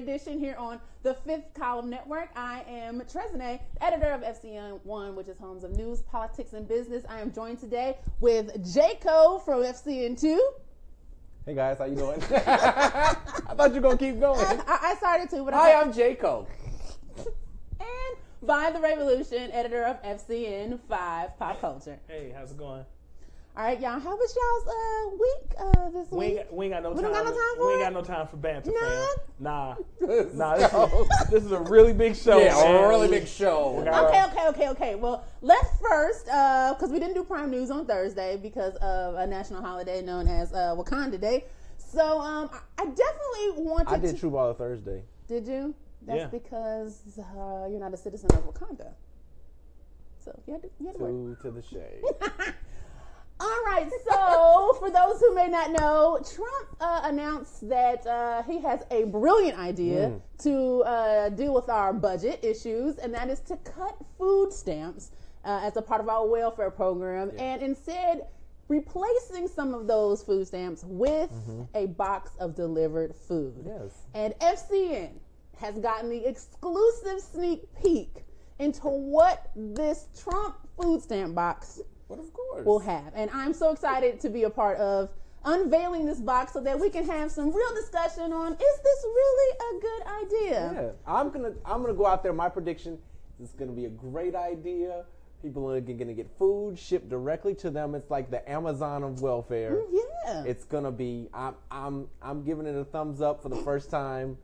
edition here on the Fifth Column Network. I am Tresene, editor of FCN One, which is homes of news, politics, and business. I am joined today with Jaco from FCN Two. Hey guys, how you doing? I thought you were gonna keep going. I, I started to, but Hi, I I'm Jaco. and by the Revolution, editor of FCN Five Pop Culture. Hey, how's it going? All right, y'all. How was y'all's uh, week uh, this We week? got- we ain't got no We time. don't got no time for we ain't got no time for banter, Nah? fam. Nah, nah. This is, this is a really big show. yeah, man. a really big show. Okay. Okay, okay, okay, okay. Well, let's first, because we didn't do prime news on Thursday because of a national holiday known as uh, Wakanda Day. So um, I I definitely wanted. To. I did to, True Baller Thursday. Did you? That's Yeah. because uh, you're not a citizen of Wakanda. So you had to, you had to work. To the shade. All right. So, for those who may not know, Trump uh, announced that uh, he has a brilliant idea to uh, deal with our budget issues, and that is to cut food stamps uh, as a part of our welfare program, and instead replacing some of those food stamps with a box of delivered food. Yes. And FCN has gotten the exclusive sneak peek into what this Trump food stamp box But of course. We'll have. And I'm so excited to be a part of unveiling this box so that we can have some real discussion on is this really a good idea? Yeah, I'm gonna I'm gonna go out there. My prediction is it's gonna be a great idea. People are gonna get food shipped directly to them. It's like the Amazon of welfare. Mm, yeah. It's gonna be. I'm I'm I'm giving it a thumbs up for the first time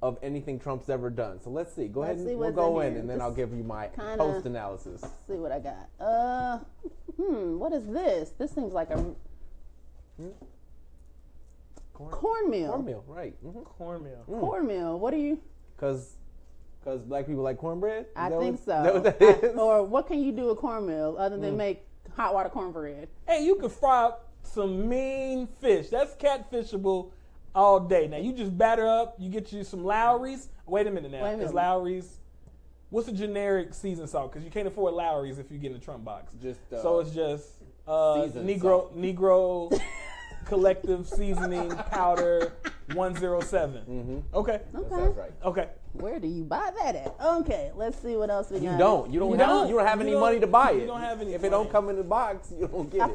of anything Trump's ever done. So let's see. Go Let's ahead and we'll go in in, and then Just I'll give you my kinda- post analysis. See what I got. Uh hmm, what is this? This seems like a Corn, cornmeal. cornmeal, right? hmm Cornmeal. Cornmeal. What are you Because because black people like cornbread. Is I that think what, so. Is that what that I- or what can you do with cornmeal other Mm. than make hot water cornbread? Hey, you can fry up some mean fish. That's catfishable all day. Now you just batter up. You get you some Lawry's. Wait a minute now. Wait a Is. Lawry's? What's the generic seasoned salt? Because you can't afford Lawry's if you get in a Trump box. Just, uh, so it's just uh, Negro salt. Negro collective seasoning powder one zero seven. Mm-hmm. Okay. Okay. sounds right. Okay. Where do you buy that at? Okay, let's see what else we You got. don't. You don't. You have, don't. You don't have You any don't- money to buy it. you it. don't have any If it don't come in the box, you don't get I it.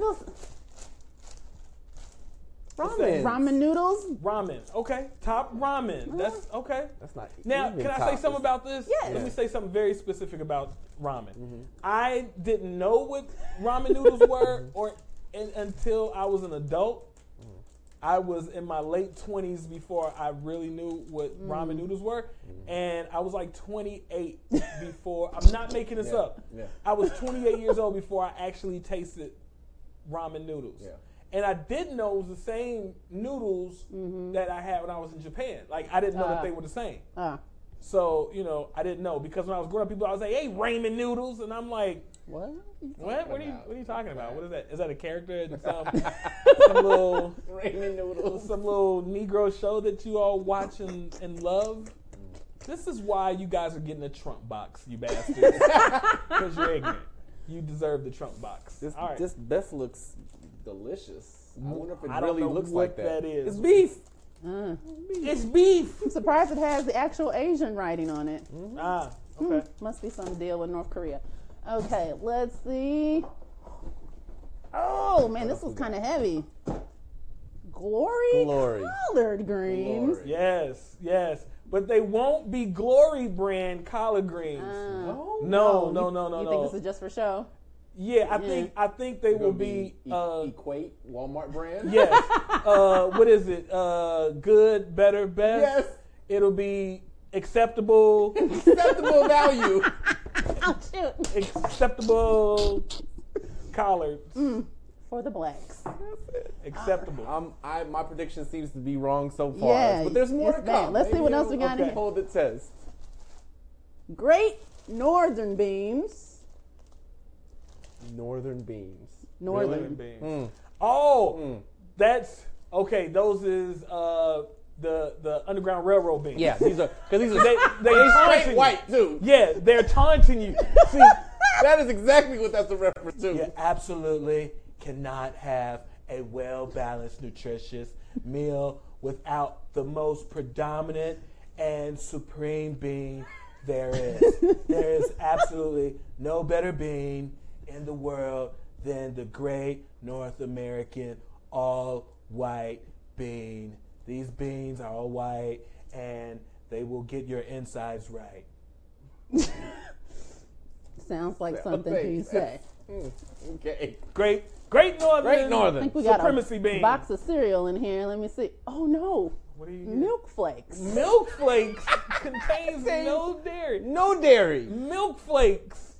Feel Ramen. ramen noodles. Ramen. Okay. Top ramen. That's okay. That's not. Now, can I say something about this? Yes. Let me say something very specific about ramen. Mm-hmm. I didn't know what ramen noodles were, or in, until I was an adult. Mm. I was in my late twenties before I really knew what Mm. ramen noodles were, Mm-hmm. and I was like 28 before. I'm not making this Yeah, up. yeah. I was 28 years old before I actually tasted ramen noodles. Yeah. And I didn't know it was the same noodles that I had when I was in Japan. Like I didn't know Uh. that they were the same. Ah, So, you know, I didn't know because when I was growing up, people I was like, "Hey, ramen noodles," and I'm like, what? "What? What are you? What are you talking about? What is that? Is that a character in some, some little, ramen noodles. some little Negro show that you all watch and, and love?" This is why you guys are getting a Trump box, you bastards, because you're ignorant. You deserve the Trump box. This all right. this this looks delicious. I wonder if it I don't really know looks what like that. that is. It's beef. Uh, it's beef. I'm surprised it has the actual Asian writing on it. Ah, okay. Must be some deal with North Korea. Okay, let's see. Oh man, this was kind of heavy. Glory, Glory. collard greens. Glory. Yes, yes. But they won't be Glory brand collard greens. Uh, No. no, no, no, no, you no. think this is just for show? Yeah, I think I think they will It'll be. e- Uh, equate Walmart brand. yes. Uh, what is it? Uh, good, better, best. Yes. It'll be acceptable. Acceptable value. Oh shoot! acceptable collard. For the blacks. Acceptable. Um, I my prediction seems to be wrong so far, Yeah, but there's more it's to bad. come. Let's see what else we it'll- got in here. Hold the test. Great northern beans. Northern beans. Northern. Beans. Mm. Oh, that's okay. Those is uh, the the Underground Railroad beans. Yeah, these are because these are They they they straight white too. Yeah, they're taunting you. See, That is exactly what that's a reference to. you absolutely cannot have a well balanced, nutritious meal without the most predominant and supreme bean there is. there is absolutely no better bean in the world than the great North American all white bean. These beans are all white and they will get your insides right. Sounds like Yeah, something thanks. you say. Okay. Great, great Northern, Great I Northern. think we got supremacy a bean. box of cereal in here. Let me see. Oh no, What do you get? milk flakes. Milk flakes contains no dairy. No dairy. Milk flakes.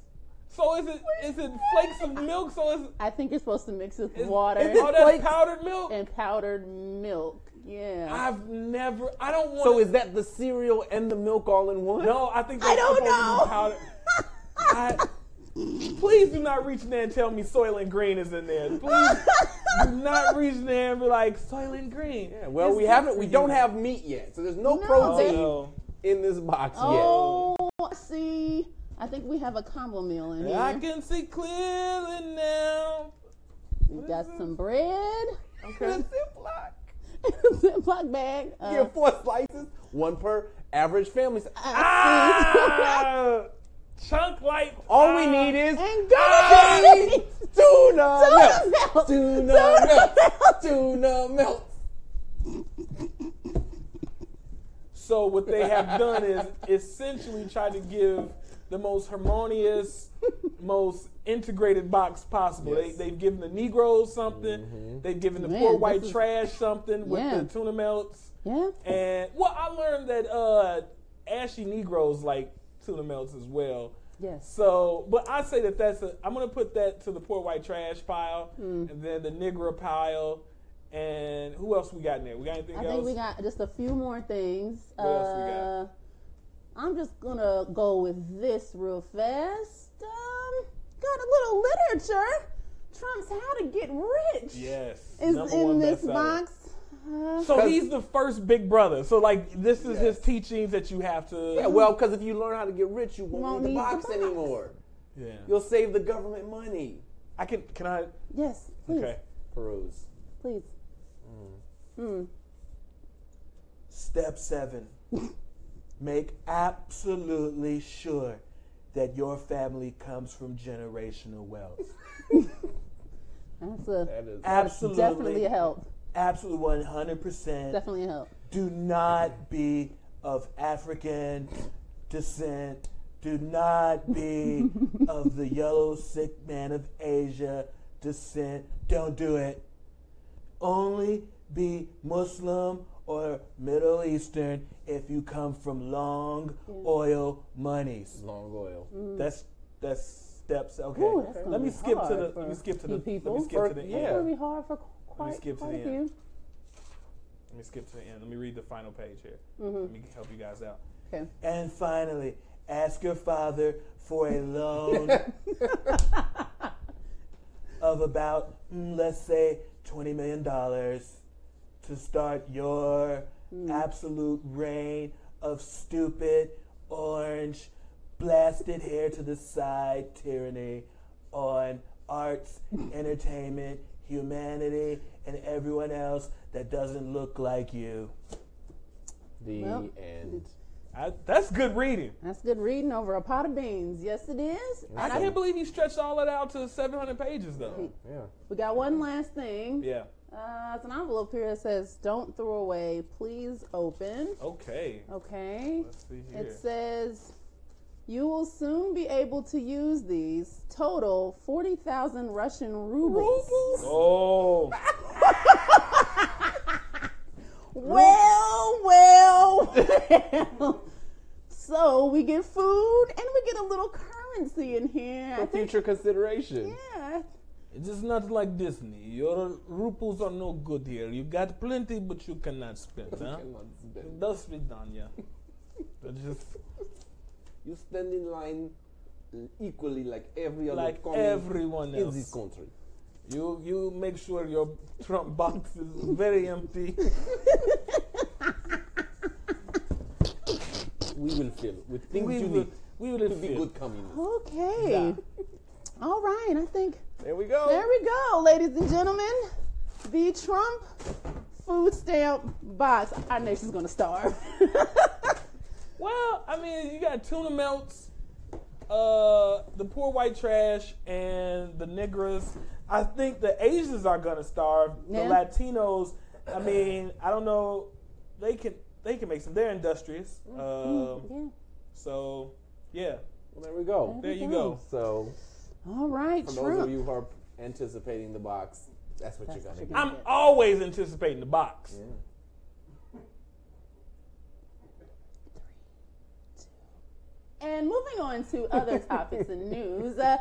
So is it is it flakes of milk? So is, I think you're supposed to mix it with is water Is oh, that's flakes? powdered milk? and powdered milk. Yeah. I've never. I don't want. So is that the cereal and the milk all in one? no? I think I don't supposed to know. be powdered. I, please do not reach in there and tell me Soylent Green is in there. Please do not reach in there and be like Soylent Green. Yeah, well, It's we haven't. We don't have meat yet, so there's no, No. Oh, protein no. in this box yet. oh, see, I think we have a combo meal in here. I can see clearly now. we got some bread. Okay. yet. Ziploc. Ziploc bag. You Uh, get four slices, one per average family. Ah! Chunk like All we need is and go. tuna Tuna melt. melt. Tuna Tuna melt. Tuna melt. So what they have done is essentially try to give the most harmonious, most integrated box possible. Yes. They, they've given the Negroes something. They've given the Man, poor white is- trash something with Yeah. the tuna melts. Yeah. And well, I learned that uh, ashy Negroes like tuna melts as well. Yes. So, but I say that that's a. I'm gonna put that to the poor white trash pile, Hmm. and then the Negro pile, and who else we got in there? We got anything I else? think we got just a few more things. What else we got? I'm just gonna go with this real fast. Um, got a little literature. Trump's How to Get Rich Yes. is number in one this box. Uh, So 'Cause- he's the first big brother. So like this is his teachings that you have to. Yeah, well, because if you learn how to get rich, you won't, Won't need the need the box box. anymore. Yeah. You'll save the government money. I can. Can I? yes, please, Okay. Peruse. please. Hmm. Step seven. Make absolutely sure that your family comes from generational wealth. That's a That is Absolutely. definitely a help. Absolutely, one hundred percent. Definitely a help. Do not be of African descent. Do not be of the yellow sick man of Asia descent. Don't do it. Only be Muslim or Middle Eastern if you come from long oil monies. long oil. That's that's steps. Okay. Ooh, that's let me skip to the. Let me skip to the. people. Let me skip to For- the yeah. It's end. gonna be hard for quite, skip to the a few. end. Let me skip to the end. Let me read the final page here. Let me help you guys out. Okay. And finally, ask your father for a loan of about, mm, let's say, $20 million to start your hmm. absolute reign of stupid, orange, blasted hair to the side tyranny on arts, hmm. entertainment, humanity, and everyone else that doesn't look like you. The Well, end. I, that's good reading. That's good reading over a pot of beans. Yes, it is. I can't believe you stretched all that out to 700 pages, though. Yeah. We got one last thing. Yeah. Uh, it's an envelope here that says, "Don't throw away. Please open." Okay. Okay. Let's see here. It says, "You will soon be able to use these. Total forty thousand Russian rubles." Oh. Well, well, well. so we get food and we get a little currency in here. I For think, future consideration. yeah. It's just not like Disney. Your rupees are no good here. You got plenty, but you cannot spend, huh? Cannot spend. That's be done, yeah. They're just You stand in line equally like every other like common everyone in this country. You you make sure your trunk box is very empty. We will fill it with things we you will, need we will to be feel. good communists. Okay. All right. I think There we go. there we go, ladies and gentlemen. the Trump food stamp box. Our nation's gonna starve. Well, I mean, you got tuna melts, uh, the poor white trash, and the niggas. I think the Asians are gonna starve. Yeah. The Latinos, I mean, I don't know. They can they can make some. They're industrious. Um, yeah. so yeah, Well, there we go. there you go. So, All right, for Trump. those of you who are anticipating the box, that's what That's you're gonna you're get. I'm always anticipating the box. Yeah. And moving on to other topics and news. Uh,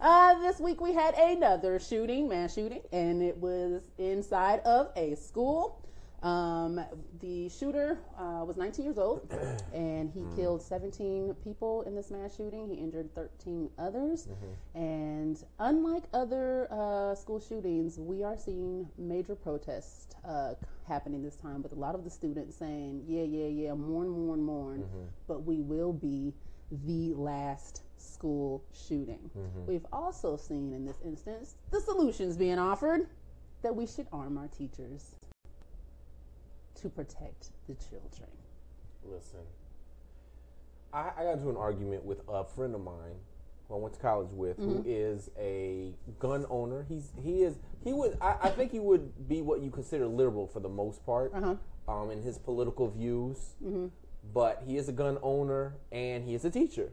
uh, this week we had another shooting, mass shooting, and it was inside of a school. Um, the shooter uh, was 19 years old, and he killed 17 people in this mass shooting. He injured 13 others. And unlike other uh, school shootings, we are seeing major protests uh, happening this time with a lot of the students saying, yeah, yeah, yeah, mourn, mourn, mourn, but we will be the last school shooting. We've also seen in this instance the solutions being offered that we should arm our teachers to protect the children. Listen, I, I got into an argument with a friend of mine who I went to college with, who is a gun owner. He's he is he would I, I think he would be what you consider liberal for the most part, Uh-huh. um, in his political views. But he is a gun owner and he is a teacher.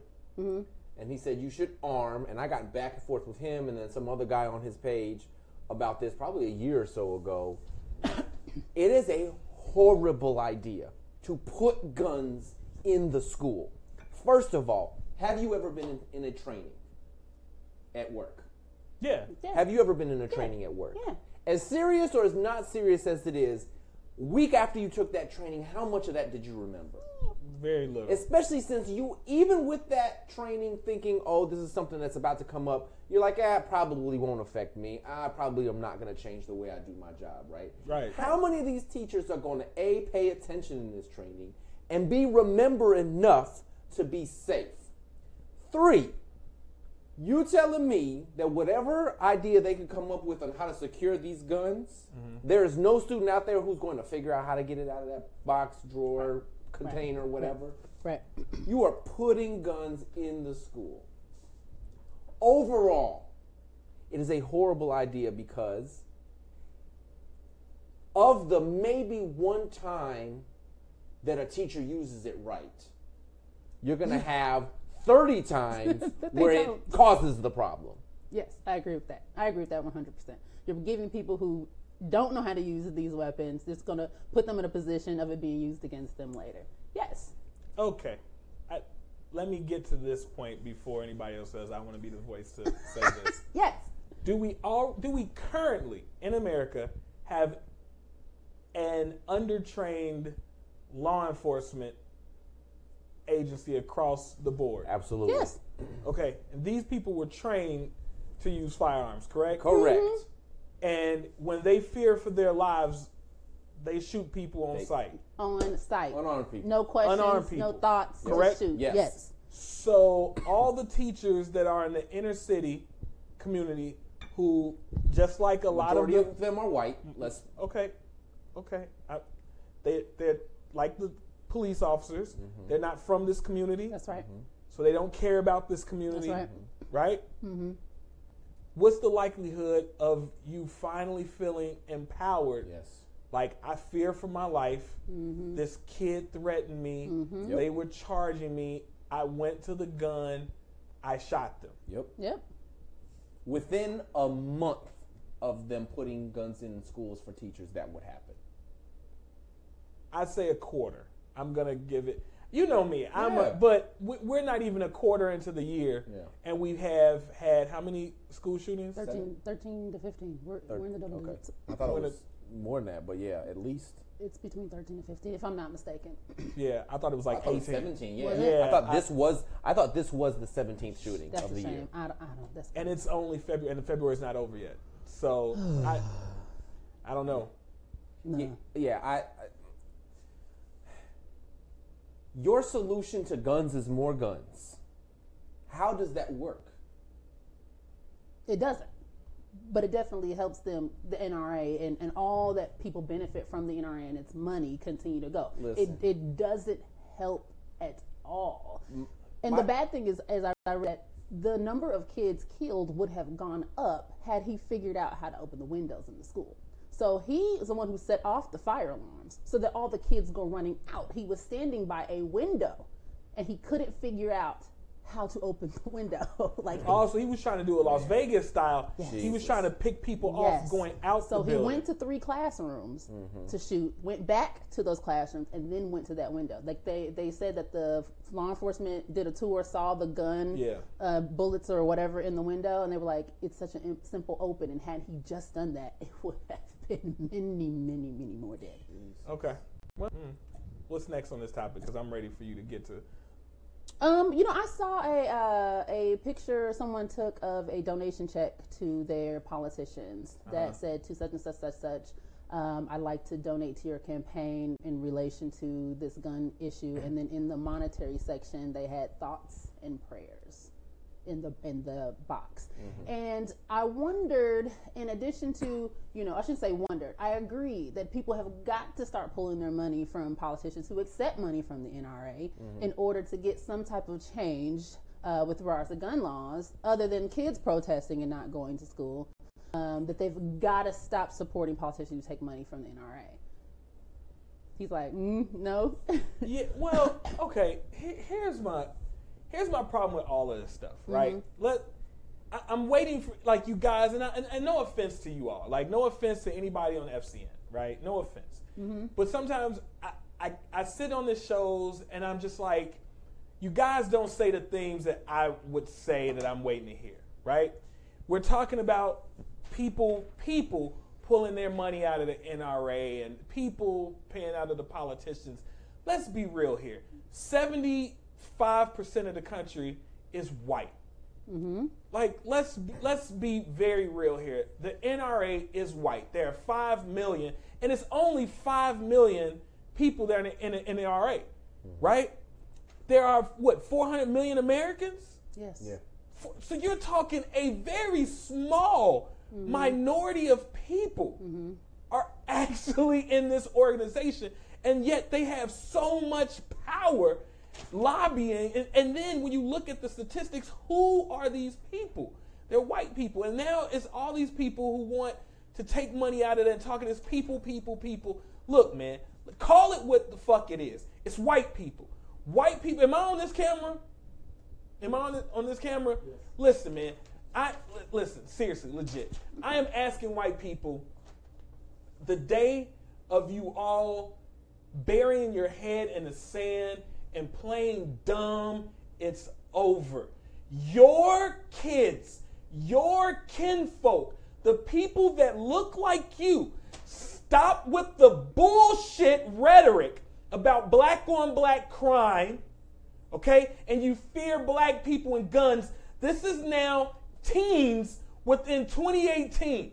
And he said you should arm. And I got back and forth with him and then some other guy on his page about this probably a year or so ago. it is a horrible idea to put guns in the school. First of all, have you ever been in, in a training at work? Yeah. Yeah. Have you ever been in a training at work? Yeah. As serious or as not serious as it is, week after you took that training, how much of that did you remember? Very little. Especially since you, even with that training, thinking, oh, this is something that's about to come up, you're like, ah, it probably won't affect me. I probably am not going to change the way I do my job, right? Right. How many of these teachers are going to, A, pay attention in this training, and B, remember enough to be safe? Three, you telling me that whatever idea they could come up with on how to secure these guns, there is no student out there who's going to figure out how to get it out of that box, drawer, container, or whatever. Right. You are putting guns in the school. Overall, it is a horrible idea because of the maybe one time that a teacher uses it right, you're going to have 30 times where it don't. causes the problem. Yes, I agree with that. I agree with that 100%. You're giving people who don't know how to use these weapons, it's going to put them in a position of it being used against them later. Yes. Okay. I, let me get to this point before anybody else says I want to be the voice to say this. Yes. Do we all do we currently in America have an undertrained law enforcement agency across the board? Absolutely. Yes. Okay, and these people were trained to use firearms, correct? Correct. Mm-hmm. And when they fear for their lives, they shoot people on They- sight. On site. Unarmed people. No questions, Unarmed no people. thoughts. just Correct? shoot. Yes. yes. So all the teachers that are in the inner city community who just like a lot of Majority the of them are white. Let's okay, okay. I, they they're like the police officers. Mm-hmm. They're not from this community, That's right. so they don't care about this community, That's right. right? Mm-hmm. What's the likelihood of you finally feeling empowered? yes. Like I fear for my life. Mm-hmm. This kid threatened me. Yep. They were charging me. I went to the gun. I shot them. Yep. Yep. Within a month of them putting guns in schools for teachers, that would happen. I'd say a quarter. I'm gonna give it. You know me. I'm. Yeah. A, but we- we're not even a quarter into the year, Yeah. and we have had how many school shootings? 13, 13 to 15. We're, we're in the double Okay. digits. I thought it was more than that, but yeah, at least. It's between 13 and 15, if I'm not mistaken. Yeah, I thought it was like thought it was 18. 17. Yeah, Was it? I thought Yeah, this was. I thought this was the 17th shooting That's of a the shame. year. I don't, I don't. That's and it's only February, and February's not over yet. So I, I don't know. no. Yeah, yeah, I, I. Your solution to guns is more guns. How does that work? It doesn't. but it definitely helps them, the NRA, and, and all that people benefit from the NRA and its money continue to go. It, Listen. it doesn't help at all. And my- the bad thing is, as I read, the number of kids killed would have gone up had he figured out how to open the windows in the school. So he is the one who set off the fire alarms so that all the kids go running out. He was standing by a window and he couldn't figure out how to open the window. like Also, he was trying to do a Las Vegas style. He was trying to pick people Yes. off going out So the he building. went to three classrooms to shoot, went back to those classrooms, and then went to that window. Like they, they said that the law enforcement did a tour, saw the gun, Yeah. uh, bullets or whatever in the window, and they were like, "It's such a simple open." And had he just done that, it would have been many, many, many more dead. Okay. Well, mm. What's next on this topic? Because I'm ready for you to get to. Um, you know, I saw a uh, a picture someone took of a donation check to their politicians that said to such and such such such. Um, I'd like to donate to your campaign in relation to this gun issue, and then in the monetary section, they had thoughts and prayers in the in the box. And I wondered, in addition to, you know, I shouldn't say wondered. I agree that people have got to start pulling their money from politicians who accept money from the NRA in order to get some type of change uh, with regards to gun laws, other than kids protesting and not going to school. Um, that they've got to stop supporting politicians who take money from the NRA. He's like, mm, no. Yeah. Well, okay. He- Here's my here's my problem with all of this stuff. Right. Mm-hmm. Let. I, I'm waiting for like you guys, and, I, and and no offense to you all. Like no offense to anybody on FCN. Right. No offense. Mm-hmm. But sometimes I, I I sit on the shows and I'm just like, you guys don't say the things that I would say that I'm waiting to hear. Right. We're talking about people people pulling their money out of the NRA and people paying out of the politicians. Let's be real here. 75% of the country is white. Mm-hmm. Like let's let's be very real here. The NRA is white. There are five million, and it's only five million people that are in the, in the NRA, mm-hmm. right? There are what 400 million Americans. yes. Yeah. For- So you're talking a very small mm-hmm. minority of people are actually in this organization, and yet they have so much power lobbying. And, and then when you look at the statistics, who are these people? They're white people, and now it's all these people who want to take money out of it and talking this people, people, people. Look, man, call it what the fuck it is. It's white people. White people. Am I on this camera? Am I on this, on this camera? Listen, man. I listen seriously, legit. I am asking white people the day of you all burying your head in the sand and playing dumb. It's over. Your kids, your kinfolk, the people that look like you, stop with the bullshit rhetoric about black on black crime okay? And you fear black people and guns. This is now teens within 2018.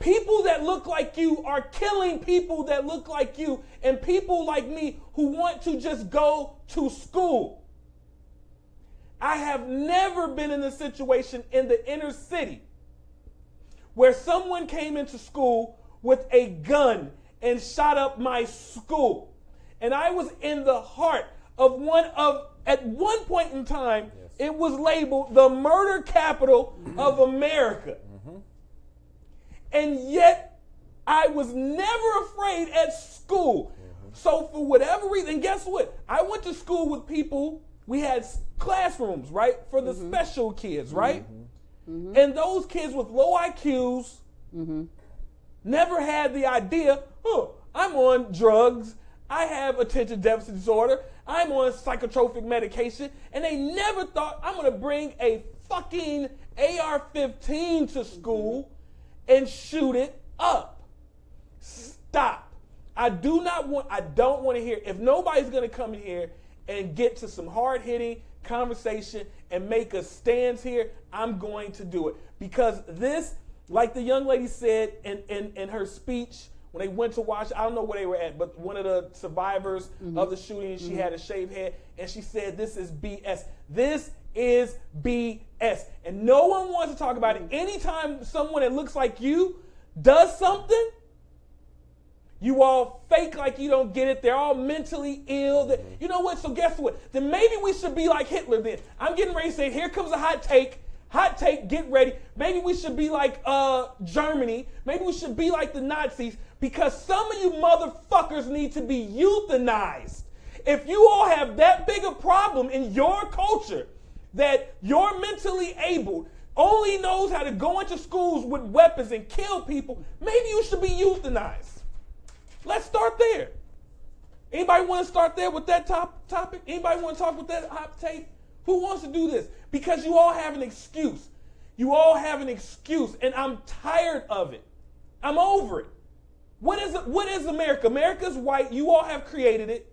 People that look like you are killing people that look like you and people like me who want to just go to school. I have never been in a situation in the inner city where someone came into school with a gun and shot up my school. And I was in the heart of one of, at one point in time, it was labeled the murder capital of America. Mm-hmm. And yet, I was never afraid at school. Mm-hmm. So, for whatever reason, guess what? I went to school with people, we had classrooms, right? For the mm-hmm. special kids, right? Mm-hmm. And those kids with low IQs never had the idea, oh, I'm on drugs, I have attention deficit disorder, I'm on psychotropic medication, and they never thought I'm gonna bring a fucking AR 15 to school and shoot it up. Stop. I do not want, I don't want to hear, if nobody's going to come in here and get to some hard hitting conversation and make a stance here, I'm going to do it. Because this, like the young lady said in, in, in her speech when they went to watch, I don't know where they were at, but one of the survivors of mm-hmm. the shooting, she mm-hmm. had a shaved head, and she said, This is BS. This is BS. And no one wants to talk about it. Anytime someone that looks like you does something, you all fake like you don't get it. They're all mentally ill. You know what? So guess what? Then maybe we should be like Hitler then. I'm getting ready to say, here comes a hot take. Hot take, get ready. Maybe we should be like uh, Germany. Maybe we should be like the Nazis because some of you motherfuckers need to be euthanized. If you all have that big a problem in your culture that you're mentally able, only knows how to go into schools with weapons and kill people, maybe you should be euthanized. Let's start there. Anybody want to start there with that top topic? Anybody want to talk with that hot take? Who wants to do this? Because you all have an excuse. You all have an excuse, and I'm tired of it. I'm over it. What is what is America? America's white. You all have created it.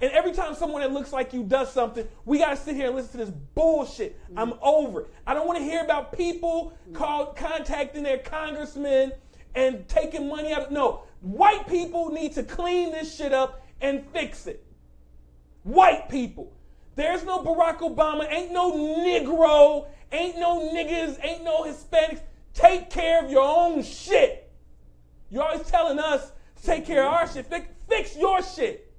And every time someone that looks like you does something, we gotta sit here and listen to this bullshit. I'm mm. over it. I don't want to hear about people mm. called contacting their congressmen and taking money out of no. White people need to clean this shit up and fix it. White people. There's no Barack Obama, ain't no Negro, ain't no niggas, ain't no Hispanics. Take care of your own shit. You're always telling us to take care of our mm. shit. Fix, fix your shit.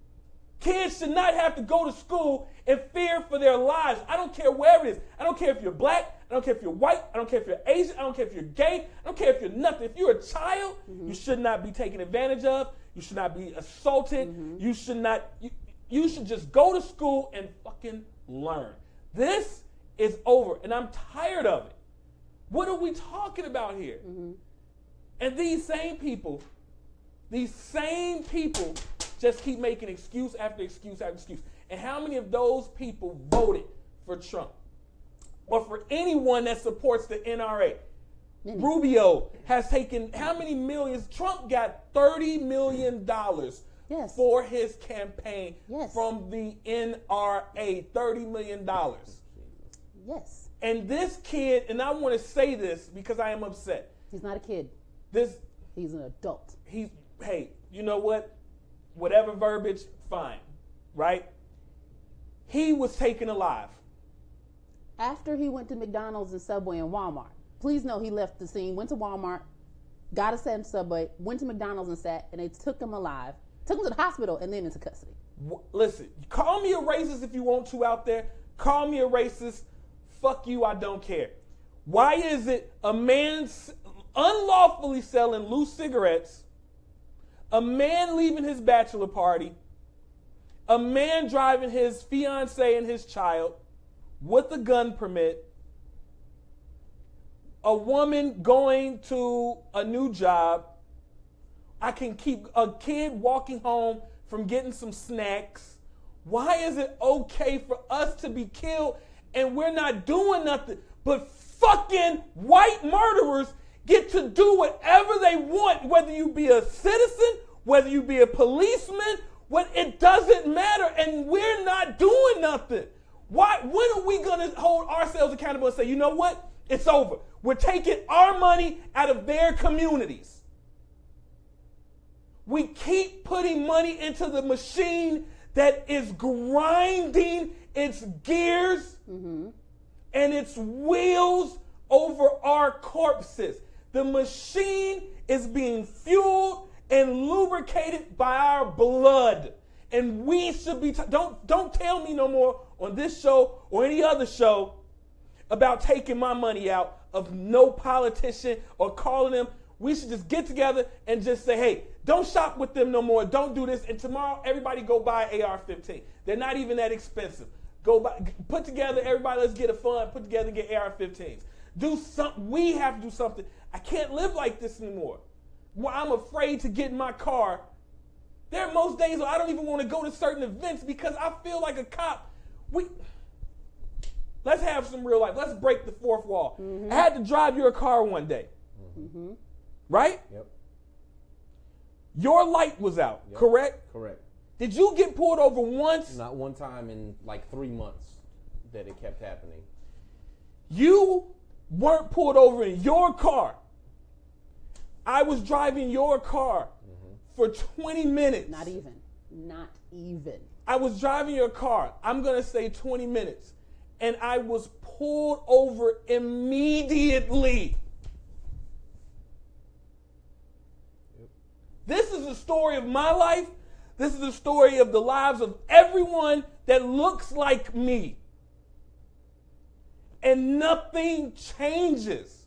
Kids should not have to go to school and fear for their lives. I don't care wherever it is. I don't care if you're black. I don't care if you're white. I don't care if you're Asian. I don't care if you're gay. I don't care if you're nothing. If you're a child, mm-hmm. you should not be taken advantage of. You should not be assaulted. Mm-hmm. You should not. You, you should just go to school and fucking learn. This is over, and I'm tired of it. What are we talking about here? Mm-hmm. And these same people, these same people just keep making excuse after excuse after excuse. And how many of those people voted for Trump? Or for anyone that supports the NRA? Rubio has taken how many millions? Trump got $30 million Yes. for his campaign Yes. from the NRA. $30 million. Yes. And this kid, and I want to say this because I am upset. He's not a kid. This He's an adult. he's hey, you know what? Whatever verbiage, fine, right? He was taken alive. After he went to McDonald's and Subway and Walmart, please know he left the scene, went to Walmart, got a set in Subway, went to McDonald's and sat, and they took him alive, took him to the hospital, and then into custody. W- Listen, call me a racist if you want to out there. Call me a racist. Fuck you, I don't care. Why is it a man unlawfully selling loose cigarettes, a man leaving his bachelor party, a man driving his fiance and his child with a gun permit, a woman going to a new job, I can keep a kid walking home from getting some snacks. Why is it okay for us to be killed and we're not doing nothing? But fucking white murderers get to do whatever they want, whether you be a citizen, whether you be a policeman, what it doesn't matter, and we're not doing nothing. Why when are we gonna hold ourselves accountable and say, you know what? It's over. We're taking our money out of their communities. We keep putting money into the machine that is grinding its gears mm-hmm. and its wheels over our corpses. The machine is being fueled and lubricated by our blood. And we should be, t- don't, don't tell me no more on this show or any other show about taking my money out of no politician or calling them. We should just get together and just say, hey, don't shop with them no more. Don't do this. And tomorrow, everybody go buy AR-15. They're not even that expensive. Go buy, put together. Everybody, let's get a fund. Put together, and get AR-15s. Do something. We have to do something. I can't live like this anymore. Where I'm afraid to get in my car. There are most days where I don't even want to go to certain events because I feel like a cop. We let's have some real life. Let's break the fourth wall. Mm-hmm. I had to drive your car one day. Mm-hmm. Right? Yep. Your light was out, Yep. correct? Correct. Did you get pulled over once? Not one time in like three months that it kept happening. You weren't pulled over in your car. I was driving your car for 20 minutes. Not even. Not even. I was driving your car. I'm going to say 20 minutes. and I was pulled over immediately. This is the story of my life. This is the story of the lives of everyone that looks like me. And nothing changes.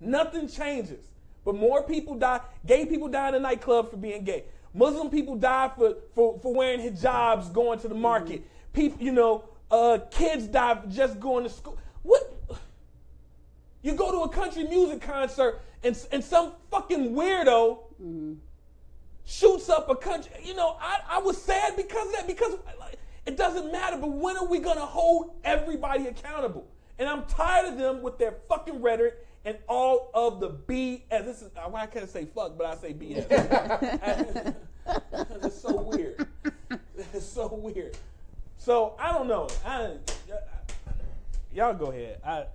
Nothing changes. But more people die. Gay people die in the nightclub for being gay. Muslim people die for, for, for wearing hijabs, going to the market. People, you know, uh, kids die for just going to school. What? You go to a country music concert and, and some fucking weirdo shoots up a country. You know, I, I was sad because of that, because it doesn't matter, but when are we going to hold everybody accountable? And I'm tired of them with their fucking rhetoric and all of the BS. This is, well, I can't say fuck, but I say BS. it's so weird. It's so weird. So I don't know. I, y'all go ahead. I,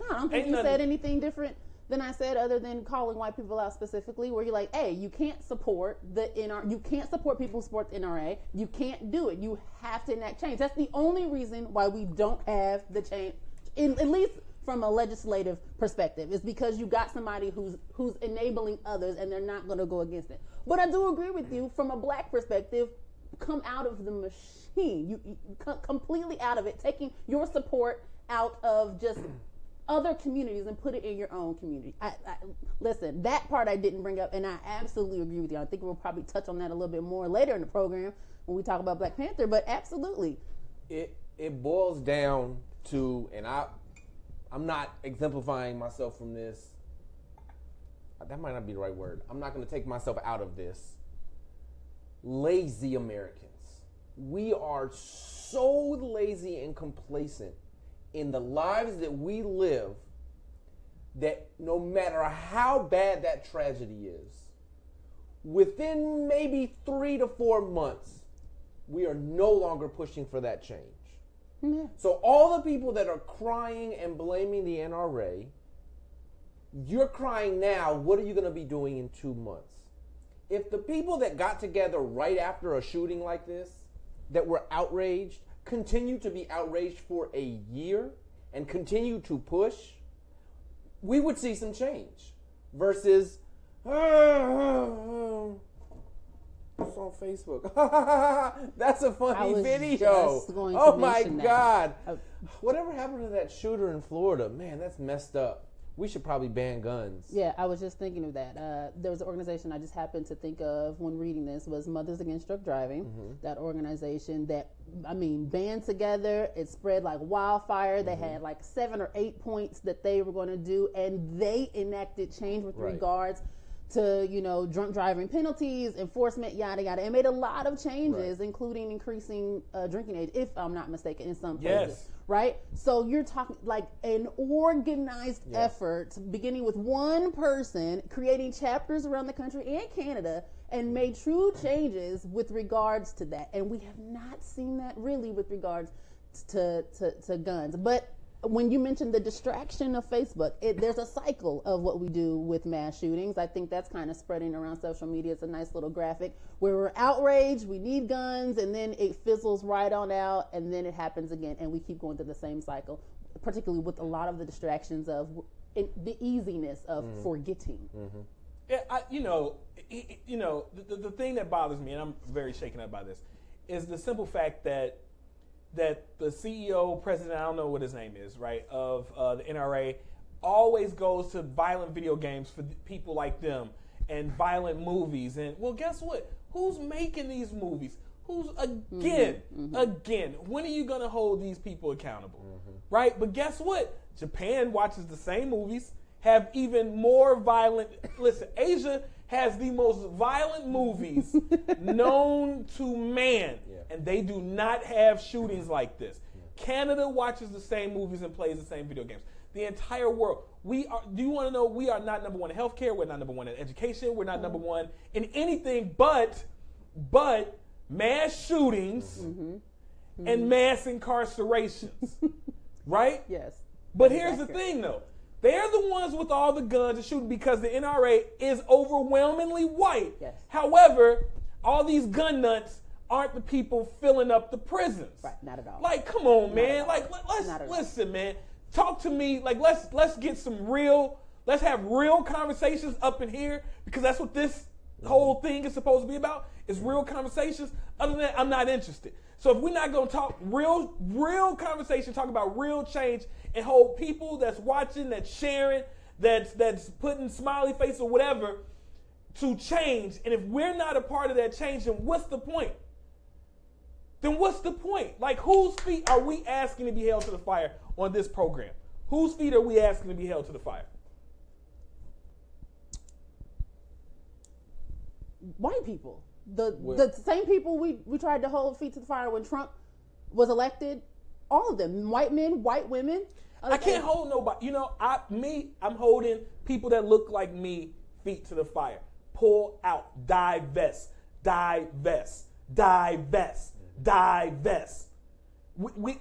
No, I don't think you nothing- said anything different than I said, other than calling white people out specifically. Where you're like, "Hey, you can't support the NR, you can't support people who support the NRA. You can't do it. You have to enact change. That's the only reason why we don't have the change, in, at least from a legislative perspective, is because you got somebody who's who's enabling others, and they're not going to go against it. But I do agree with you from a black perspective. Come out of the machine. You, you completely out of it, taking your support out of just other communities and put it in your own community. I, I, listen, that part I didn't bring up, and I absolutely agree with you. I think we'll probably touch on that a little bit more later in the program when we talk about Black Panther. But absolutely, it it boils down to, and I, I'm not exemplifying myself from this. That might not be the right word. I'm not going to take myself out of this. Lazy Americans. We are so lazy and complacent in the lives that we live that no matter how bad that tragedy is, within maybe three to four months, we are no longer pushing for that change. So all the people that are crying and blaming the NRA, you're crying now. What are you going to be doing in two months? If the people that got together right after a shooting like this, that were outraged, continue to be outraged for a year and continue to push, we would see some change. Versus, "Ah, it's on Facebook. That's a funny video. just going to oh my that. God. Uh, Whatever happened to that shooter in Florida? Man, that's messed up. We should probably ban guns. Yeah, I was just thinking of that. Uh, there was an organization I just happened to think of when reading this was Mothers Against Drunk Driving. That organization that I mean band together. It spread like wildfire. They had like seven or eight points that they were going to do, and they enacted change with Right. regards to you know drunk driving penalties, enforcement, yada yada, and made a lot of changes, including increasing uh, drinking age, if I'm not mistaken, in some places Yes. right? So you're talking like an organized effort, beginning with one person, creating chapters around the country and Canada, and made true changes with regards to that. And we have not seen that really with regards to to, to guns, but. When you mentioned the distraction of Facebook, it, there's a cycle of what we do with mass shootings. I think that's kind of spreading around social media. It's a nice little graphic where we're outraged, we need guns, and then it fizzles right on out, and then it happens again, and we keep going through the same cycle, particularly with a lot of the distractions of in, the easiness of mm-hmm. forgetting. Mm-hmm. Yeah, I, you know, you know, the, the thing that bothers me, and I'm very shaken up by this, is the simple fact that that the CEO, president, I don't know what his name is, right, of uh, the NRA, always goes to violent video games for people like them and violent movies. And well, guess what? Who's making these movies? Who's mm-hmm. again, mm-hmm. again? When are you going to hold these people accountable, mm-hmm. right? But guess what? Japan watches the same movies, have even more violent. Listen, Asia has the most violent movies known to man, Yeah. And they do not have shootings like this. Canada watches the same movies and plays the same video games. The entire world. We are. Do you want to know? We are not number one in healthcare. We're not number one in education. We're not number one in anything but, but mass shootings and mass incarcerations. right? Yes. But here's the thing, though. They're the ones with all the guns and shooting because the NRA is overwhelmingly white. Yes. However, all these gun nuts aren't the people filling up the prisons. Right, not at all. Like, come on, man. Like, let, us at all. listen, man. Talk to me. Like, let's let's get some real. Let's have real conversations up in here because that's what this whole mm-hmm. thing is supposed to be about. Is real conversations. Other than that, I'm not interested. So if we're not gonna talk real, real conversation, talk about real change, and hold people that's watching, that's sharing, that's that's putting smiley face or whatever to change, and if we're not a part of that change, then what's the point? Then what's the point? Like, whose feet are we asking to be held to the fire on this program? Whose feet are we asking to be held to the fire? white people. The Well- the same people we, we tried to hold feet to the fire when Trump was elected. All of them, white men, white women. I can't hold nobody. You know, I me, I'm holding people that look like me feet to the fire. Pull out, divest, divest, divest, divest. We, we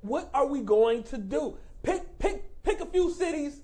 what are we going to do? Pick pick pick a few cities.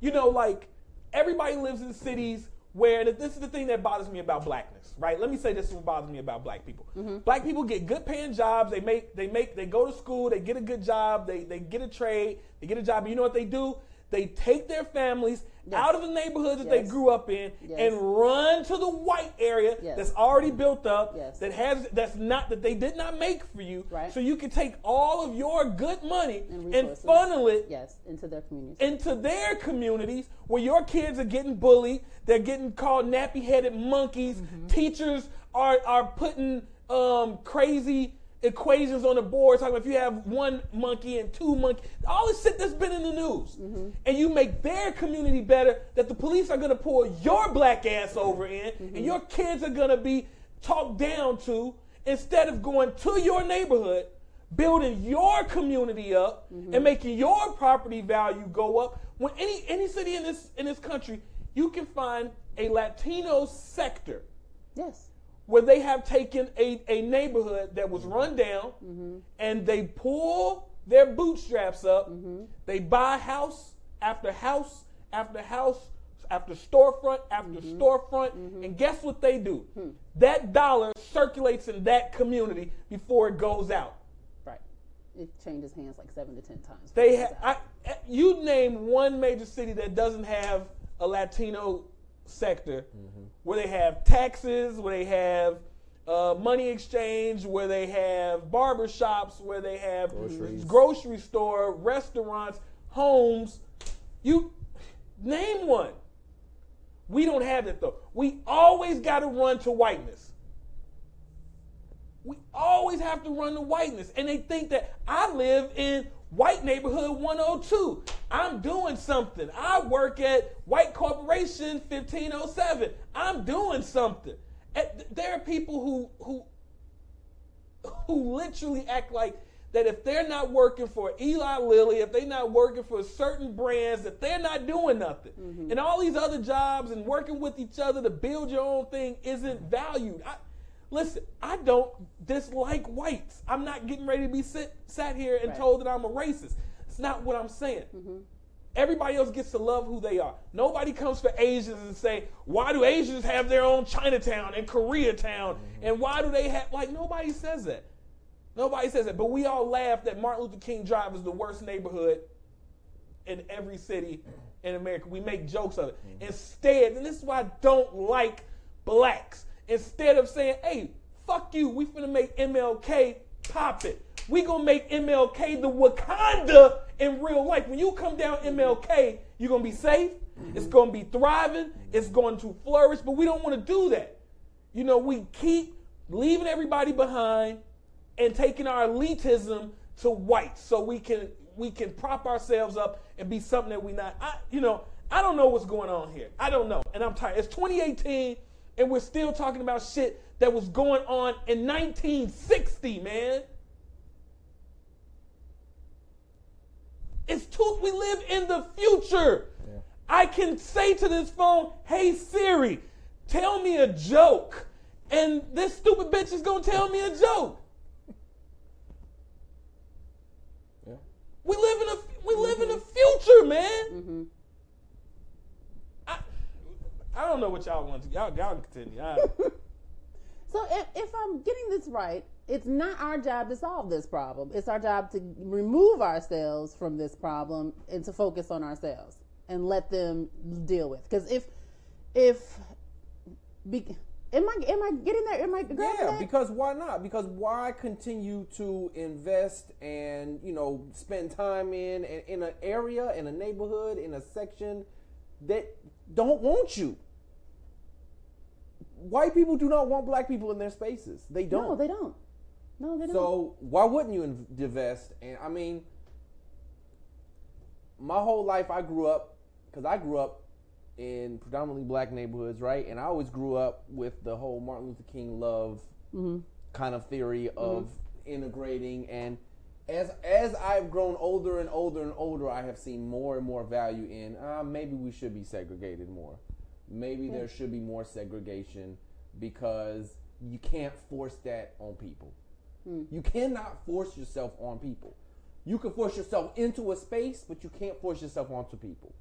You know, like everybody lives in cities where and this is the thing that bothers me about blackness, right? Let me say this is what bothers me about black people. Mm-hmm. Black people get good paying jobs. They make they make they go to school. They get a good job. They they get a trade. They get a job. You know what they do? They take their families Yes. out of the neighborhood that they grew up in Yes. and run to the white area Yes. that's already built up Yes. that has that's not that they did not make for you Right. so you can take all of your good money And and, funnel it Yes, into their communities. into their communities where your kids are getting bullied, they're getting called nappy-headed monkeys. Mm-hmm. Teachers are are putting um, crazy equations on the board talking about if you have one monkey and two monkey, all this shit that's been in the news, Mm-hmm. and you make their community better, that the police are gonna pull your black ass over in, Mm-hmm. and your kids are gonna be talked down to instead of going to your neighborhood building your community up and making your property value go up. When any any city in this in this country, you can find a Latino sector yes. Where they have taken a, a neighborhood that was run down mm-hmm. and they pull their bootstraps up. Mm-hmm. They buy house after house after house after storefront after mm-hmm. storefront. And guess what they do? Hmm. That dollar circulates in that community before it goes out. Right. It changes hands like seven to ten times. They ha- I, eh, you name one major city that doesn't have a Latino sector where they have taxes, where they have uh, money exchange, where they have barber shops, where they have Groceries. grocery store, restaurants, homes. You name one. We don't have it though. We always got to run to whiteness. We always have to run to whiteness. And they think that I live in white neighborhood 102. I'm doing something. I work at White Corporation 1507. I'm doing something. There are people who who who literally act like that if they're not working for Eli Lilly, if they're not working for certain brands, that they're not doing nothing. Mm-hmm. And all these other jobs and working with each other to build your own thing isn't valued. I, listen, I don't dislike whites. I'm not getting ready to be sit, sat here and Right. told that I'm a racist. It's not what I'm saying. Mm-hmm. Everybody else gets to love who they are. Nobody comes for Asians and say, why do Asians have their own Chinatown and Koreatown? Mm-hmm. And why do they have, like, nobody says that. Nobody says that. But we all laugh that Martin Luther King Drive is the worst neighborhood in every city in America. We make jokes of it. Mm-hmm. Instead, and this is why I don't like blacks. Instead of saying, hey, fuck you, we finna make MLK pop it. We gonna make MLK the Wakanda in real life. When you come down MLK, you're gonna be safe. It's gonna be thriving. It's going to flourish. But we don't want to do that. You know, we keep leaving everybody behind and taking our elitism to white so we can we can prop ourselves up and be something that we not. I, you know, I don't know what's going on here. I don't know, and I'm tired. It's 2018, and we're still talking about shit that was going on in 1960, man. It's too. We live in the future. Yeah. I can say to this phone, "Hey Siri, tell me a joke," and this stupid bitch is gonna tell me a joke. Yeah. We live in a we live in the future, man. Mm-hmm. I, don't know what y'all want to. Y'all y'all continue. I, So if, if I'm getting this right, it's not our job to solve this problem. It's our job to remove ourselves from this problem and to focus on ourselves and let them deal with. Because if if be, am I am I getting there? Am I Yeah, that? because why not? Because why continue to invest and you know spend time in, in an area, in a neighborhood, in a section that don't want you? White people do not want black people in their spaces. They don't. no, they don't. No, they don't. So why wouldn't you invest? And I mean, my whole life I grew up because I grew up in predominantly black neighborhoods, right? And I always grew up with the whole Martin Luther King love kind of theory of integrating. And as as I've grown older and older and older, I have seen more and more value in uh, maybe we should be segregated more. Maybe there should be more segregation because you can't force that on people. Hmm. You cannot force yourself on people. You can force yourself into a space, but you can't force yourself onto people.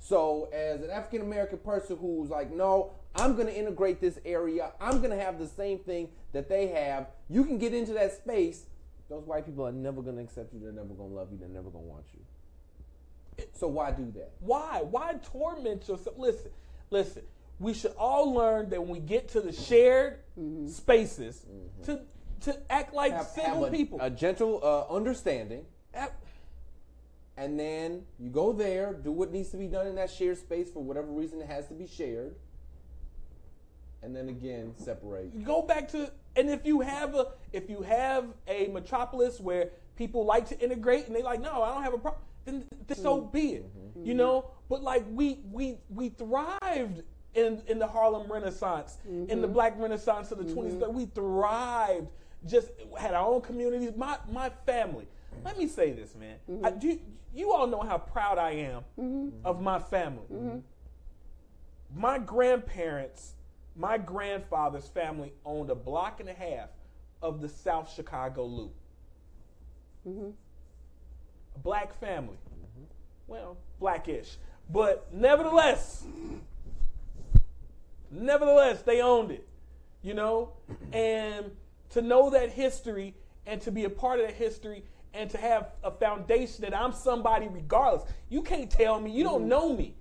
So, as an African American person who's like, no, I'm going to integrate this area, I'm going to have the same thing that they have, you can get into that space. Those white people are never going to accept you, they're never going to love you, they're never going to want you. So, why do that? Why? Why torment yourself? Listen, listen. We should all learn that when we get to the shared spaces, to to act like Have, single have a, people. a gentle uh, understanding, Act- and then you go there, do what needs to be done in that shared space for whatever reason it has to be shared, and then again separate. go back to and if you have a if you have a metropolis where people like to integrate and they like no i don't have a problem then, then so mm-hmm. be it mm-hmm. you know? But like we we we thrived in in the harlem renaissance in the mm-hmm. black renaissance of the 20s we thrived just had our own communities. My my family let me say this man. I, do, you all know how proud i am of my family. My grandparents, my grandfather's family owned a block and a half of the South Chicago Loop. A black family. Well, blackish. But nevertheless, nevertheless, they owned it. You know? And to know that history and to be a part of that history and to have a foundation that I'm somebody regardless. You can't tell me, you don't know me.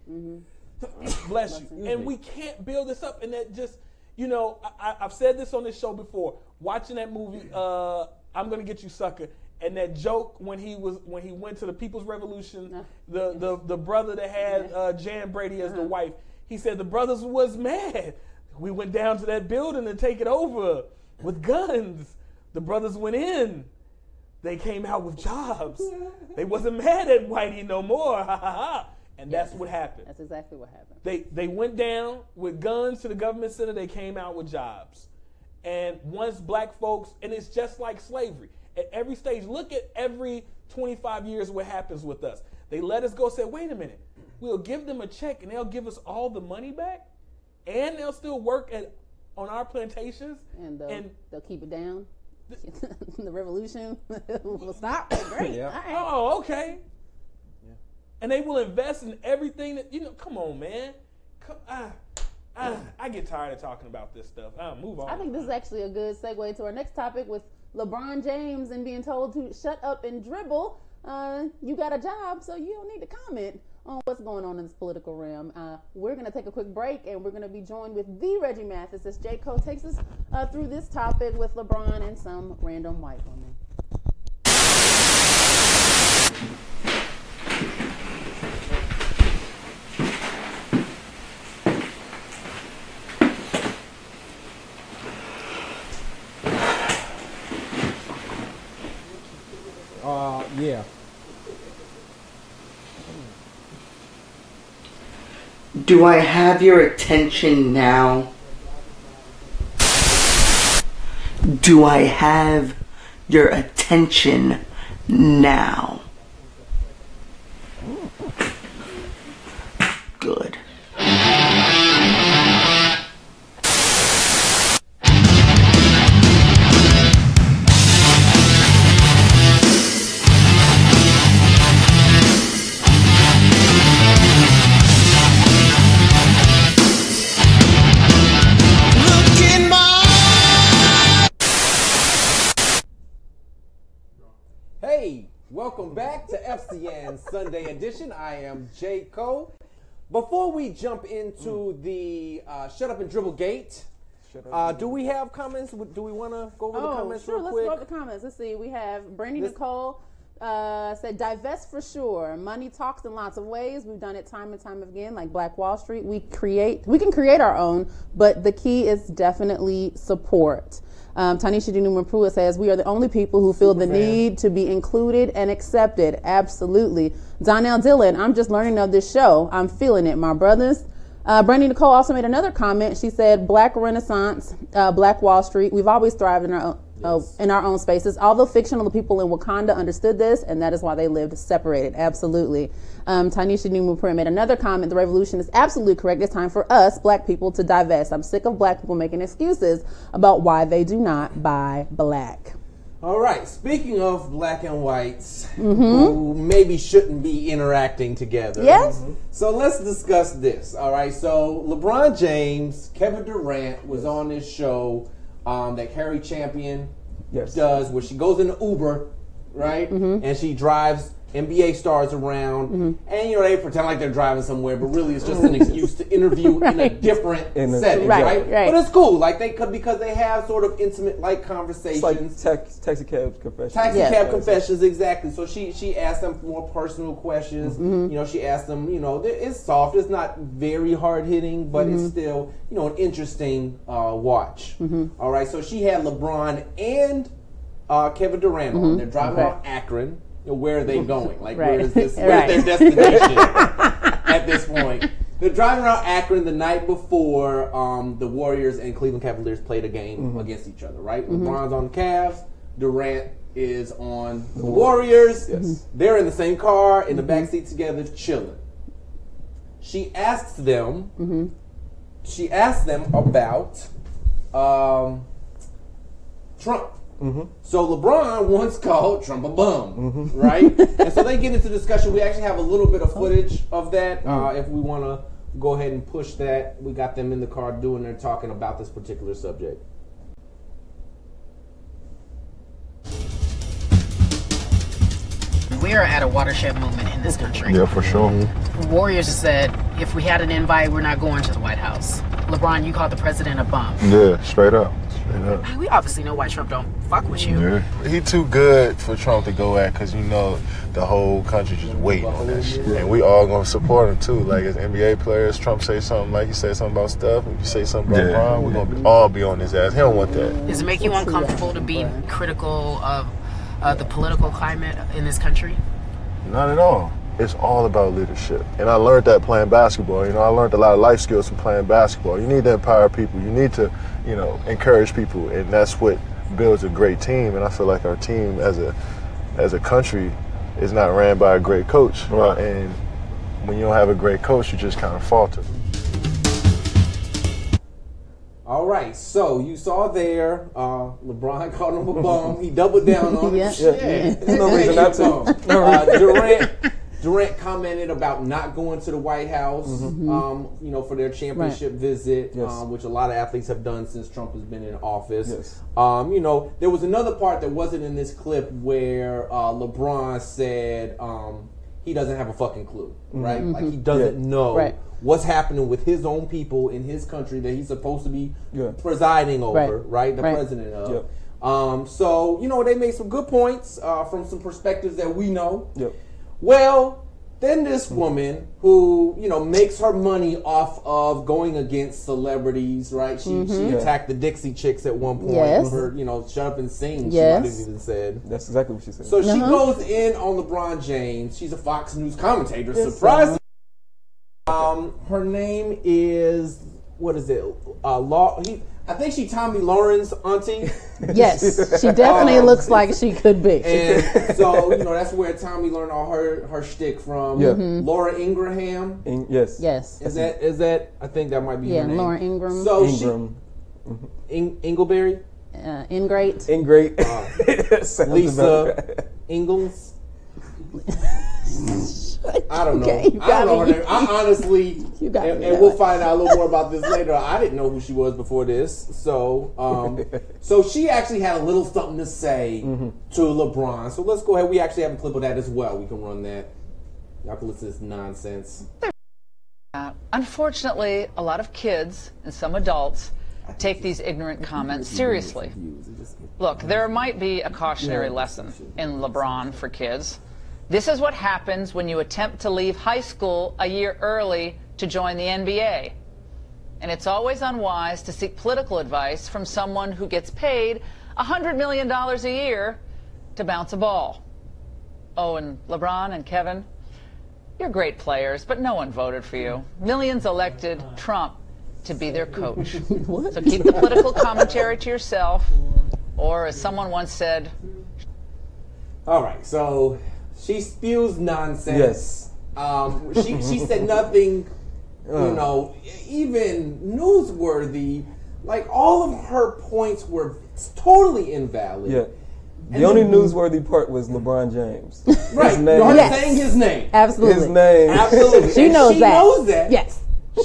Bless you. And we can't build this up. And that just, you know, I, I've said this on this show before. Watching that movie, uh, I'm gonna get you, sucker. And that joke when he was when he went to the People's Revolution, the the the brother that had uh, Jan Brady as the wife, he said the brothers was mad. We went down to that building to take it over with guns. The brothers went in. They came out with jobs. They wasn't mad at Whitey no more. Ha ha ha. And that's what happened. That's exactly what happened. They they went down with guns to the government center. They came out with jobs. And once black folks, and it's just like slavery. At every stage, look at every 25 years what happens with us. They let us go. Say, wait a minute, we'll give them a check and they'll give us all the money back, and they'll still work at on our plantations. And they'll, and they'll keep it down. the revolution will stop. Great. Yeah. All right. Oh, okay. Yeah. And they will invest in everything that you know. Come on, man. Come, ah, ah, I get tired of talking about this stuff. Ah, move on. I think this is actually a good segue to our next topic with LeBron James and being told to shut up and dribble. Uh, you got a job, so you don't need to comment on what's going on in this political realm. Uh, we're going to take a quick break and we're going to be joined with the Reggie Mathis as J. Cole takes us uh, through this topic with LeBron and some random white woman. Uh, yeah. Do I have your attention now? Do I have your attention now? Sunday Edition. I am Jay Cole. Before we jump into the uh, Shut Up and Dribble Gate, uh, do we have comments? Do we want to go over the Oh, comments sure. real Let's go over the comments. Let's see. We have Brandy This- Nicole uh, said, "Divest for sure. Money talks in lots of ways. We've done it time and time again, like Black Wall Street. We create. We can create our own, but the key is definitely support." Um, Tanisha Newman Pruitt says, "We are the only people who feel the need to be included and accepted. Absolutely." Donnell Dillon, I'm just learning of this show. I'm feeling it, my brothers. Uh, Brandy Nicole also made another comment. She said, "Black Renaissance, uh, Black Wall Street. We've always thrived in our own, uh, in our own spaces. Although fictional, the people in Wakanda understood this, and that is why they lived separated. Absolutely." Um, Tanisha Newman made another comment. The revolution is absolutely correct. It's time for us, Black people, to divest. I'm sick of Black people making excuses about why they do not buy black. All right. Speaking of black and whites mm-hmm. who maybe shouldn't be interacting together. Yes? Mm-hmm. So let's discuss this. All right. So LeBron James, Kevin Durant was on this show um, that Cari Champion Yes. does, where she goes in an Uber, right, mm-hmm. and she drives NBA stars around, and you know they pretend like they're driving somewhere, but really it's just an excuse to interview in a different In a- setting, Right, right? right. But it's cool, like they could because they have sort of intimate like It's conversations. like tex- taxi cab confession. Taxi Yeah. cab confessions, exactly. So she she asked them more personal questions. Mm-hmm. You know, she asked them. You know, it's soft. It's not very hard hitting, but Mm-hmm. it's still you know an interesting uh, watch. Mm-hmm. All right. So she had LeBron and uh, Kevin Durant on. They're driving Okay. around Akron. You know, where are they going? Like Right. where is this? Right. Where's their destination at this point? They're driving around Akron the night before um, the Warriors and Cleveland Cavaliers played a game mm-hmm. against each other, right? Mm-hmm. LeBron's on the Cavs, Durant is on the Warriors. Yes, mm-hmm. They're in the same car, in the back seat together, chilling. She asks them, she asks them about um, Trump. Mm-hmm. So LeBron once called Trump a bum, mm-hmm. right? and so they get into discussion. We actually have a little bit of footage of that. Uh, mm. if we want to go ahead and push that, we got them in the car doing their talking about this particular subject. We are at a watershed moment in this country. Yeah, for sure. The Warriors said if we had an invite, we're not going to the White House. LeBron, you called the president a bum. Yeah, straight up. Straight up. We obviously know why Trump don't fuck with you. Yeah. He too good for Trump to go at because you know the whole country just waiting on that shit, and we all gonna support him too. Like as NBA players, Trump say something like he say something about stuff. If you say something about Yeah. Ron, we're gonna be, all be on his ass. He don't want that. Does it make you uncomfortable to be critical of uh, the political climate in this country? Not at all. It's all about leadership. And I learned that playing basketball. You know, I learned a lot of life skills from playing basketball. You need to empower people. You need to, you know, encourage people. And that's what builds a great team. And I feel like our team as a as a country is not ran by a great coach. Right. And when you don't have a great coach, you just kind of falter. All right, so you saw there, uh, LeBron called him a bum. He doubled down on Yeah. it. Yeah. Yeah. There's no reason not to. Uh, Durant, Durant commented about not going to the White House, um, you know, for their championship visit, Yes. um, which a lot of athletes have done since Trump has been in office. Yes. Um, you know, there was another part that wasn't in this clip where uh, LeBron said um, he doesn't have a fucking clue, right? Like he doesn't Yeah. know Right. what's happening with his own people in his country that he's supposed to be Yeah. presiding over, Right. right? The Right. president of. Yep. Um, so you know they made some good points uh, from some perspectives that we know. Yep. Well, then this woman who you know makes her money off of going against celebrities, right? She she attacked the Dixie Chicks at one point. Yes. For you know, shut up and sing. She Yes. might have even said. That's exactly what she said. So she Uh-huh. goes in on LeBron James. She's a Fox News commentator. Surprise! Um, her name is what is it? Uh, Law. He, I think she Tomi Lahren's auntie. Yes, she definitely Um, looks like she could be. And so, you know, that's where Tommy learned all her her shtick from. Yeah. Laura Ingraham. In- yes. yes. Is that is that? I think that might be Yeah, her name. Laura Ingraham. So Ingraham. she In, Ingleberry, Uh, Ingrate. Ingrate. Uh, Lisa Ingles. I don't know. Okay, you I don't know her name. I honestly, You got and, and we'll find out a little more about this later. I didn't know who she was before this, so um, so she actually had a little something to say Mm-hmm. to LeBron. So let's go ahead. We actually have a clip of that as well. We can run that. Y'all can listen to this nonsense. Unfortunately, a lot of kids and some adults take these ignorant comments seriously. Look, there might be a cautionary lesson in LeBron for kids. This is what happens when you attempt to leave high school a year early to join the NBA. And it's always unwise to seek political advice from someone who gets paid $100 million a year to bounce a ball. Oh, and LeBron and Kevin, you're great players, but no one voted for you. Millions elected Trump to be their coach. So keep the political commentary to yourself, or as someone once said, All right, so she spews nonsense. Yes. Um, she she said nothing, you Uh. know, even newsworthy. Like all of her points were totally invalid. Yeah. And The only then- newsworthy part was LeBron James. Right. His name, Her Yes. saying his name. Absolutely. his name. Absolutely. She And knows she that. knows that. Yes.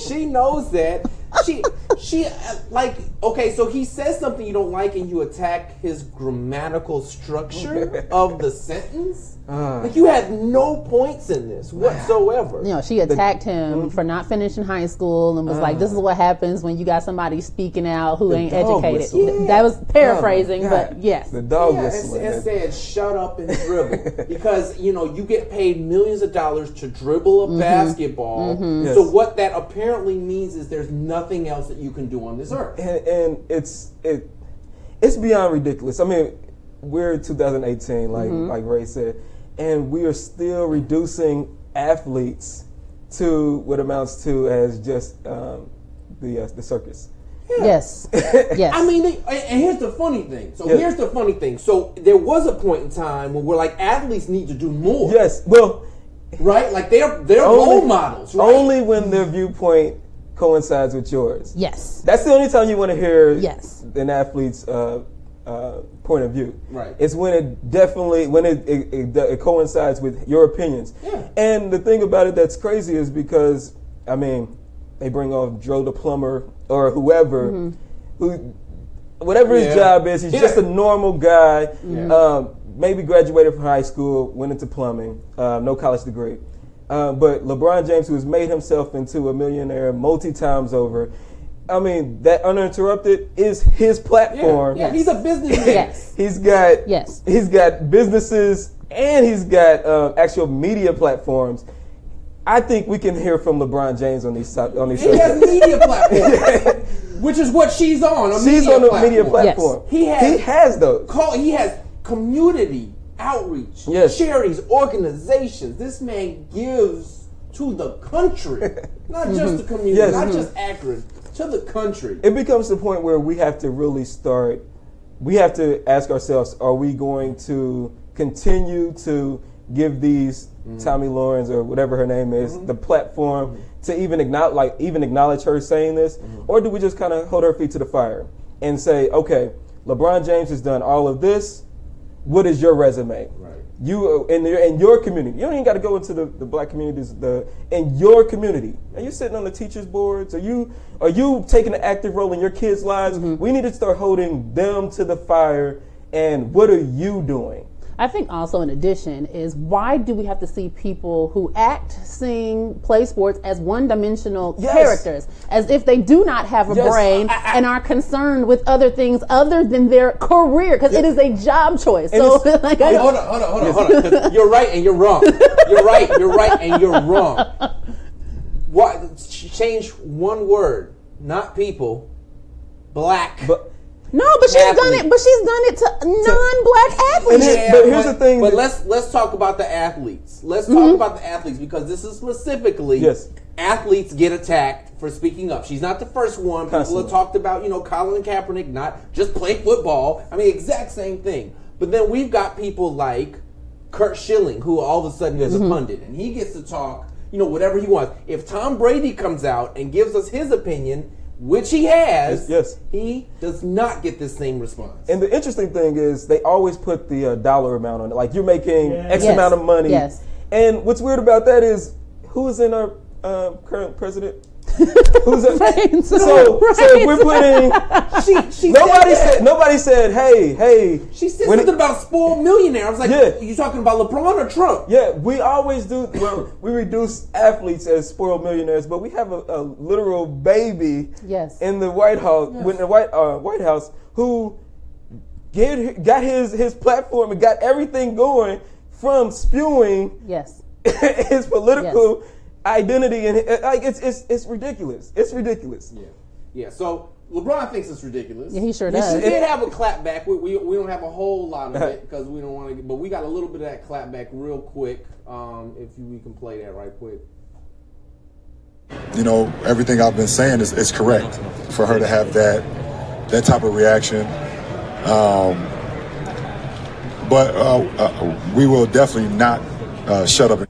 She knows that. She she uh, like okay, so he says something you don't like and you attack his grammatical structure of the sentence. Uh. like you had no points in this whatsoever. You know, she attacked him for not finishing high school and was like, "This is what happens when you got somebody speaking out who ain't dog educated." whistle. That was paraphrasing, Oh, but yes. The dog Yeah, whistle. and, and said, "Shut up and dribble," because you know you get paid millions of dollars to dribble a basketball. So Yes. what that apparently means is there's nothing else that you can do on this earth. and, and it's it it's beyond ridiculous. I mean, we're 2018, like Mm-hmm. like Ray said, and we are still reducing athletes to what amounts to as just um, the uh, the circus. Yes. Yes. I mean, they, and and here's the funny thing. So Yeah. here's the funny thing. So there was a point in time when we're like athletes need to do more, Yes, well, right? Like they're they're only, role models, right? only when their viewpoint coincides with yours. yes. That's the only time you want to hear Yes. an athlete's uh, uh, point of view. Right. It's when it definitely when it it, it, it coincides with your opinions. Yeah. And the thing about it that's crazy is because I mean they bring off Joe the plumber or whoever who whatever his Yeah. job is, he's Yeah. just a normal guy. Yeah. Um, maybe graduated from high school, went into plumbing, um, no college degree. Um, but LeBron James, who has made himself into a millionaire multi times over, I mean, that uninterrupted is his yeah, platform. yeah, he's a businessman. Yes. He's got Yes. he's got businesses and he's got uh, actual media platforms. I think we can hear from LeBron James on these on these. He has media platform, which is what she's on. A She's on the platform. media platform. He has- he has those. Call, he has community outreach, Yes. charities, organizations. This man gives to the country, not just the community, Yes. not Mhm. just Akron, to the country. it becomes the point where we have to really start we have to ask ourselves are we going to continue to give these mm-hmm. tommy lawrence or whatever her name is mm-hmm. the platform mm-hmm. to even acknowledge like even acknowledge her saying this? Or do we just kind of hold our feet to the fire and say okay lebron james has done all of this. What is your resume? Right. You uh, in your in your community. You don't even got to go into the, the black communities. The in your community. Are you sitting on the teachers boards? Are you are you taking an active role in your kids' lives? We need to start holding them to the fire. And what are you doing? I think also in addition is why do we have to see people who act, sing, play sports as one-dimensional Yes. characters, as if they do not have a Yes. brain and are concerned with other things other than their career because it is a job choice. And So it's- like, I hold on, hold on, hold on, hold on. 'cause You're right and you're wrong. You're right, you're right and you're wrong. What? Change one word, not people. Black. But no, but she's done it. But she's done it to non-black athletes. here- but here's the thing But that- let's let's talk about the athletes. Let's talk mm-hmm. about the athletes because this is specifically Yes. athletes get attacked for speaking up. She's not the first one. People Constantly. have talked about you know Colin Kaepernick not just play football. I mean, exact same thing. But then we've got people like Curt Schilling, who all of a sudden is a mm-hmm. pundit, and he gets to talk, you know, whatever he wants. If Tom Brady comes out and gives us his opinion, which he has, Yes. he does not get this same response. and the interesting thing is they always put the uh, dollar amount on it. Like you're making X Yes. amount of money. Yes. And what's weird about that is who is in our um, current president? Who's a, Right, so, so- so if we're putting She, she nobody said, said nobody said hey hey She said something it- about spoiled millionaire. I was like, Yeah. you talking about LeBron or Trump? Yeah, we always do. Well, we reduce athletes as spoiled millionaires, but we have a, a literal baby Yes. in the White House, in the White uh, White House, who get, got his his platform and got everything going from spewing Yes. his political identity, and like it's it's it's ridiculous. It's ridiculous. Yeah. Yeah. So LeBron thinks it's ridiculous. Yeah, he sure We does. did have a clapback. We, we, we don't have a whole lot of it because we don't want to. But we got a little bit of that clapback real quick. Um, if you, we can play that right quick. You know, everything I've been saying is, is correct for her to have that that type of reaction. Um, but uh, uh, we will definitely not uh, shut up.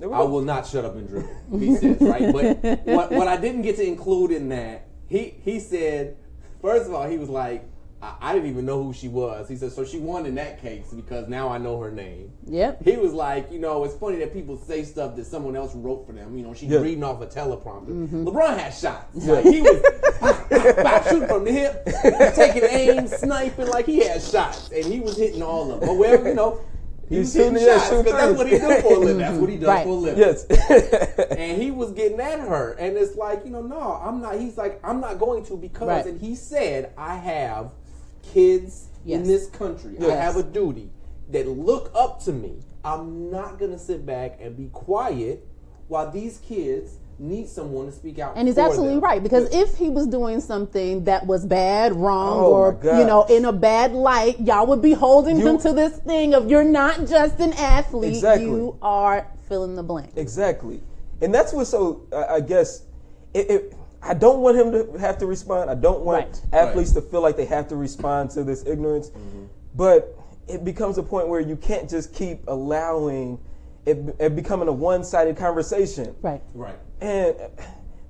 There we I will not shut up and dribble. He says right. But what, what I didn't get to include in that, he he said, first of all, he was like, I, I didn't even know who she was. He said, so she won in that case because now I know her name. Yep. He was like, you know, it's funny that people say stuff that someone else wrote for them. You know, she's Yeah. reading off a teleprompter. Mm-hmm. LeBron had shots. Like he was shooting from the hip, taking aim, sniping like he had shots, and he was hitting all of them. But well, you know, he He's was hitting shooting- yeah, shots because that's what he threes. do for a living. That's what he does Right. for a living. Yes. And he was getting at her, and it's like, you know, no, I'm not. He's like, I'm not going to because, Right. and he said, I have kids in this country. I have a duty that look up to me. I'm not gonna sit back and be quiet while these kids need someone to speak out. And he's absolutely them. right because if he was doing something that was bad, wrong, Oh, or you know, in a bad light, y'all would be holding You- him to this thing of you're not just an athlete, Exactly. you are fill in the blank. Exactly, and that's what. so. I I guess it, it, I don't want him to have to respond. I don't want Right. athletes to feel like they have to respond to this ignorance. Mm-hmm. But it becomes a point where you can't just keep allowing it, it becoming a one-sided conversation. Right. Right. And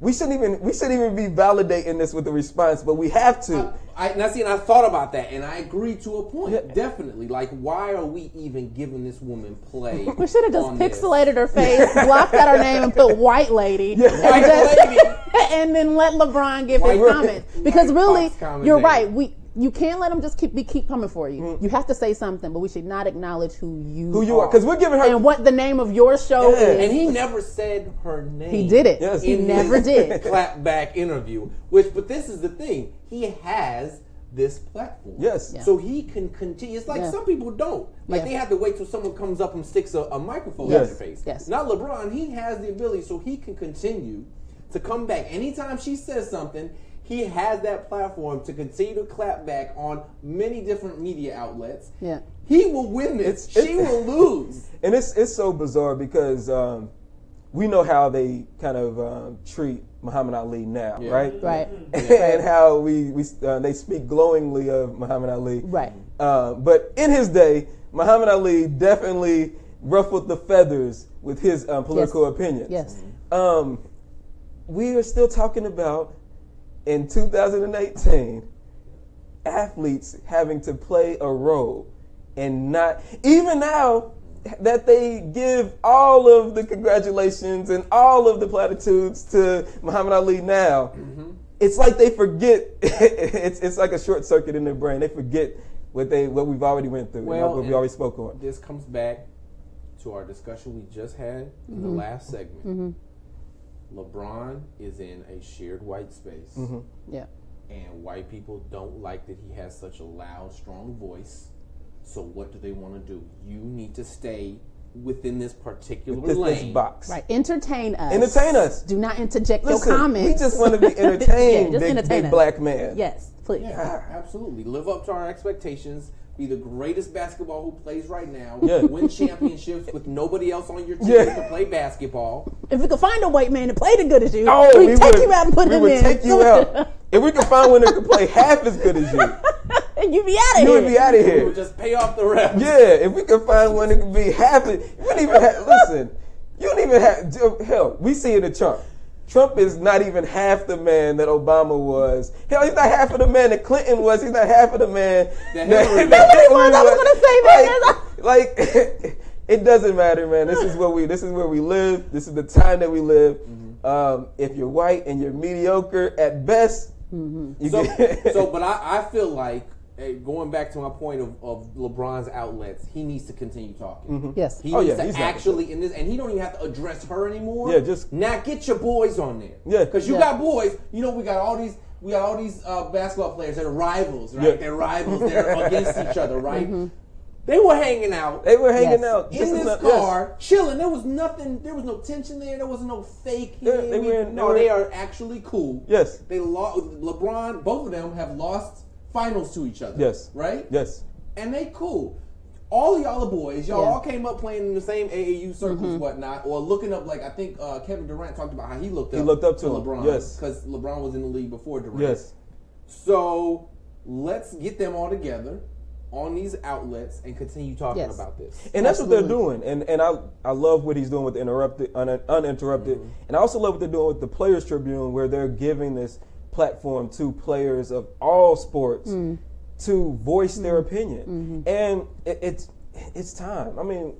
we shouldn't even we shouldn't even be validating this with the response, but we have to. I now see, and I thought about that, and I agree to a point. Yeah. Definitely, like, why are we even giving this woman play? We should have just on this? pixelated her face, blocked out her name, and put white lady, and, White just- lady. and then let LeBron give White- his comments. Because really, you're right. We you can't let them just keep be keep coming for you. Mm. You have to say something, but we should not acknowledge who you Who you are? Because we're giving her. and what the name of your show Yeah. is. And he never said her name. He did it. Yes. He never his did. clapback interview. Which, but this is the thing. He has this platform. Yes. Yeah. So he can continue. It's like Yeah. some people don't. Like Yeah. they have to wait till someone comes up and sticks a, a microphone Yes. in their face. Yes. Not LeBron. He has the ability, so he can continue to come back anytime she says something. He has that platform to continue to clap back on many different media outlets. Yeah. He will win this. It's- she it's- will lose. and it's it's so bizarre because um, we know how they kind of um, treat Muhammad Ali now, Yeah. right? Right. and how we, we uh, they speak glowingly of Muhammad Ali. Right. Uh, but in his day, Muhammad Ali definitely ruffled the feathers with his um, political Yes. opinions. Yes. Um, we are still talking about in 2018 athletes having to play a role and not even now that they give all of the congratulations and all of the platitudes to Muhammad Ali now, mm-hmm. it's like they forget. it's it's like a short circuit in their brain. They forget what they what we've already went through, Well, what we already spoke on. This comes back to our discussion we just had in the mm-hmm. last segment. Mm-hmm. LeBron is in a shared white space, mm-hmm. Yeah. and white people don't like that he has such a loud, strong voice. So, what do they want to do? You need to stay within this particular This, this box. Right. Entertain us. Entertain us. Do not interject Listen, your comments. we just want to be entertained, Yeah, just big, entertain big us. black man. Yes, please. Yeah, absolutely. Live up to our expectations. Be the greatest basketball who plays right now. Yeah. Win championships with nobody else on your team Yeah. to play basketball. If we could find a white man that played as good as you, Oh, we we take would, you out and put we him would in. take you out. If we could find one that could play half as good as you, and you be out of you here. would be out of We here. would just pay off the refs. Yeah, if we could find one that could be half as, you wouldn't even have, listen, you don't even have, hell, we see it in Trump. Trump is not even half the man that Obama was. Hell, he's not half of the man that Clinton was. He's not half of the man That Hillary was. I was gonna say that. Like, like It doesn't matter, man. This is where we. This is where we live. This is the time that we live. Mm-hmm. Um, if you're white and you're mediocre at best, Mm-hmm. you So, so but I, I feel like going back to my point of, of LeBron's outlets, he needs to continue talking. Yes. He Oh, needs yeah, to he's actually in this, and he don't even have to address her anymore. Yeah, just- now get your boys on there. Yeah. because you Yeah. got boys. You know we got all these. We got all these uh, basketball players that are rivals, right? Yeah. They're rivals. They're against each other, right? They were hanging out. they were hanging Yes. out in just this enough- yes. car, chilling. There was nothing. There was no tension there. There was no fake. Yeah, they We- were in- no, they they are actually cool. Yes. They lost. LeBron. Both of them have lost finals to each other. Yes. Right. Yes. And they cool. All y'all are boys. Y'all Yeah. all came up playing in the same AAU circles, whatnot, or looking up. Like I think uh, Kevin Durant talked about how he looked up. He looked up to him, LeBron. yes. Because LeBron was in the league before Durant. Yes. So let's get them all together on these outlets and continue talking Yes. about this. And that's what they're doing. And and I I love what he's doing with the interrupted un, uninterrupted. And I also love what they're doing with the Players Tribune, where they're giving this platform to players of all sports mm. to voice their mm-hmm. opinion. Mm-hmm. And it, it's it's time. I mean,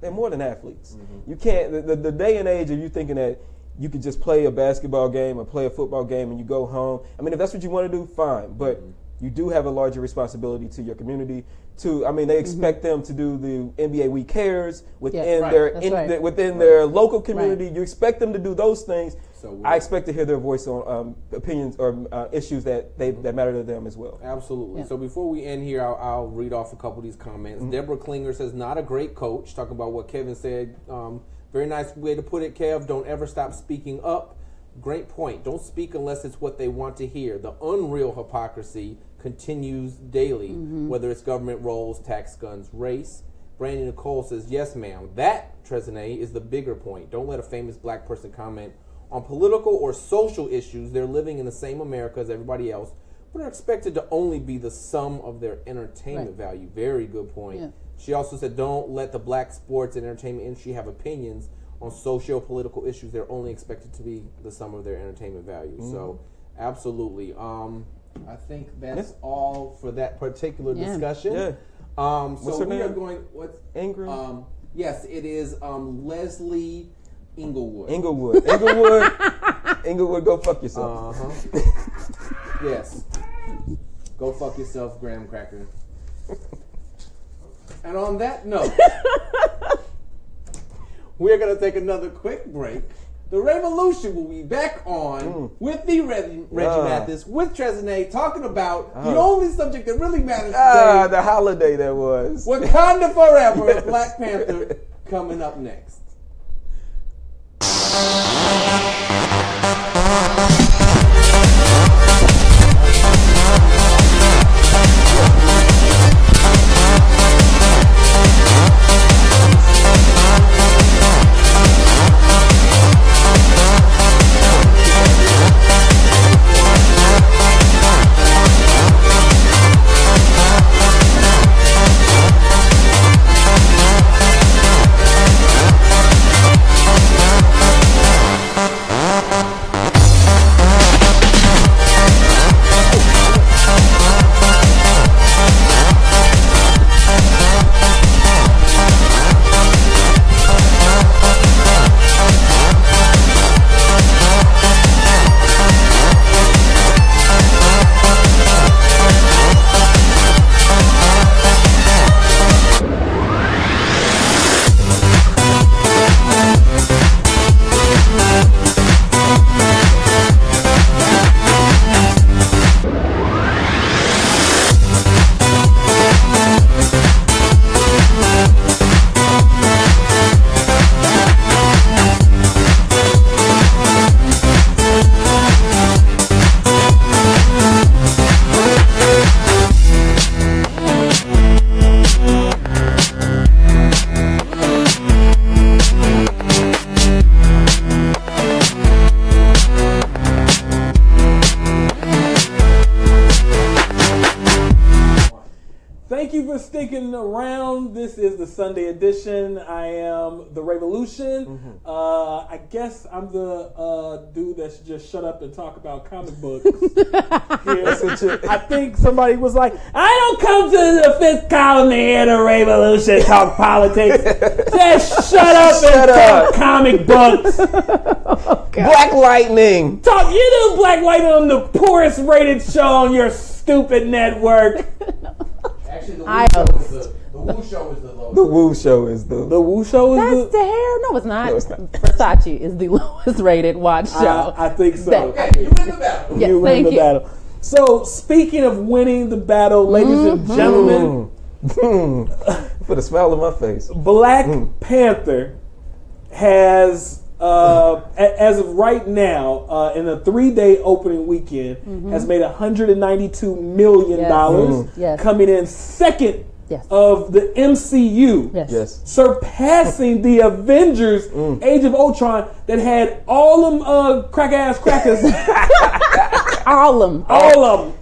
they're more than athletes. Mm-hmm. You can't the, the, the day and age of you thinking that you could just play a basketball game or play a football game and you go home. I mean, if that's what you want to do, fine. But you do have a larger responsibility to your community. To I mean, they expect them to do the NBA We Cares within Yeah. Right. their in, right. the- within their local community. You expect them to do those things. So we- I expect to hear their voice on um, opinions or uh, issues that they that matter to them as well. Absolutely. Yeah. So before we end here, I'll, I'll read off a couple of these comments. Mm-hmm. Deborah Klinger says, "Not a great coach." Talking about what Kevin said. Um, very nice way to put it, Kev. Don't ever stop speaking up. Great point. Don't speak unless it's what they want to hear. The unreal hypocrisy continues daily, Mm-hmm. whether it's government roles, tax guns, race. Brandon Nicole says, "Yes, ma'am. That Trezene is the bigger point. Don't let a famous black person comment on political or social issues. They're living in the same America as everybody else, but are expected to only be the sum of their entertainment Right. value. Very good point. Yeah. She also said, "Don't let the black sports and entertainment industry have opinions on socio-political issues. They're only expected to be the sum of their entertainment value." So, absolutely. Um, I think that's all for that particular Yeah. discussion. Yeah. Um, so What's her we are going. What's Ingram? Um, yes, it is um, Leslie Inglewood. Inglewood, Inglewood, Inglewood, go fuck yourself. Uh huh. yes. Go fuck yourself, graham cracker. And on that note, we're gonna take another quick break. The Revolution will be back on with the Reggie, Reggie Ah. Mathis with Trezene talking about the Ah. only subject that really matters Ah, today: the holiday that was. Wakanda Forever, and Black Panther, coming up next. Thank you. Sunday edition. I am the Revolution. Mm-hmm. Uh, I guess I'm the uh, dude that should just shut up and talk about comic books. That's Here. shit. I think somebody was like, I don't come to the fifth column to hear the revolution talk politics. Just shut up Shut and up. talk comic books. Black Lightning. Talk you do Black Lightning on the poorest rated show on your stupid network. Actually, the I Woo show is the the Woo show is the lowest. The Woo Show is the. The Woo Show is That's the. the hair. No, it's not. No, it's not. Versace is the lowest rated watch show. I, I think so. That- Okay, you win the battle. Yes, you win thank the you. battle. So, speaking of winning the battle, ladies and Mm-hmm. gentlemen, Put a smile on my face. Black Panther has, uh, as of right now, uh, in a three-day opening weekend, has made 192 million Yes. dollars, Mhm. Yes. coming in second Yes. of the MCU. yes. Yes. Surpassing the Avengers Age of Ultron that had all them uh, crack ass crackers, All of them. all of them,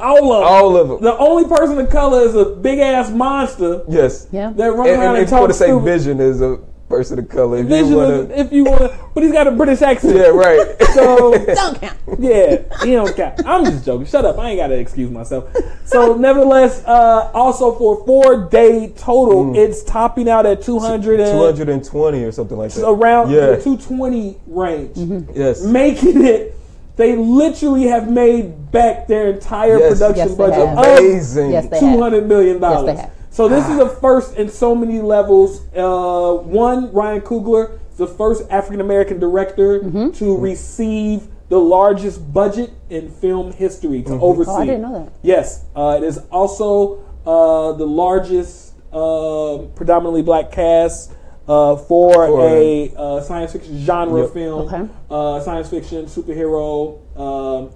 all of them. All of them. The only person of color is a big ass monster Yes. Yeah. that runs And, around and and, if you want talks to say stupid. Vision is a person of color, if you want to. if you want to, but he's got a British accent. Yeah, right. So Don't count. yeah, he don't count. I'm just joking. Shut up. I ain't got to excuse myself. So nevertheless, uh, also for four day total, Mm. it's topping out at 200 and 220 or something like that. around Yeah. the 220 range, Yes. making it. They literally have made back their entire Yes. production Yes, budget Amazing. Yes, they two have. hundred million dollars. Yes, they have. So this is a first in so many levels. Uh, one, Ryan Coogler the first African American director Mm-hmm. to receive the largest budget in film history to oversee. Oh, I didn't know that. Yes, uh, it is also uh, the largest uh, predominantly black cast uh, for, For- a uh, science fiction genre Yep. film, Okay. uh, science fiction superhero um,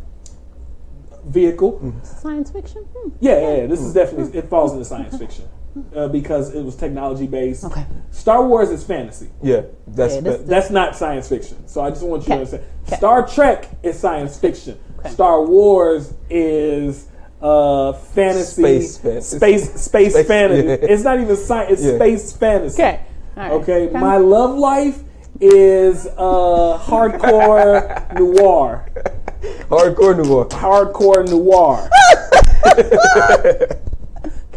vehicle. Science fiction. Hmm. Yeah, yeah, yeah, this is definitely it falls into science fiction uh, because it was technology based. Okay. Star Wars is fantasy. Yeah, that's Yeah, this- that- That's not science fiction. So I just want you to understand. Okay. Star Trek is science fiction. Okay. Star Wars is uh, fantasy, Space fantasy. space, space, Space- fantasy. yeah. It's not even science. It's Yeah. space fantasy. Okay. All right. Okay. My love life is uh, hardcore noir. hardcore noir. Hardcore noir.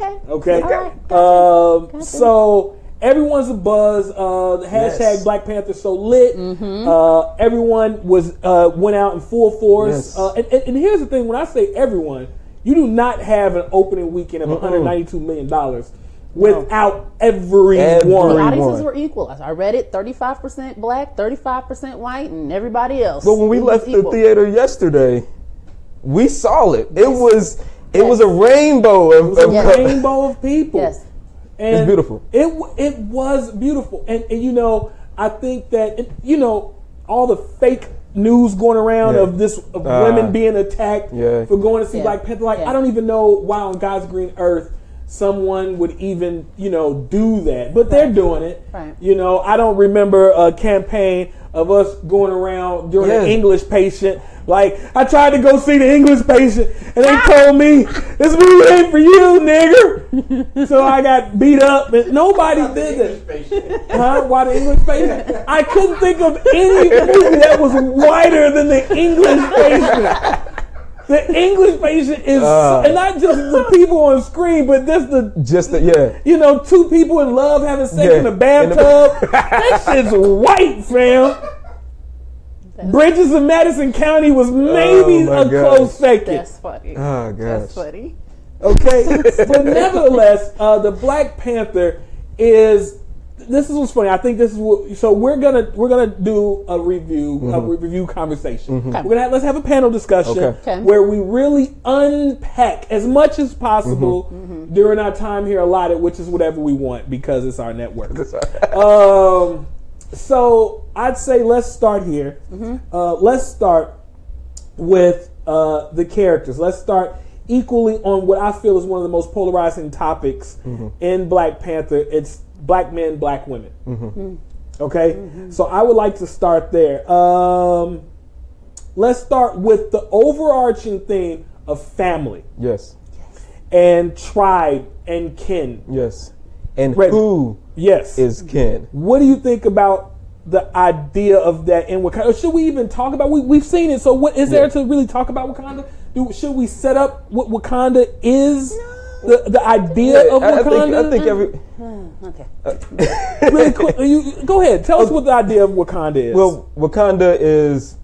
Okay. Okay. All right. Um, so everyone's a buzz. Uh, the hashtag Yes. Black Panther so lit. Mm-hmm. Uh, everyone was uh, went out in full force. Yes. Uh, and, and, and here's the thing: when I say everyone, you do not have an opening weekend of 192 million dollars without everyone. The Everyone. audiences were equal. I read it: thirty-five percent black, thirty-five percent white, and everybody else. But when we left the equal. theater yesterday, we saw it. It was it was a rainbow of, A of Yes. rainbow of people. Yes. And It's beautiful. It it was beautiful, and, and you know, I think that it, you know all the fake news going around Yeah. of this of Ah. women being attacked Yeah. for going to see Yeah. Black Panther. Like Yeah. I don't even know why on God's green earth someone would even you know do that, but they're doing it. Right. You know, I don't remember a campaign of us going around during an English patient. Like I tried to go see the English patient, and they told me this movie ain't for you, nigger. so I got beat up, and nobody did that. Huh? Why the English patient? I couldn't think of any movie that was whiter than the English patient. The English patient is, Uh. and not just the people on screen, but just the just the, yeah. you know, two people in love having sex Yeah, in a in the- bathtub. that shit's white, fam. Bridges of Madison County was maybe Oh, my a gosh. close second. That's funny. Oh That's funny. Okay, but nevertheless, uh, the Black Panther is. This is what's funny. I think this is what. So we're gonna we're gonna do a review a re- review conversation. We're gonna have, let's have a panel discussion Okay. Okay. where we really unpack as much as possible during our time here allotted, which is whatever we want because it's our network. um, so I'd say let's start here. Uh, let's start with uh, the characters. Let's start equally on what I feel is one of the most polarizing topics in Black Panther. It's black men, black women. Mm-hmm. Mm-hmm. Okay, mm-hmm. so I would like to start there. Um, let's start with the overarching theme of family Yes. and tribe and kin. Yes. And Right. who Yes. is kin. What do you think about the idea of that in Wakanda? Should we even talk about? We, we've seen it. So what is there Yeah. to really talk about Wakanda? Do, should we set up what Wakanda is? The, the idea of I, I Wakanda. think, I think every Okay. really quick. You, go ahead. Tell us what the idea of Wakanda is. Well, Wakanda is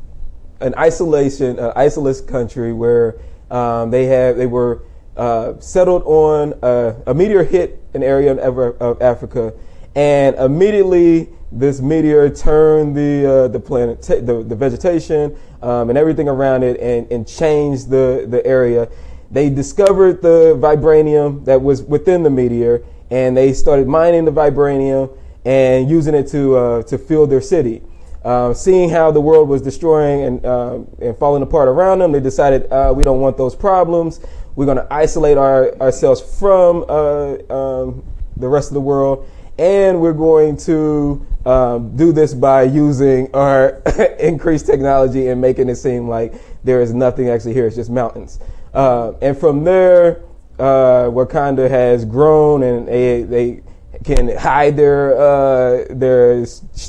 an isolation, an isolated country where um, they have they were uh, settled on a, a meteor hit an area of, of Africa, and immediately this meteor turned the uh, the planet, ta- the, the vegetation um, and everything around it, and, and changed the the area. They discovered the vibranium that was within the meteor, and they started mining the vibranium and using it to uh, to fuel their city. Uh, seeing how the world was destroying and um, and falling apart around them, they decided uh, we don't want those problems. We're going to isolate our, ourselves from uh, um, the rest of the world, and we're going to um, do this by using our increased technology and making it seem like there is nothing actually here. It's just mountains. Uh, and from there, uh, Wakanda has grown, and they they can hide their uh, their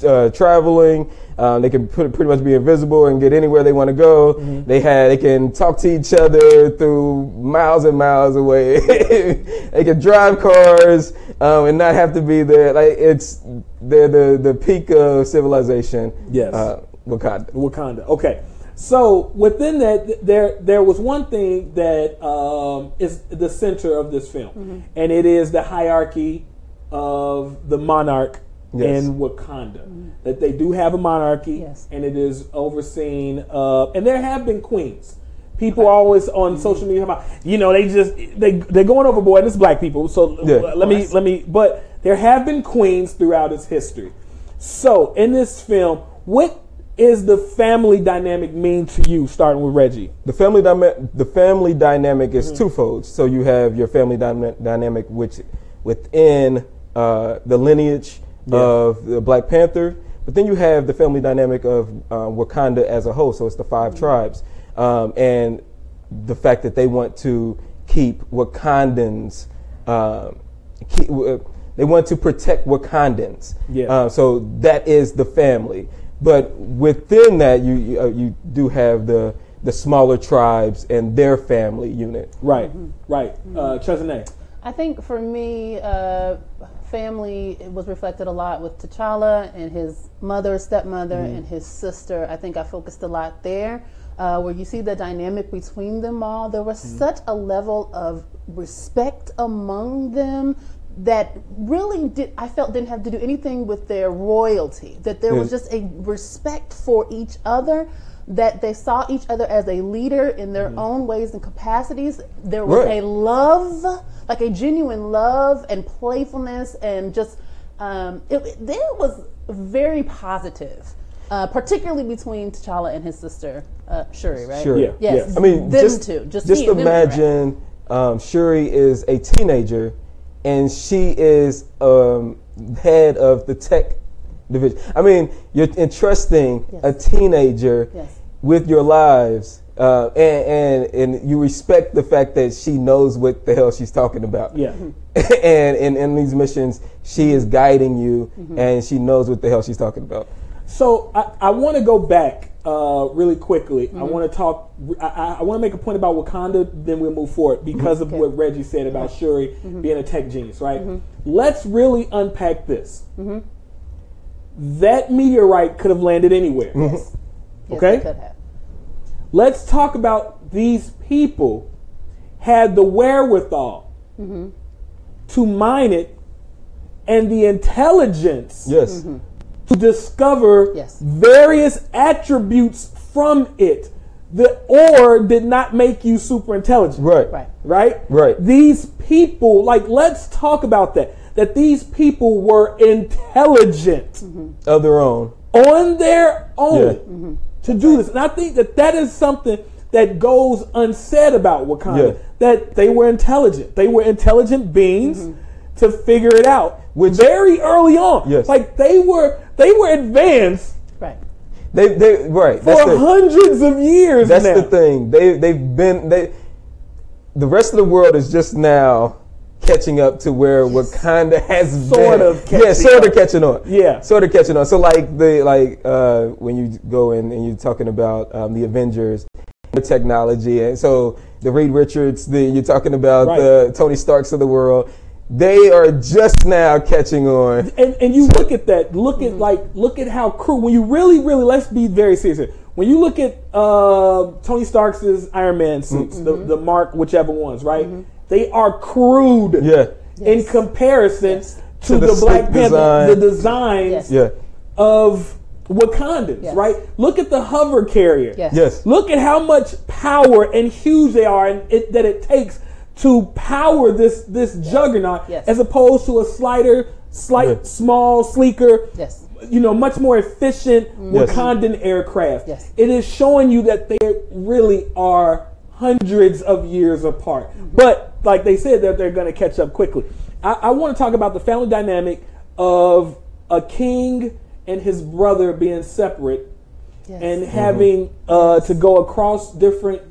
uh, traveling. Um, they can put, pretty much be invisible and get anywhere they want to go. They had they can talk to each other through miles and miles away. they can drive cars um, and not have to be there. Like it's they're the the peak of civilization. Yes. uh, Wakanda. Wakanda. Okay. So within that, th- there there was one thing that um, is the center of this film, and it is the hierarchy of the monarch Yes. in Wakanda. That they do have a monarchy, Yes. and it is overseen. Uh, and there have been queens. People always on social media about, you know, they just they they're going overboard. And it's black people, so Yeah. let me let me. But there have been queens throughout its history. So in this film, what is the family dynamic mean to you? Starting with Reggie. The family dyma- the family dynamic is Mm-hmm. twofold. So you have your family dyna- dynamic, which within uh, the lineage of the Black Panther, but then you have the family dynamic of uh, Wakanda as a whole. So it's the 5 Mm-hmm. tribes, um, and the fact that they want to keep Wakandans. Um, keep, uh, they want to protect Wakandans. Yeah. Uh, so that is the family. But within that, you you, uh, you do have the the smaller tribes and their family unit. Right, right. Uh, Chesney. I think for me, uh, family was reflected a lot with T'Challa and his mother, stepmother, and his sister. I think I focused a lot there, uh, where you see the dynamic between them all. There was such a level of respect among them that really did I felt didn't have to do anything with their royalty. That there was just a respect for each other. That they saw each other as a leader in their own ways and capacities. There was Right. a love, like a genuine love and playfulness, and just um, it, it, was very positive, uh, particularly between T'Challa and his sister uh, Shuri. Right? Sure. Yeah. Yes. Yes. I mean, them just two. Just, just me and them two, right? imagine um, Shuri is a teenager, and she is um, head of the tech division. I mean, you're entrusting a teenager Yes. with your lives. Uh, and, and and you respect the fact that she knows what the hell she's talking about. Yeah. and in, in these missions, she is guiding you, Mm-hmm. and she knows what the hell she's talking about. So I, I want to go back uh, really quickly. I Mm-hmm. want to talk. I, I, I want to make a point about Wakanda. Then we'll move forward because of what Reggie said about Shuri Mm-hmm. being a tech genius. Right. Let's really unpack this. Mm-hmm. That meteorite could have landed anywhere. Yes, Okay. have. Let's talk about these people had the wherewithal Mm-hmm. to mine it and the intelligence Yes. To discover Yes. various attributes from it. The ore did not make you super intelligent. Right. Right. Right? Right. These people, like, let's talk about that. That these people were intelligent Mm-hmm. Of their own. on their own Yeah. Mm-hmm. to do this. And I think that that is something that goes unsaid about Wakanda. Yeah. That they were intelligent. They were intelligent beings Mm-hmm. To figure it out. Which- very early on. Yes. Like they were they were advanced Right. They, they, right. for That's the, hundreds of years that's now. the thing. They, they've been, they, the rest of the world is just now catching up to where Wakanda has Sort been. of yeah, catching sort up. of catching on. Yeah. sort of catching on. So like the like uh, when you go in and you're talking about um, the Avengers, the technology, and so the Reed Richards, the you're talking about Right. the Tony Starks of the world, they are just now catching on. and and you look at that. Look at like look at how crude. When you really, really let's be very serious. here. When you look at uh, Tony Stark's Iron Man suits, the, the Mark whichever ones, right? They are crude. Yeah. In comparison to, To the the, Black Panther, design. the designs Yes. Yeah. of Wakandans, Yes. right? Look at the hover carrier. Yes. Yes. Look at how much power and huge they are, and it, that it takes to power this this juggernaut, Yes. as opposed to a slighter, slight, Yeah. small, sleeker, Yes. you know, much more efficient mm. Yes. Wakandan aircraft. Yes. It is showing you that they really are hundreds of years apart. Mm-hmm. But like they said, that they're going to catch up quickly. I, I want to talk about the family dynamic of a king and his brother being separate Yes. and mm-hmm. having uh, to go across different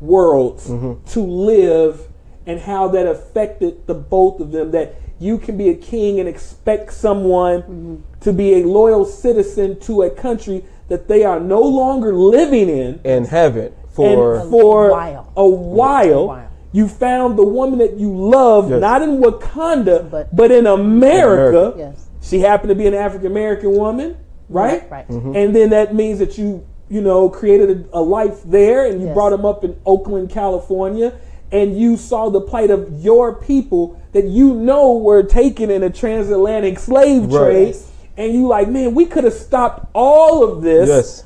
worlds mm-hmm. to live and how that affected the both of them that you can be a king and expect someone mm-hmm. to be a loyal citizen to a country that they are no longer living in and haven't for and for while. a while, while. you found the woman that you love Yes. not in Wakanda but, But- in America. America. Yes. She happened to be an African American woman, right? Right. Mm-hmm. And then that means that you, you know, created a, a life there, and you Yes. brought him up in Oakland, California, and you saw the plight of your people that you know were taken in a transatlantic slave Right. trade, Yes. and you like, man, we could have stopped all of this yes.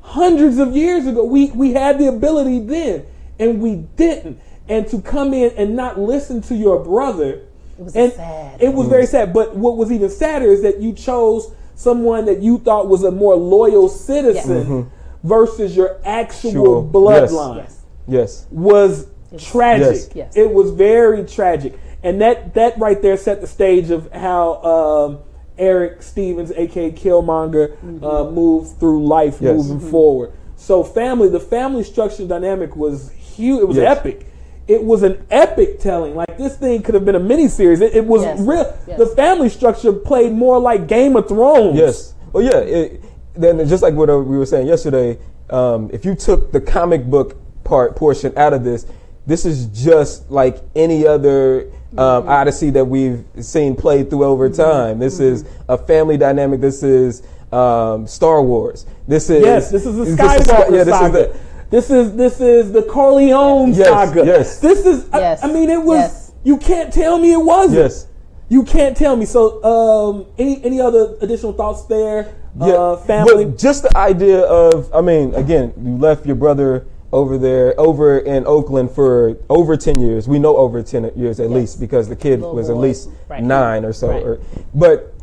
hundreds of years ago. We we had the ability then, and we didn't. And to come in and not listen to your brother, It was and sad. It was very sad. But what was even sadder is that you chose someone that you thought was a more loyal citizen mm-hmm. versus your actual Sure. bloodline Yes. Yes. was tragic. Yes. Yes. It was very tragic, and that that right there set the stage of how um, Eric Stevens, aka Killmonger, uh, moved through life, Yes. moving forward. So, family, the family structure dynamic was huge. It was Yes. epic. It was an epic telling. Like this thing could have been a miniseries. It, it was Yes. real. Yes. The family structure played more like Game of Thrones. Yes. Well, yeah. It, then just like what uh, we were saying yesterday, um, if you took the comic book part portion out of this, this is just like any other um, Odyssey that we've seen played through over time. This is a family dynamic. This is um, Star Wars. This is Yes, this is the this Skywalker yeah, this saga. Is the, this is this is the Corleone Yes, saga. yes. This is. I- Yes, I, mean, it was. yes. You can't tell me it wasn't. yes. You can't tell me. So, um, any any other additional thoughts there? Uh, family. But just the idea of, I mean, again, you left your brother over there, over in Oakland for over 10 years. We know over 10 years at least because the kid Little was at least Right. nine or so. Right. Or, but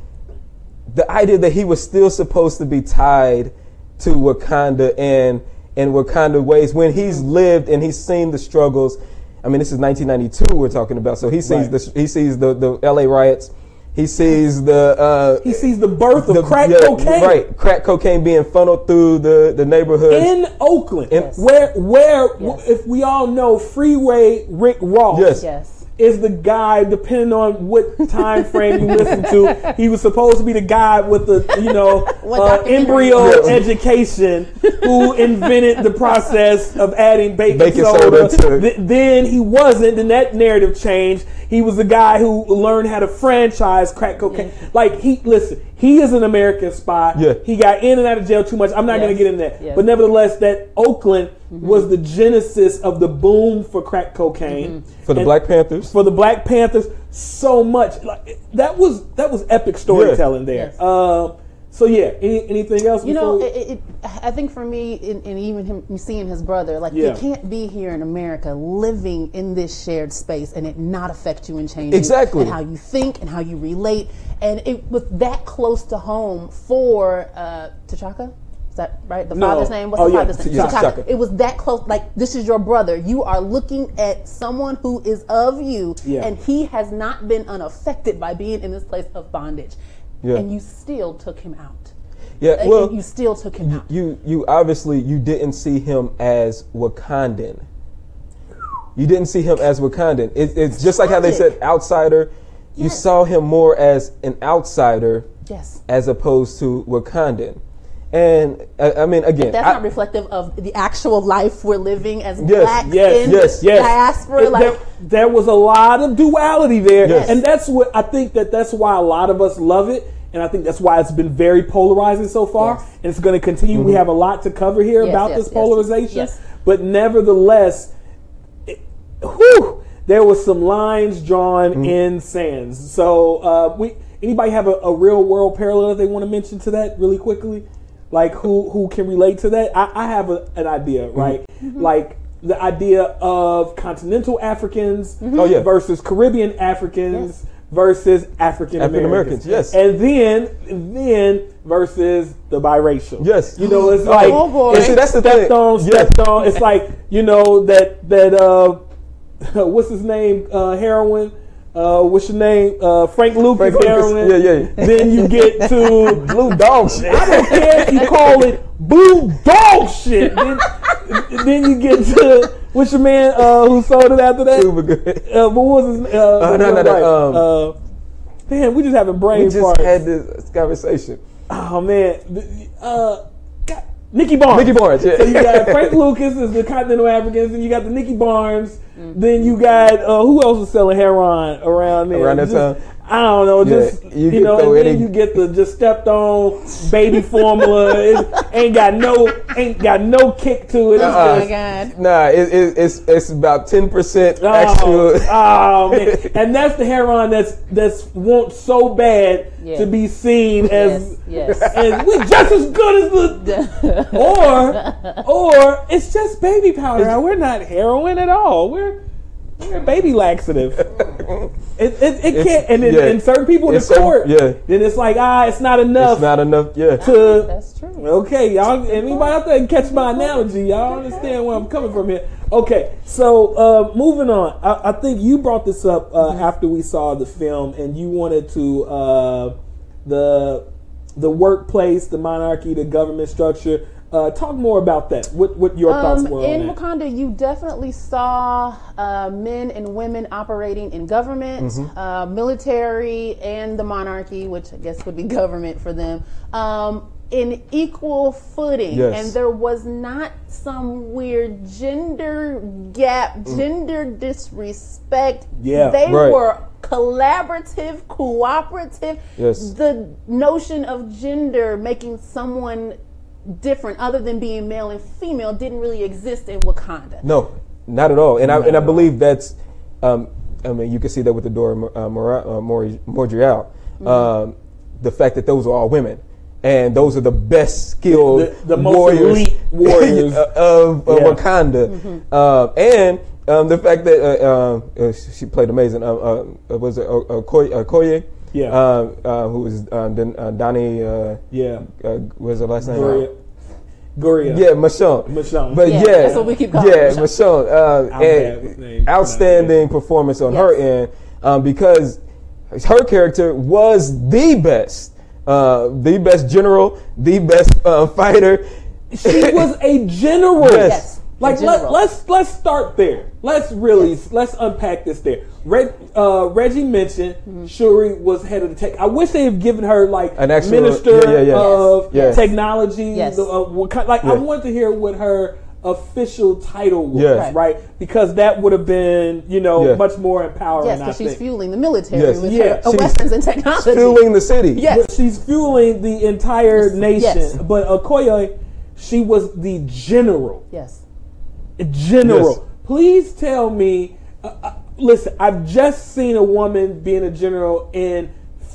the idea that he was still supposed to be tied to Wakanda and in Wakanda ways when he's lived and he's seen the struggles. I mean, this is 1992 we're talking about. So he sees Right. the he sees the, the LA riots. He sees the uh, he sees the birth of the- crack yeah, cocaine. Right, crack cocaine being funneled through the the neighborhoods. In Oakland, Yes. where where Yes. if we all know Freeway Rick Ross, Yes. Yes. Is the guy, depending on what time frame you listen to, he was supposed to be the guy with the, you know, uh, embryo education who invented the process of adding baking, Baking soda. soda to- Th- then he wasn't, then that narrative changed. He was the guy who learned how to franchise crack cocaine. Like, he, listen, he is an American spy. Yeah. He got in and out of jail too much. I'm not going to get in that. Yes. But nevertheless, that Oakland was the genesis of the boom for crack cocaine for the And- Black Panthers. for the Black Panthers so much. Like that was that was epic storytelling there. Yes. Um, so yeah, any, anything else? You know, it, it, I think for me, and, and even him seeing his brother, like Yeah. you can't be here in America, living in this shared space, and it not affect you and change you, Exactly. and how you think and how you relate, and it was that close to home for uh, T'Chaka. Is that right? The No. father's name? What's Oh, the yeah, father's name? T'Chaka. T'Chaka. It was that close. Like this is your brother. You are looking at someone who is of you, Yeah. and he has not been unaffected by being in this place of bondage, Yeah. and you still took him out. Yeah, well, you still took him out. you you obviously you didn't see him as Wakandan. You didn't see him as Wakandan. It, it's just like how they said outsider. You Yes. saw him more as an outsider Yes. as opposed to Wakandan. And uh, I mean, again, That's I- not reflective of the actual life we're living as Yes, black Yes, in yes, yes. diaspora. It- like, there, there was a lot of duality there, Yes. and that's what I think that that's why a lot of us love it, and I think that's why it's been very polarizing so far, Yes. and it's going to continue. We have a lot to cover here about this polarization, but nevertheless, it, whew, there was some lines drawn Mm-hmm. in sands. So, uh, we anybody have a, a real world parallel they want to mention to that really quickly? Like who who can relate to that? I, I have a, an idea, Mm-hmm. right? Like the idea of continental Africans Oh, yeah. versus Caribbean Africans versus African African Americans. Americans, yes. And then then versus the biracial. Yes. You know, it's like oh, boy. And see, that's the stepped thing. on, Yeah. stepped on. It's like you know that that uh, what's his name? Uh, heroin. Uh, what's your name? Uh, Frank Lucas Frank Lucas. heroin. Yeah, yeah. Then you get to Blue dog shit. I don't care if you call it blue dog shit. Then, then you get to what's your man uh, who sold it after that? Super good. Uh, what was his? Uh, Uh, no, no, no, right. uh, man, we just having brain We just farts. had this conversation. Oh man, uh, Nicky Barnes. Nicky Barnes, yeah. So you got Frank Lucas is the Continental Africans, and you got the Nicky Barnes. Then you got uh, who else is selling heroin around there? Around that Just- time? I don't know. Yeah, Just you you, know, throw and then any- you get the just stepped on baby formula. It ain't got no ain't got no kick to it. It's uh-uh. oh my God. Nah, it, it, it's it's about ten percent Oh, actual. oh, man. and that's the heroin that's that's want so bad Yeah. to be seen as Yes, yes. as we just as good as the or or it's just baby powder. We're not heroin at all. We're we're baby laxative. It, it, it It's- can't. And then yeah. and certain people in the It's certain- court, yeah. then it's like ah, it's not enough It's not enough. Yeah. to That's true. Okay, y'all. Anybody out there can catch my analogy? Y'all understand where I'm coming from here? Okay, so uh, moving on. I, I think you brought this up uh, after we saw the film, and you wanted to uh, the the workplace, the monarchy, the government structure. Uh, talk more about that. What what your thoughts Um, were in on that? Wakanda, you definitely saw uh, men and women operating in government, Mm-hmm. uh, military, and the monarchy, which I guess would be government for them, um, in equal footing. Yes. And there was not some weird gender gap, gender disrespect. Yeah, they right. were collaborative, cooperative. Yes. The notion of gender making someone different other than being male and female didn't really exist in Wakanda. No, not at all. And I and I believe that's. Um, I mean, you can see that with the Dora uh, Mora, uh, Mori, Mordrial. Mm-hmm. Um, the fact that those are all women, and those are the best skilled, The- the most warriors, elite warriors. of, of Yeah. Wakanda, Um, and um, the fact that uh, uh, uh, she played amazing. Uh, uh, was it uh, uh, Koye? Uh, Yeah. Uh, uh, who was uh, Dan- uh, Donnie? Uh, yeah, uh, what was her last name? Guria. Guria. Yeah, Michonne. Michonne. But Yeah, yeah, that's what we keep calling Yeah, her, Michonne. Uh, I'm and outstanding performance on her end um, because her character was the best, uh, the best general, the best uh, fighter. she was a general. Yes. Yes. Like let, general. let's let's start there. Let's really let's unpack this there. Reg, uh, Reggie mentioned Mm-hmm. Shuri was head of the tech. I wish they had given her like An actual- minister yeah, yeah, yeah. of Yes. technology. Yes. the, uh, like I Yeah. want to hear what her official title was, Yes. Right. Because that would have been you know Yeah. much more empowering. Yes, because she's think. fueling the military Yes. with Yeah, her uh, weapons and technology. Fueling the city. Yes. But she's fueling the entire nation. Yes. But Okoye, she was the general. yes. General. Yes. Please tell me. Uh, uh, listen, I've just seen a woman being a general in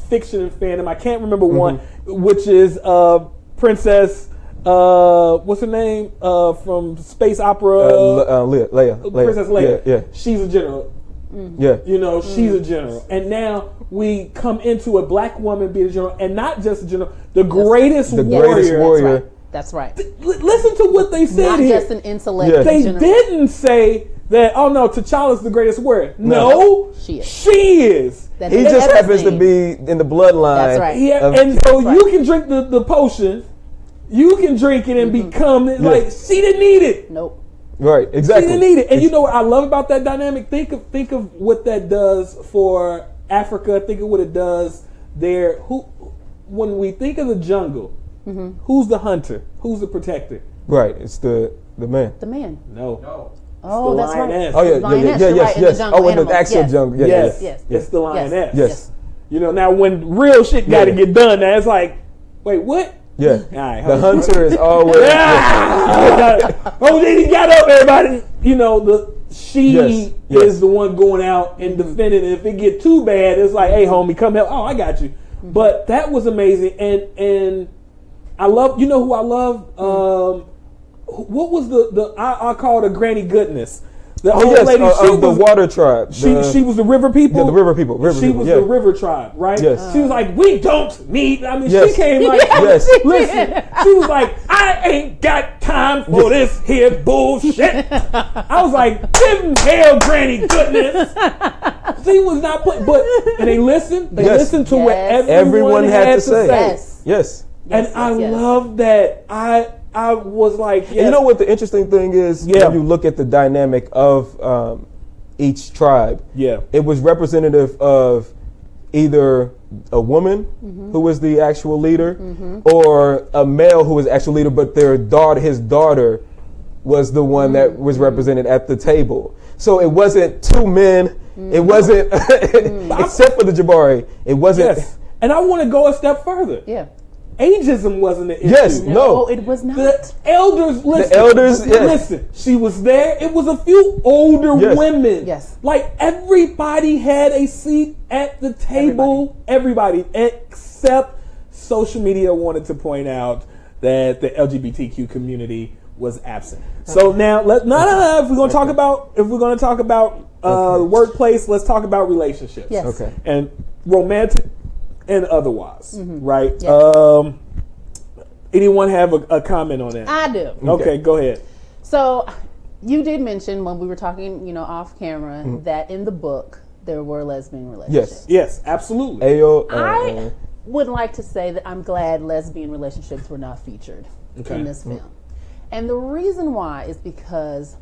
fiction and fandom. I can't remember Mm-hmm. one, which is uh, Princess. Uh, what's her name? Uh, from space opera. Uh, Le- uh, Leia, Leia, Leia. Princess Leia. Yeah, She's a general. yeah. You know, she's Mm. a general. And now we come into a black woman being a general, and not just a general, the greatest The warrior. greatest warrior. That's right. That's right. L- listen to what they said Not here. just an intellect. Yeah. they general. didn't say that. Oh no, T'Challa's the greatest warrior. No, She is. She is. That He is just happens to be in the bloodline. That's right. Yeah, of- and so That's you can drink the, the potion. You can drink it and mm-hmm. become it. Like she didn't need it. Nope. Right, exactly. She didn't need it. And you know what I love about that dynamic? Think of think of what that does for Africa. Think of what it does there. Who when we think of the jungle, Mm-hmm. who's the hunter? Who's the protector? Right. It's the the man. The man. No. No. Oh, that's right. Oh yeah, yeah, yeah, Lioness, yeah, yes, right, in the yes. jungle, Oh, in the actual yes. jungle. Yeah, Yes. yeah. Yes. It's the lioness. Yes. You know, now when real shit got to Yeah. get done, now it's like, wait, what? Yeah. right, the hunter is always. oh, then he got up. Everybody, you know, the she Yes, yes. is the one going out and mm-hmm. defending. And if it get too bad, it's like, hey, homie, come help. Oh, I got you. Mm-hmm. But that was amazing, and and I love. You know who I love? Um, what was the the I, I call her Granny Goodness. The Oh old yes, lady. uh, she of the water tribe. she, the- she was the river people. Yeah, the river people, river she people, was yeah. the river tribe, right? Yes. She was like, we don't need. I mean, Yes. she came like, Yes. listen. She was like, I ain't got time for this here bullshit. I was like, give hell, Granny goodness. She was not playing, but and they listened. They Yes. listened to what everyone, everyone had, to say. Yes. Yes. And Yes, I yes, yes. love that. I I was like, And you know what the interesting thing is? Yeah. When you look at the dynamic of um, each tribe, Yeah. it was representative of either a woman Mm-hmm. who was the actual leader or a male who was actual leader, but their daughter, his daughter, was the one Mm-hmm. that was represented at the table. So it wasn't two men. It Mm-hmm. wasn't, except for the Jabari. It wasn't. Yes. And I want to go a step further. Yeah. Ageism wasn't an issue. Yes, no. Oh, it was not. The elders, listen. The elders, yes. listen. She was there. It was a few older Yes. women. Yes. like everybody had a seat at the table. Everybody, except social media wanted to point out that the LGBTQ community was absent. So now, let no, no, no. If we're gonna talk about, if we're gonna talk about uh, workplace, let's talk about relationships. Yes. Okay. and romantic and otherwise, right? Yes. Um, anyone have a, a comment on that? I do. okay, go ahead. So, you did mention when we were talking, you know, off camera, Mm-hmm. that in the book there were lesbian relationships. Yes. Yes, absolutely. Ayo, uh, I would like to say that I'm glad lesbian relationships were not featured Okay. in this film. And the reason why is because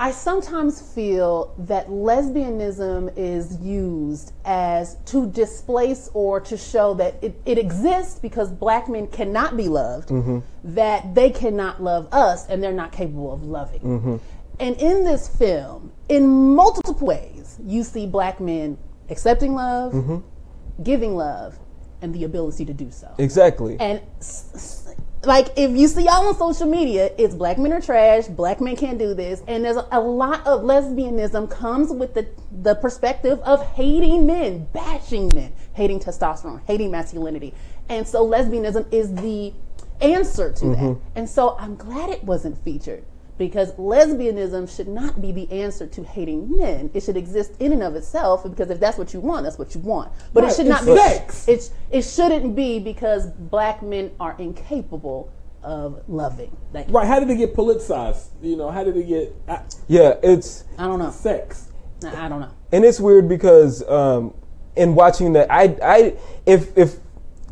I sometimes feel that lesbianism is used as to displace or to show that it, it exists because black men cannot be loved, mm-hmm. that they cannot love us and they're not capable of loving. Mm-hmm. And in this film, in multiple ways, you see black men accepting love, mm-hmm. giving love, and the ability to do so. exactly. And s- like if you see y'all on social media, it's black men are trash, black men can't do this, and there's a, lot of lesbianism comes with the the perspective of hating men, bashing men, hating testosterone, hating masculinity, and so lesbianism is the answer to that. Mm-hmm. And so I'm glad it wasn't featured because lesbianism should not be the answer to hating men. It should exist in and of itself because if that's what you want, that's what you want. But Right, it should not it's be. sex. It's it shouldn't be because black men are incapable of loving. Like, Right? How did it get politicized? You know, how did it get uh, yeah, it's I don't know. sex? I I don't know. and it's weird because um, in watching that, I, I, if if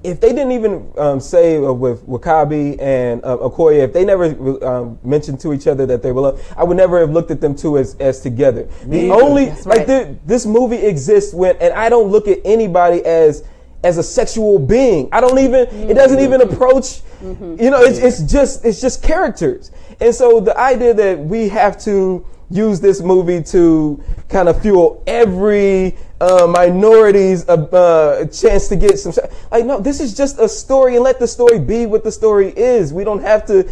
if they didn't even um, say uh, with W'Kabi and uh, Okoye, if they never um, mentioned to each other that they were loved, I would never have looked at them two as, as together. the either. only like the, this movie exists when, and I don't look at anybody as as a sexual being. I don't even. It doesn't even approach. You know, it's, it's just it's just characters. And so the idea that we have to use this movie to kind of fuel every uh, minority's uh, uh, chance to get some. Like, no, this is just a story, and let the story be what the story is. We don't have to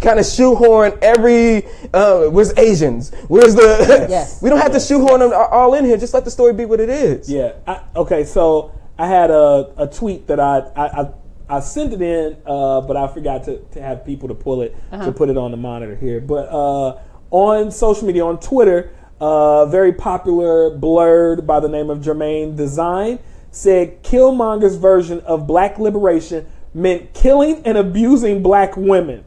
kind of shoehorn every. Uh, where's Asians? Where's the? Yes. we don't have to shoehorn them all in here. Just let the story be what it is. Yeah. I, okay. So I had a, a tweet that I I, I, I sent it in, uh, but I forgot to, to have people to pull it to put it on the monitor here. But uh, on social media, on Twitter, uh, very popular blurred by the name of Jermaine Design said Killmonger's version of black liberation meant killing and abusing black women.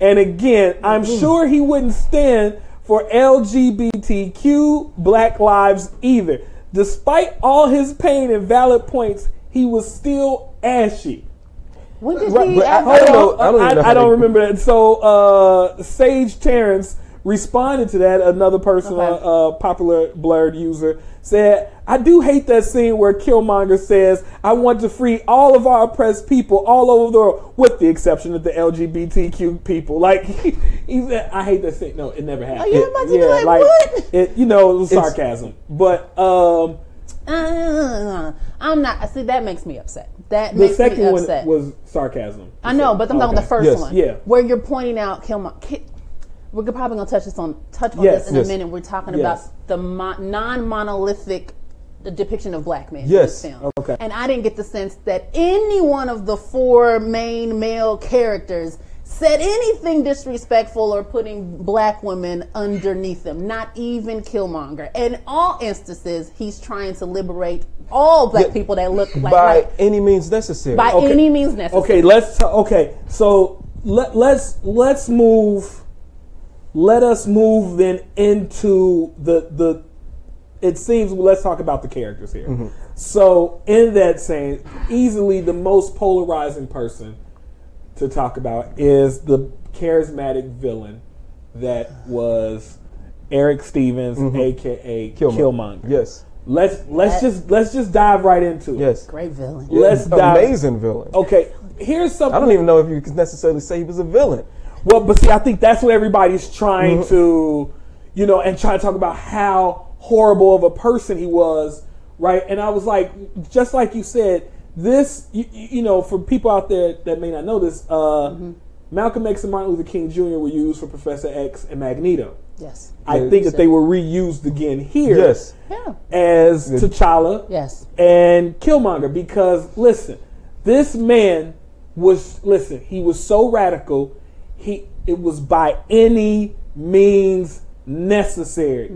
And again, I'm sure he wouldn't stand for LGBTQ black lives either. Despite all his pain and valid points, he was still ashy. When did Right, he? I- I don't know- I don't know I, don't remember that. So uh, Sage Terrence responded to that, another person, Okay. uh, uh, popular blurred user, said, "I do hate that scene where Killmonger says, "I want to free all of our oppressed people all over the world, with the exception of the LGBTQ people." Like he, he said, "I hate that scene." No, it never happened. Are you about to be like, what? It, you know, it was It's- sarcasm, but um, Uh, I'm not. See, that makes me upset. That the makes me second one upset. was sarcasm. I know, but I'm talking Okay. the first Yes. one. Yeah. Where you're pointing out Killmonger. We're probably gonna touch this on touch on Yes, this in yes. a minute. We're talking Yes. about the mo- non-monolithic depiction of black men Yes. in this film. Okay. And I didn't get the sense that any one of the four main male characters said anything disrespectful or putting black women underneath them. Not even Killmonger. In all instances, he's trying to liberate all black Yeah. people that look like, by like any means necessary. by Okay. any means necessary. Okay, let's t- okay. So let let's let's move. Let us move then into the the. It seems let's talk about the characters here. Mm-hmm. So in that saying, easily the most polarizing person to talk about is the charismatic villain that was Eric Stevens, aka Killmonger. Killmonger. Yes. Let's let's just let's just dive right into it. Yes. Great villain. Let's dive. Amazing villain. Okay, here's something. I don't even know if you can necessarily say he was a villain. Well, but see, I think that's what everybody's trying Mm-hmm. to, you know, and trying to talk about how horrible of a person he was, right? And I was like, just like you said, this, you, you know, for people out there that may not know this, uh, Mm-hmm. Malcolm X and Martin Luther King Jr. were used for Professor X and Magneto. Yes. I Yeah, think that they were reused again here Yes. Yeah. as T'Challa Yes. and Killmonger because listen, this man was listen, he was so radical, he it was by any means necessary.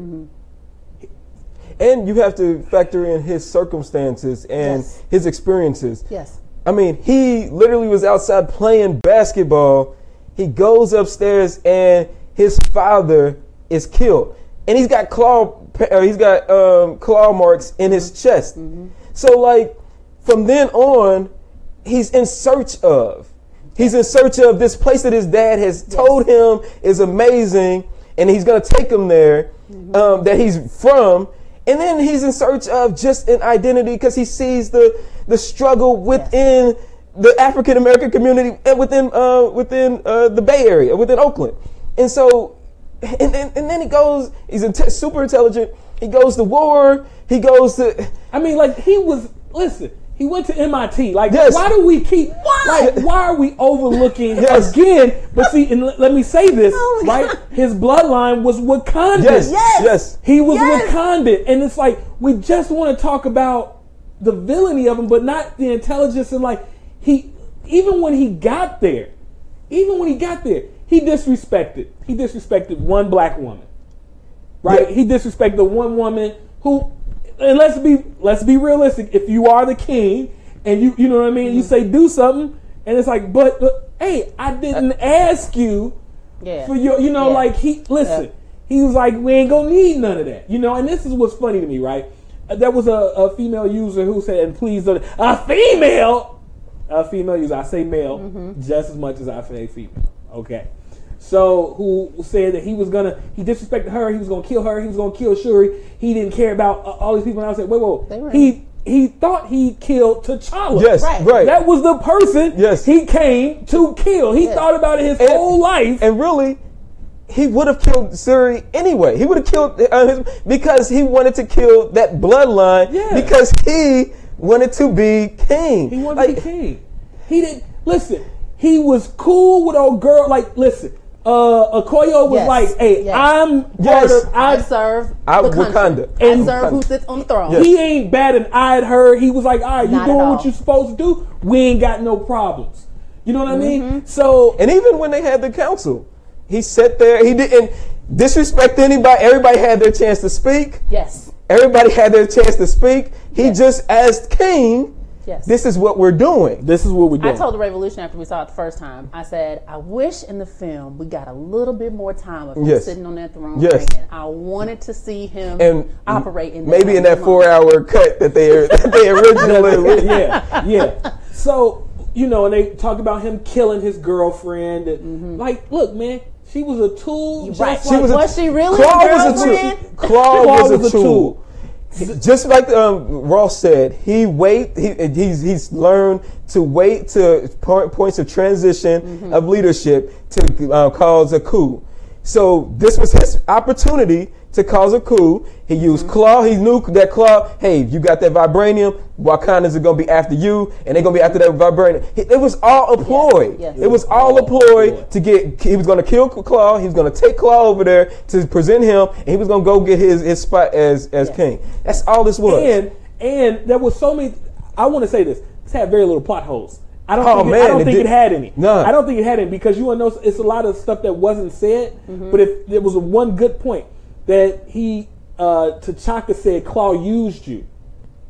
And you have to factor in his circumstances and Yes. his experiences. Yes. I mean, he literally was outside playing basketball. He goes upstairs and his father is killed, and he's got claw uh, he's got um, claw marks in his chest. So like from then on, he's in search of. He's in search of this place that his dad has told him is amazing, and he's gonna take him there. Um, that he's from, and then he's in search of just an identity because he sees the the struggle within the African American community and within uh, within uh, the Bay Area, within Oakland, and so and then and then he goes. He's inte- super intelligent. He goes to war. He goes to. I mean, like he was. Listen, he went to MIT. Like, Yes. why do we keep? Like, why are we overlooking Yes. again? But see, and let, let me say this, Oh right? God. His bloodline was Wakandan. Yes, Yes. yes. He was Yes. Wakandan, and it's like we just want to talk about the villainy of him, but not the intelligence. And like he, even when he got there, even when he got there, he disrespected. He disrespected one black woman, right? Yeah. He disrespected one woman who, and let's be let's be realistic. If you are the king, and you you know what I mean, you Mm-hmm. say do something, and it's like, but, but hey, I didn't ask you Yeah. for your, you know, Yeah. like he listen. Yeah. He was like, we ain't gonna need none of that, you know. And this is what's funny to me, right? Uh, There was a, a female user who said, and please don't, a female, a female user. I say male Mm-hmm. just as much as I say female. Okay. So who said that he was gonna, he disrespected her, he was gonna kill her, he was gonna kill Shuri. He didn't care about uh, all these people. And I said, wait, They wait, were- he he thought he killed T'Challa. Yes, Right. right. That was the person Yes. he came to kill. He Yes. thought about it his And- whole life. and really, he would have killed Suri anyway. He would have killed uh, his, because he wanted to kill that bloodline. Yeah. Because he wanted to be king. He wanted Like, to be king. He didn't listen. He was cool with old girl. Like, listen, uh, Okoye was Yes. like, "Hey, Yes. I'm part Yes. of. I I, serve I- the country. Wakanda. I And- serve who sits on the throne. Yes. he ain't bad and eyed her. He was like, all right, you Not at doing what you supposed to do. We ain't got no problems. You know what I Mm-hmm. mean? So And even when they had the council, he sat there. He didn't disrespect anybody. Everybody had their chance to speak. Yes. Everybody had their chance to speak. He Yes. just asked King, Yes. "This is what we're doing." this is what we do. I told the Revolution after we saw it the first time. I said, I wish in the film we got a little bit more time of him Yes. sitting on that throne. Yes. reigning. I wanted to see him and operate in maybe in that moment. four-hour cut that they that they originally. yeah, yeah. So you know, and they talk about him killing his girlfriend. And, Like, look, man, She was a tool. just right. like- She was, was she really Klaue a was a tool. Klaue, Klaue was, was a a tool. Just like um, Ross said, he wait. He, he's he's learned to wait to point, points of transition Mm-hmm. of leadership to uh, cause a coup. So this was his opportunity to cause a coup. He used Mm-hmm. Klaue. He knew that Klaue. Hey, you got that vibranium. Wakandas are gonna be after you, and they're gonna be after that vibranium. It was all a ploy. yes. It was all a ploy to get. He was gonna kill Klaue. He was gonna take Klaue over there to present him, and he was gonna go get his his spot as as king. That's all this was. and and there was so many. I want to say this. This had very little plot holes. I don't Oh, think, it, man, I don't it think did- it had any. None. I don't think it had any because you want to know it's a lot of stuff that wasn't said. Mm-hmm. But if there was a one good point that he uh, T'Chaka said, Klaue used you,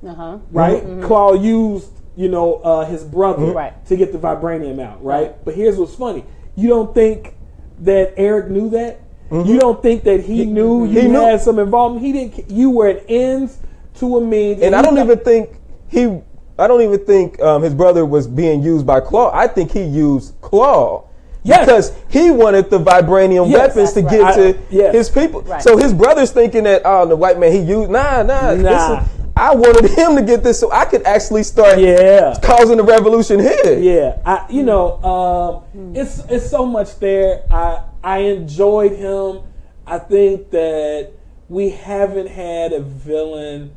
Uh-huh. right? Klaue used you know uh, his brother Right. to get the vibranium out, right? Right. But here's what's funny: you don't think that Erik knew that. You don't think that he, knew you he knew. had some involvement. He didn't. You were an ends to a means, and I don't thought- even think he. I don't even think um, his brother was being used by Klaue. I think he used Klaue. Yes. Because he wanted the vibranium Yes, weapons to that's give right. to I- yes. his people. Right. So his brother's thinking that oh the white man he used nah nah. Nah. is- I wanted him to get this so I could actually start Yeah. causing the revolution here. Yeah, I you know, um, it's it's so much there. I I enjoyed him. I think that we haven't had a villain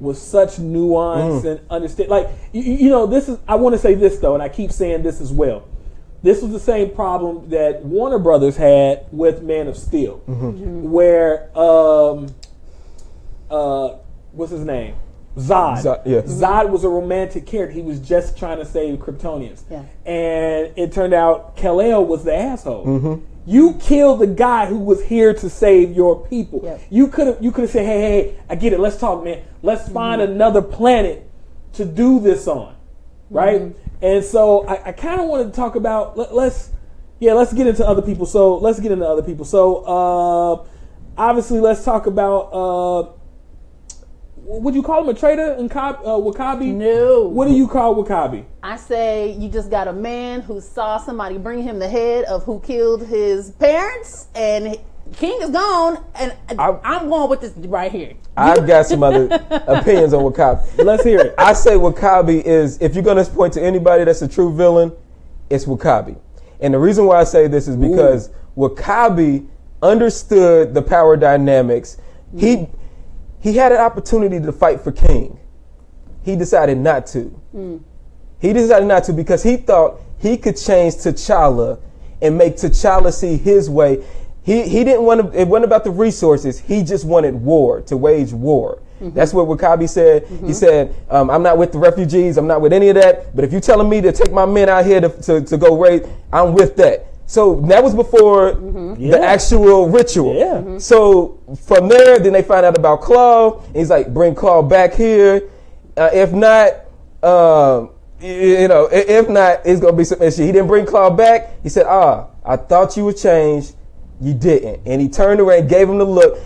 with such nuance and understand. Like you, you know, this is. I want to say this though, and I keep saying this as well. This was the same problem that Warner Brothers had with Man of Steel, where um, uh, what's his name? Zod. Zod, yeah. Zod was a romantic character. He was just trying to save Kryptonians. Yeah. And it turned out Kal-El was the asshole. You killed the guy who was here to save your people. Yeah. You could have you could have said, hey, hey, I get it. Let's talk, man. Let's find another planet to do this on. Right? And so I, I kind of wanted to talk about let, let's yeah, let's get into other people. So let's get into other people. So uh obviously let's talk about uh would you call him a traitor in Ka- uh, W'Kabi? No. What do you call W'Kabi? I say you just got a man who saw somebody bring him the head of who killed his parents, and King is gone, and I, am going with this right here. I've got some other opinions on W'Kabi. Let's hear it. I say W'Kabi is, if you're going to point to anybody that's a true villain, it's W'Kabi. And the reason why I say this is because W'Kabi understood the power dynamics. He hmm. he had an opportunity to fight for King. He decided not to. Hmm. He decided not to because he thought he could change T'Challa and make T'Challa see his way. He, he didn't want to, it wasn't about the resources. He just wanted war, to wage war. That's what W'Kabi said. He said, um, I'm not with the refugees. I'm not with any of that. But if you're telling me to take my men out here to, to, to go raid, I'm with that. So that was before the Yeah. actual ritual. Yeah. So from there, then they find out about Klaue. And he's like, bring Klaue back here. Uh, if not, um, you know, if not, it's gonna be some issue. He didn't bring Klaue back. He said, "Ah, I thought you would change. You didn't." And he turned around, and gave him the look.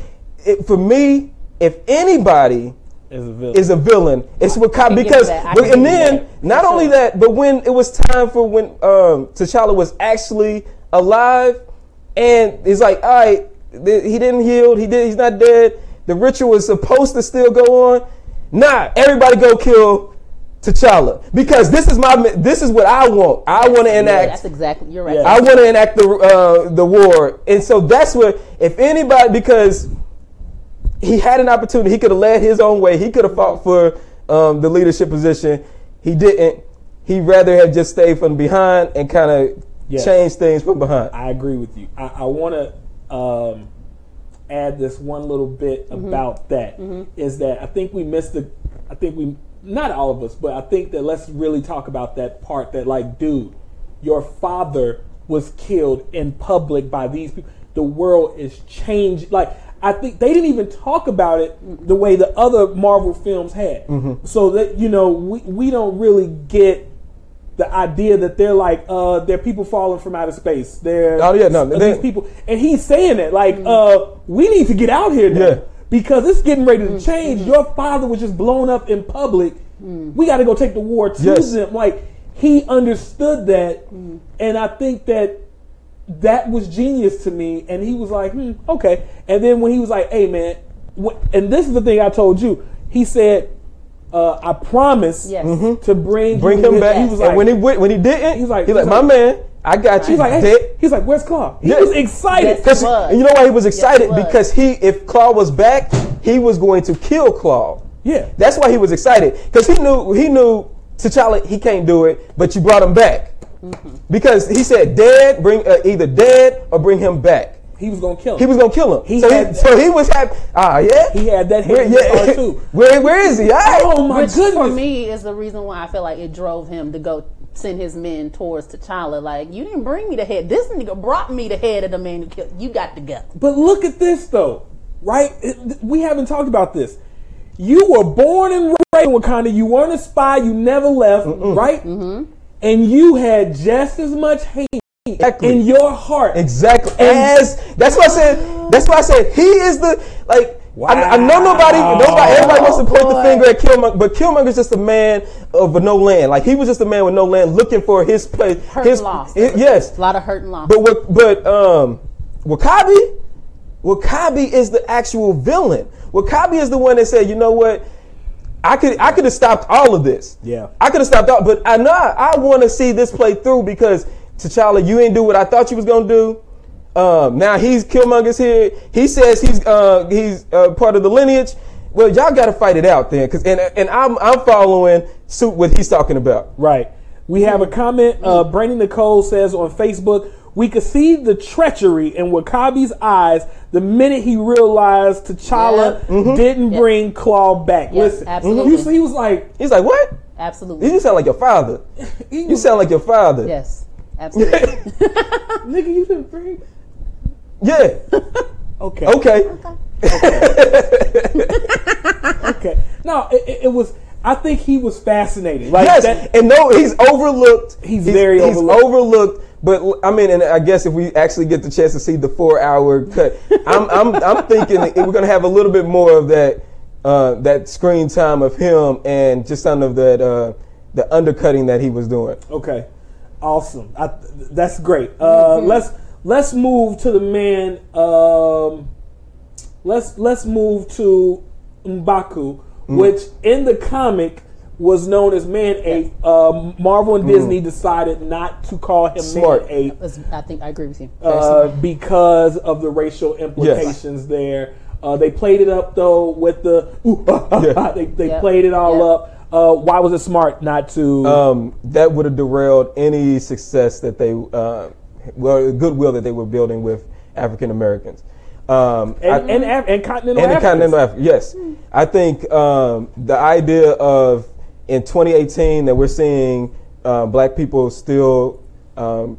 It, for me, if anybody Is a villain. is a villain, it's W'Kabi can because, but, and then not only sure. that, but when it was time for when um, T'Challa was actually alive, and he's like, all right, th- he didn't heal, he did, he's not dead. The ritual was supposed to still go on. Nah, everybody go kill T'Challa because this is my this is what I want. I want to Yeah, enact. that's exactly. You're right. Yeah. I want to enact the uh, the war, and so that's what if anybody because he had an opportunity, he could have led his own way. He could have fought for um, the leadership position. He didn't. He rather have just stayed from behind and kind of Yes. change things from behind. I agree with you. I, I want to um, add this one little bit about that is that I think we missed the. I think we not all of us, but I think that let's really talk about that part. That like, dude, your father was killed in public by these people. The world is changed. Like I think they didn't even talk about it the way the other Marvel films had. So that you know, we we don't really get the idea that they're like uh they're people falling from outer space. They're Oh, yeah, no, these they- people, and he's saying that like uh we need to get out here now Yeah. Because it's getting ready to change. Your father was just blown up in public. We got to go take the war to Yes. them. Like he understood that, and I think that that was genius to me. And he was like, hmm, okay. And then when he was like, hey man, wh- and this is the thing I told you. He said, uh, I promise Yes. to bring Mm-hmm. Bring you him with- back. He was like, and when he went, when he didn't, He's like- he's like, he's my like- man, I got you. he's like, hey, Dead- he's like, where's Klaue? He Yeah. was excited. Yes. Cause was. you know why he was excited was. because he, if Klaue was back, he was going to kill Klaue. Yeah. That's why he was excited because he knew he knew T'Challa he can't do it, but you brought him back Mm-hmm. because he said dead, bring uh, either dead or bring him back. He was gonna kill him. He was gonna kill him. He so, had- he, so he was happy. Ah, yeah. He had that Where, hit in the car too. Where, where is he? All right. Oh my Which goodness! for me is the reason why I feel like it drove him to go send his men towards T'Challa. Like, you didn't bring me the head. This nigga brought me the head of the man who killed. You got to go. But look at this though, right? It- we haven't talked about this. You were born and raised in Wakanda. You weren't a spy. You never left, right? Mm-hmm. And you had just as much hate Exactly. in your heart. Exactly. And- As that's why I said. That's why I said he is the like. I, I know nobody. Nobody. Everybody wants to point the finger at Killmonger, but Killmonger's just a man of no land. Like he was just a man with no land, looking for his place. Hurt his and loss. hi- yes. A lot of hurt and loss. But what? But um, W'Kabi, W'Kabi is the actual villain. W'Kabi is the one that said, you know what? I could I could have stopped all of this. Yeah. I could have stopped all, but I know I, want to see this play through because T'Challa, you ain't do what I thought you was gonna do. Um, now he's Killmonger's here. He says he's uh, he's uh, part of the lineage. Well, y'all got to fight it out then, cause and and I'm I'm following suit what he's talking about. Right. We have a comment. Uh, Brandon Nicole says on Facebook, we could see the treachery in W'Kabi's eyes the minute he realized T'Challa didn't bring Klaue back. Yeah, Listen, absolutely. you see, he was like, He's like, what? Absolutely. You sound like your father. You sound like your father. yes. Absolutely. nigga, you didn't bring. Yeah. Okay. Okay. Okay. Okay. No, it, it- it was. I think he was fascinated. Like yes, that, and no, he's overlooked. He's very he's overlooked. overlooked. But I mean, and I guess if we actually get the chance to see the four-hour cut, I'm I'm I'm thinking we're gonna have a little bit more of that uh, that screen time of him and just kind of that uh, the undercutting that he was doing. Okay, awesome. I, that's great. Uh, Let's let's move to the man. Um, let's let's move to M'Baku, which in the comic was known as Man Ape. Uh, Marvel and Disney decided not to call him Smart. Man Ape I think I agree with you. uh, because of the racial implications there. Uh, they played it up though with the ooh, Yeah. they, they Yeah. played it all Yeah. up. Uh, why was it smart not to? Um, that would have derailed any success that they, uh, well, goodwill that they were building with African Americans. Um, and, I- and, Af- and continental and continental Africa. Yes, I think um, the idea of in 2018 that we're seeing uh, black people still um,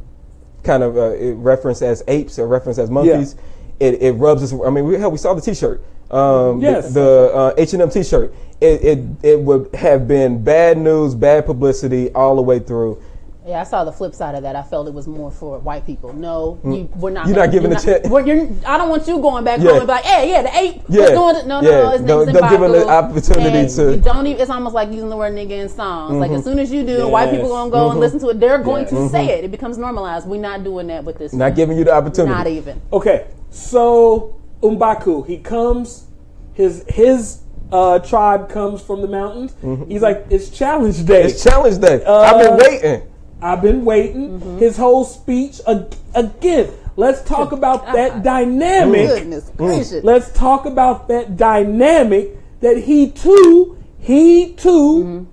kind of uh, referenced as apes or referenced as monkeys. It, it rubs us. I mean, we hell, we saw the T-shirt. Um, the- Yes. the uh, H&M T-shirt. It, it it would have been bad news, bad publicity all the way through. Yeah, I saw the flip side of that. I felt it was more for white people. No, you, we're not. Mm. You're not giving you're a chance. we're- you're- I don't want you going back Yeah. home and be like, hey, yeah, the ape. Yeah. was doing it. No, Yeah. no, his Don't- name's don't give him the opportunity And to- You don't even. It's almost like using the word nigga in songs. Like as soon as you do, white people Yes. gonna go and listen to it. They're going to Yes. say it. It becomes normalized. We're not doing that with this. Not film. giving you the opportunity. Not even. Okay, so M'Baku, he comes, his his uh, tribe comes from the mountains. He's like, it's challenge day. Mm-hmm. It's challenge day. I've been Uh, waiting. I've been waiting. Mm-hmm. His whole speech again. Let's talk about that dynamic. Goodness gracious. Let's talk about that dynamic that he too, he too Mm-hmm.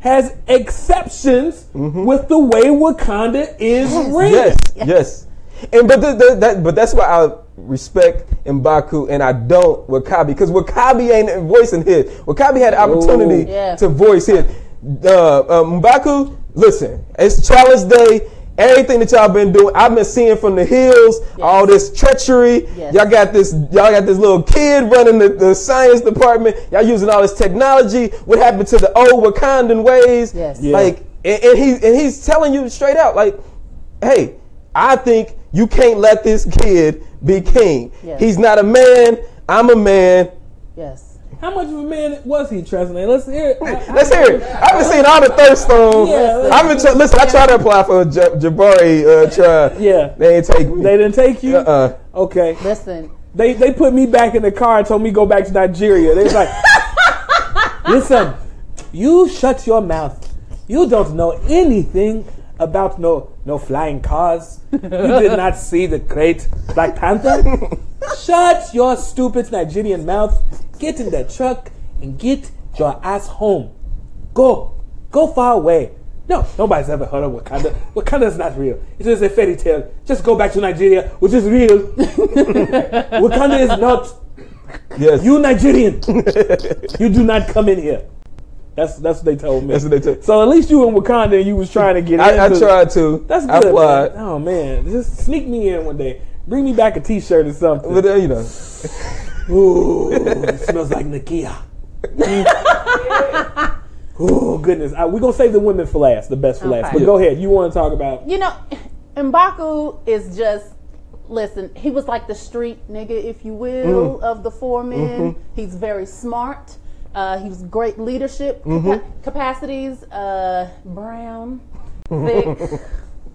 has exceptions with the way Wakanda is ran. Yes, yes. And but the, the, that but that's why I respect M'Baku and I don't W'Kabi because W'Kabi ain't voicing his. W'Kabi had the opportunity Yeah. to voice his. Uh, uh, M'Baku, listen, it's challenge day. Everything that y'all been doing, I've been seeing from the hills, all this treachery. Yes. Y'all got this, y'all got this little kid running the, the science department. Y'all using all this technology. What happened to the old Wakandan ways? Yes. Yeah. Like, and, and he and he's telling you straight out, like, hey, I think you can't let this kid be king. Yes. He's not a man. I'm a man. Yes. How much of a man was he, Tresnay? Let's hear it. Let's hear it. I haven't seen all the thirst stones. Yeah. I've been try- listen. I tried to apply for a J- Jabari uh, try. Yeah. They didn't take me. They didn't take you? Uh-uh. Okay. Listen, They they put me back in the car and told me go back to Nigeria. They was like, listen, you shut your mouth. You don't know anything about no no flying cars. You did not see the great Black Panther. Shut your stupid Nigerian mouth. Get in the truck and get your ass home. Go. Go far away. No, nobody's ever heard of Wakanda. Wakanda's not real. It is a fairy tale. Just go back to Nigeria, which is real. Wakanda is not. Yes. You Nigerian. you do not come in here. That's that's what they told me. That's what they told- So at least you in Wakanda and you was trying to get I, I into- tried to. That's I good. applied. man. Oh man, just sneak me in one day. Bring me back a T-shirt or something. But uh, you know, Ooh, it smells like Nakia. oh goodness, uh, I, we're gonna save the women for last, the best for last. Okay. But go ahead, you want to talk about? you know, M'Baku is just. Listen, he was like the street nigga, if you will, mm-hmm. of the four men. Mm-hmm. He's very smart. Uh, he was great leadership capa- capacities. Uh, brown, thick.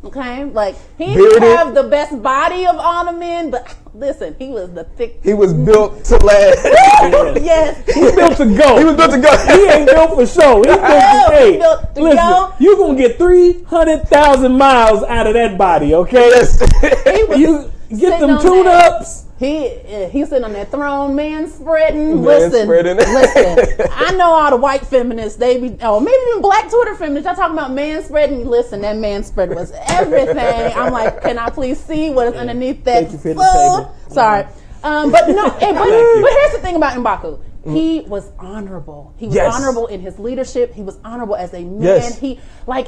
Okay, like he didn't have the best body of all the men, but listen, he was the thick. he was built to last. yes, He built to go. he was built to go. He ain't built for show. He built No, to, he hey, built to listen, go. you gonna get three hundred thousand miles out of that body, okay? he was You get them tune ups. He he's sitting on that throne, man spreading. Man listen, spreading. listen. I know all the white feminists. They be oh maybe even black Twitter feminists. Y'all talking about man spreading? Listen, that man spread was everything. I'm like, can I please see what is underneath that? Thank you for the food? Sorry, um, but no. hey, eh, but, but here's the thing about M'Baku. Mm. He was honorable. He was Yes. honorable in his leadership. He was honorable as a man. Yes. He like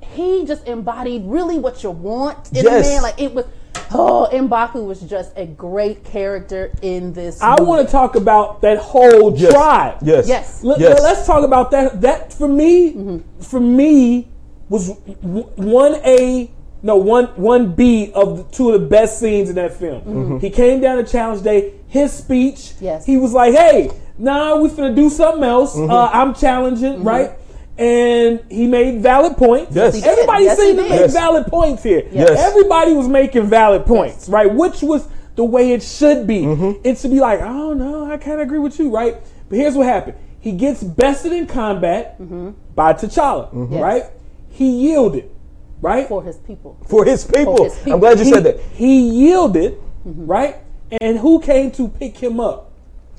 he just embodied really what you want in Yes. a man. Like it was. Oh, M'Baku was just a great character in this. I want to talk about that whole Yes. tribe. Yes. Yes. Let, Yes. us talk about that. That for me, mm-hmm. for me, was w- one A, no one one B of the, two of the best scenes in that film. Mm-hmm. Mm-hmm. He came down to challenge day. His speech. Yes. He was like, "Hey, nah, we're finna do something else. Mm-hmm. Uh, I'm challenging, right?" And he made valid points. Yes. Everybody Yes, seemed to make Yes. valid points here. Yes. Everybody was making valid points, right? Which was the way it should be. It should be like, oh no, I kind of agree with you, right? But here's what happened: he gets bested in combat by T'Challa, right? He yielded, right? for his people. for his people. his people. I'm glad you he, said that. He yielded, mm-hmm. right? And who came to pick him up?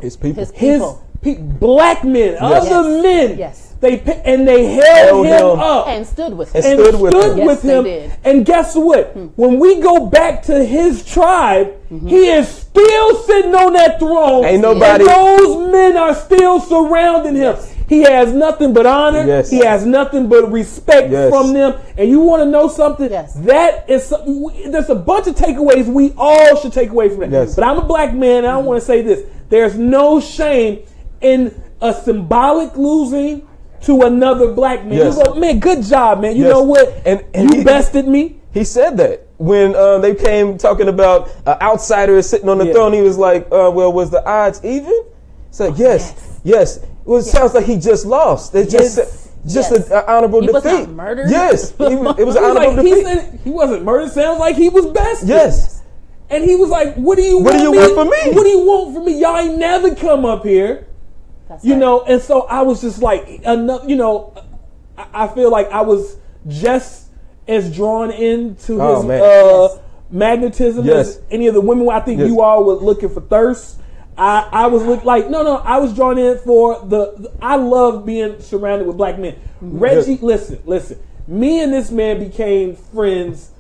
His people. His His people. pe- black men, other Yes. men. Yes. They pi- and they held, Held him, him. up and stood with him. and stood with him. Yes, with they him. did. And guess what? When we go back to his tribe, mm-hmm. he is still sitting on that throne. Ain't nobody- And those men are still surrounding him. He has nothing but honor. Yes. He has nothing but respect Yes. from them. And you want to know something? Yes. That is something. we- There's a bunch of takeaways we all should take away from that. Yes. But I'm a black man, and I want to say this: there's no shame in a symbolic losing to another black man. Yes. You go, man, good job, man. You Yes. know what? And- and you he- bested me. He said that when uh, they came talking about an outsider sitting on the Yeah. throne. He was like, uh, "Well, was the odds even?" It's like, "Yes, yes." Well, it sounds like he just lost. It just Yes. just Yes. an honorable He was defeat. not murdered. Yes, he it was an was honorable like, he defeat. said he wasn't murdered. Sounds like he was bested. yes, And he was like, "What do you What want do you me? want from me?" What do you want from me? Y'all ain't never come up here." That's you right. know and so i was just like enough you know I, I feel like i was just as drawn into Oh, his uh Yes. magnetism Yes. as any of the women i think Yes. you all were looking for thirst I, I was look, like no no I was drawn in for the, the- I love being surrounded with black men. Reggie, Yes. listen, listen. Me and this man became friends,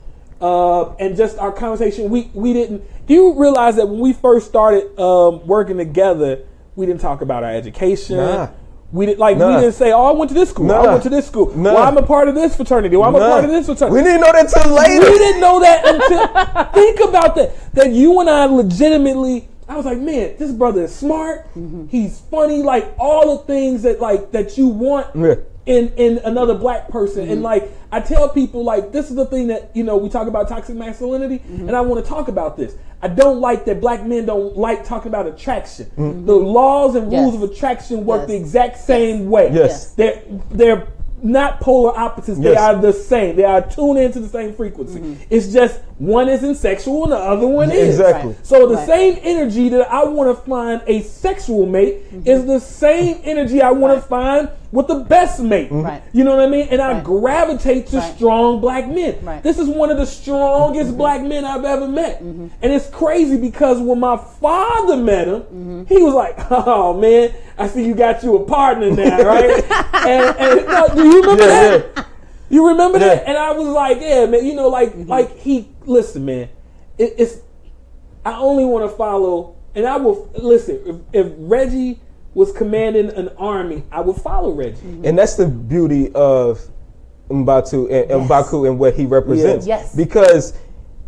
uh, and just our conversation. We we didn't. Do you realize that when we first started um, working together, we didn't talk about our education. Nah. We didn't like. Nah. We didn't say, "Oh, I went to this school. Nah. I went to this school. Nah. Well, I'm a part of this fraternity. Well, I'm a part of this fraternity." We didn't know that till later. We didn't know that until think about that. That you and I legitimately I was like, man, this brother is smart. Mm-hmm. He's funny, like all the things that like that you want Yeah. in in another black person. And mm-hmm. like I tell people, like this is the thing that you know we talk about toxic masculinity, mm-hmm. and I want to talk about this. I don't like that black men don't like talking about attraction. Mm-hmm. The laws and rules Yes. of attraction work Yes. the exact same way. Yes. They're they're not polar opposites. They are the same. They are tuned into the same frequency. Mm-hmm. It's just one isn't sexual and the other one is. Exactly. So the Right. same energy that I want to find a sexual mate mm-hmm. is the same energy I want to find with the best mate. Mm-hmm. Right. You know what I mean? And I gravitate to Right. strong black men. Right. This is one of the strongest mm-hmm. black men I've ever met. Mm-hmm. And it's crazy because when my father met him, he was like, "Oh man, I see you got you a partner now, right?" and, and no, do you remember Yeah, that? You remember that? And I was like, "Yeah, man. You know, like, like he listen, man. It, it's I only want to follow, and I will listen. If, if Reggie was commanding an army, I would follow Reggie. Mm-hmm. And that's the beauty of Mbatu and, and M'Baku and what he represents. Yes. Because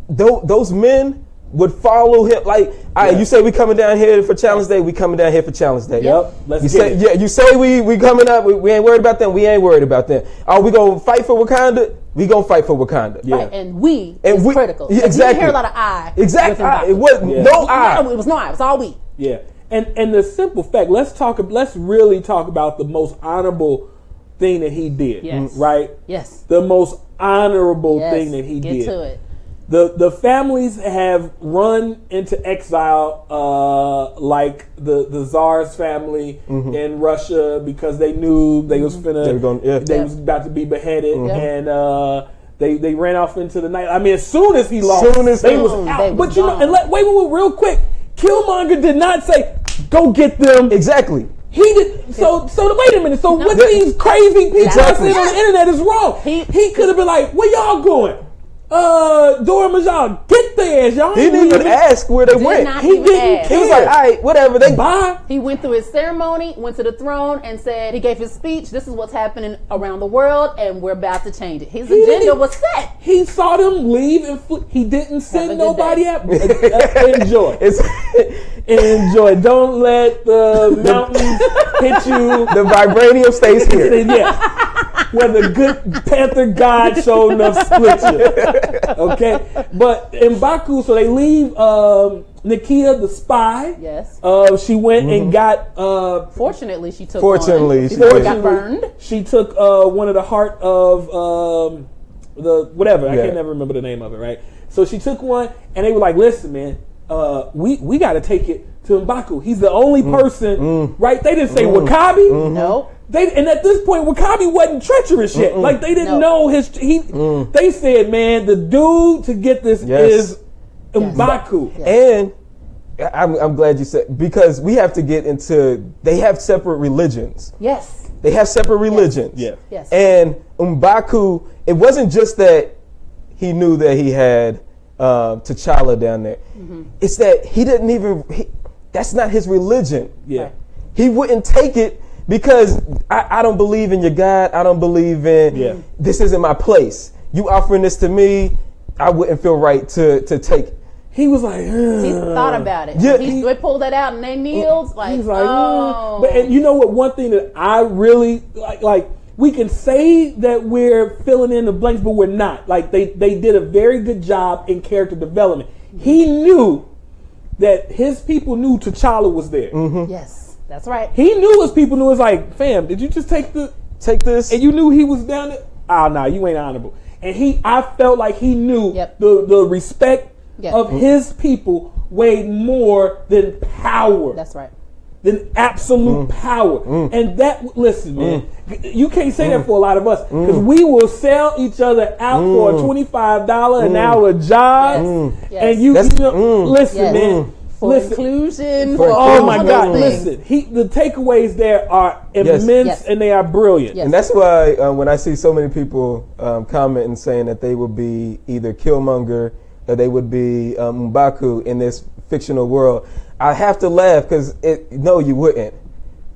tho- those men would follow him. Like, all right, you say we coming down here for Challenge Day. We coming down here for Challenge Day. Yep. Let's you get say, it. yeah. You say we we coming up. We, we ain't worried about them. We ain't worried about them. Are we gonna fight for Wakanda? We gonna fight for Wakanda. Yeah. Right, and we And is we- critical. yeah, You didn't hear a lot of I. Exactly. I- it was Yeah. no I. No, it was no I. It was all we. Yeah, and and the simple fact. Let's talk. Let's really talk about the most honorable thing that he did. Yes. Right. Yes. The most honorable Yes. thing that he Get did. to it. The the families have run into exile, uh, like the the Tsar's family in Russia because they knew they was finna Mm-hmm. They gonna- yeah. they Yeah. was about to be beheaded, Mm-hmm. and uh, they they ran off into the night. I mean, as soon as he lost, Soon as they he- was out. they was but you know, and let, wait, wait, wait, real quick. Killmonger did not say, "Go get them." Exactly. He did so. So wait a minute. So what Yeah. these crazy people Exactly. I see on the internet is wrong. He- He, could have been like, "Where y'all going?" Uh, Dora Milaje, get there. Y'all He didn't even ask where they Did went. not He even didn't ask. He was like, all right, whatever. They Bye. He went through his ceremony, went to the throne, and said he gave his speech. This is what's happening around the world, and we're about to change it. His He agenda didn't- was set. He saw them leave and fl- he didn't send good nobody day. out. Uh, Enjoy. It's Enjoy. Don't let the mountains hit you. the vibranium stays here. And yeah, where the good Panther God showed enough split you. Okay, but in Baku, so they leave um, Nakia the spy. Yes. Uh, she went Mm-hmm. and got. Uh, Fortunately, she took Fortunately, one she before got burned. she took uh, one of the heart of um, the whatever. I can't never remember the name of it. Right. So she took one, and they were like, "Listen, man, uh, we we got to take it to M'Baku. He's the only Mm. person, right? They didn't say W'Kabi. Mm-hmm. Nope. They and at this point, W'Kabi wasn't treacherous yet. Like they didn't No. know his. He. They said, man, the dude to get this Mm. Yes. is M'Baku. And I'm, I'm glad you said because we have to get into. They have separate religions. Yes. They have separate religions. Yeah. Yes. And M'Baku, it wasn't just that he knew that he had uh, T'Challa down there. Mm-hmm. It's that he didn't even. He, that's not his religion. Yeah. He wouldn't take it because I, I don't believe in your God. I don't believe in. Yeah. This isn't my place. You offering this to me, I wouldn't feel right to to take. He was like, He thought about it. Yeah, he, he- they pulled that out and they kneeled. Like, He's like, oh. But and you know what? One thing that I really like, like we can say that we're filling in the blanks, but we're not. Like they they did a very good job in character development. He knew that his people knew T'Challa was there. yes, that's right. He knew his people knew. It's like, fam, did you just take the Take this. and you knew he was down there? Ah, nah, you ain't honorable. And he, I felt like he knew Yep. the the respect Yep. of his people weighed more than power That's right. Than absolute mm. power. Mm. And that, listen, man, mm. you can't say that for a lot of us because we will sell each other out for a twenty-five dollar an hour job, Yes. and you, That's- you know, listen, Yes. man. For listen. inclusion. For For, Oh my God! things. Listen, he the takeaways there are immense Yes. and they are brilliant. Yes. And that's why uh, when I see so many people um, commenting saying that they would be either Killmonger or they would be um, M'Baku in this fictional world, I have to laugh because it. No, you wouldn't.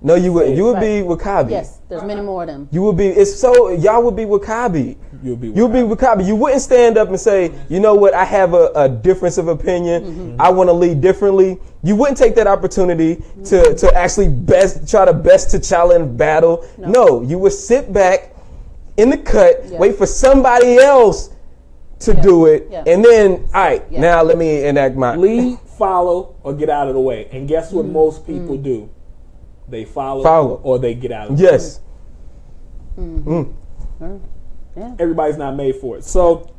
No, you wouldn't. You would Right. be W'Kabi. Yes, there's many more of them. You would be. It's so y'all would be W'Kabi. You'll be You'll be W'Kabi. You wouldn't stand up and say, you know what, I have a, a difference of opinion. Mm-hmm. I want to lead differently. You wouldn't take that opportunity to, to actually best try to best to challenge battle. No. you would sit back in the cut, Yeah. wait for somebody else to do it, Yeah. and then, all right, Yeah. now let me enact my. lead, follow, or get out of the way. And guess what mm-hmm. most people mm. do? They follow, Follow. or they get out of the Yes. Mm-hmm. Mm. Yeah. everybody's not made for it. So,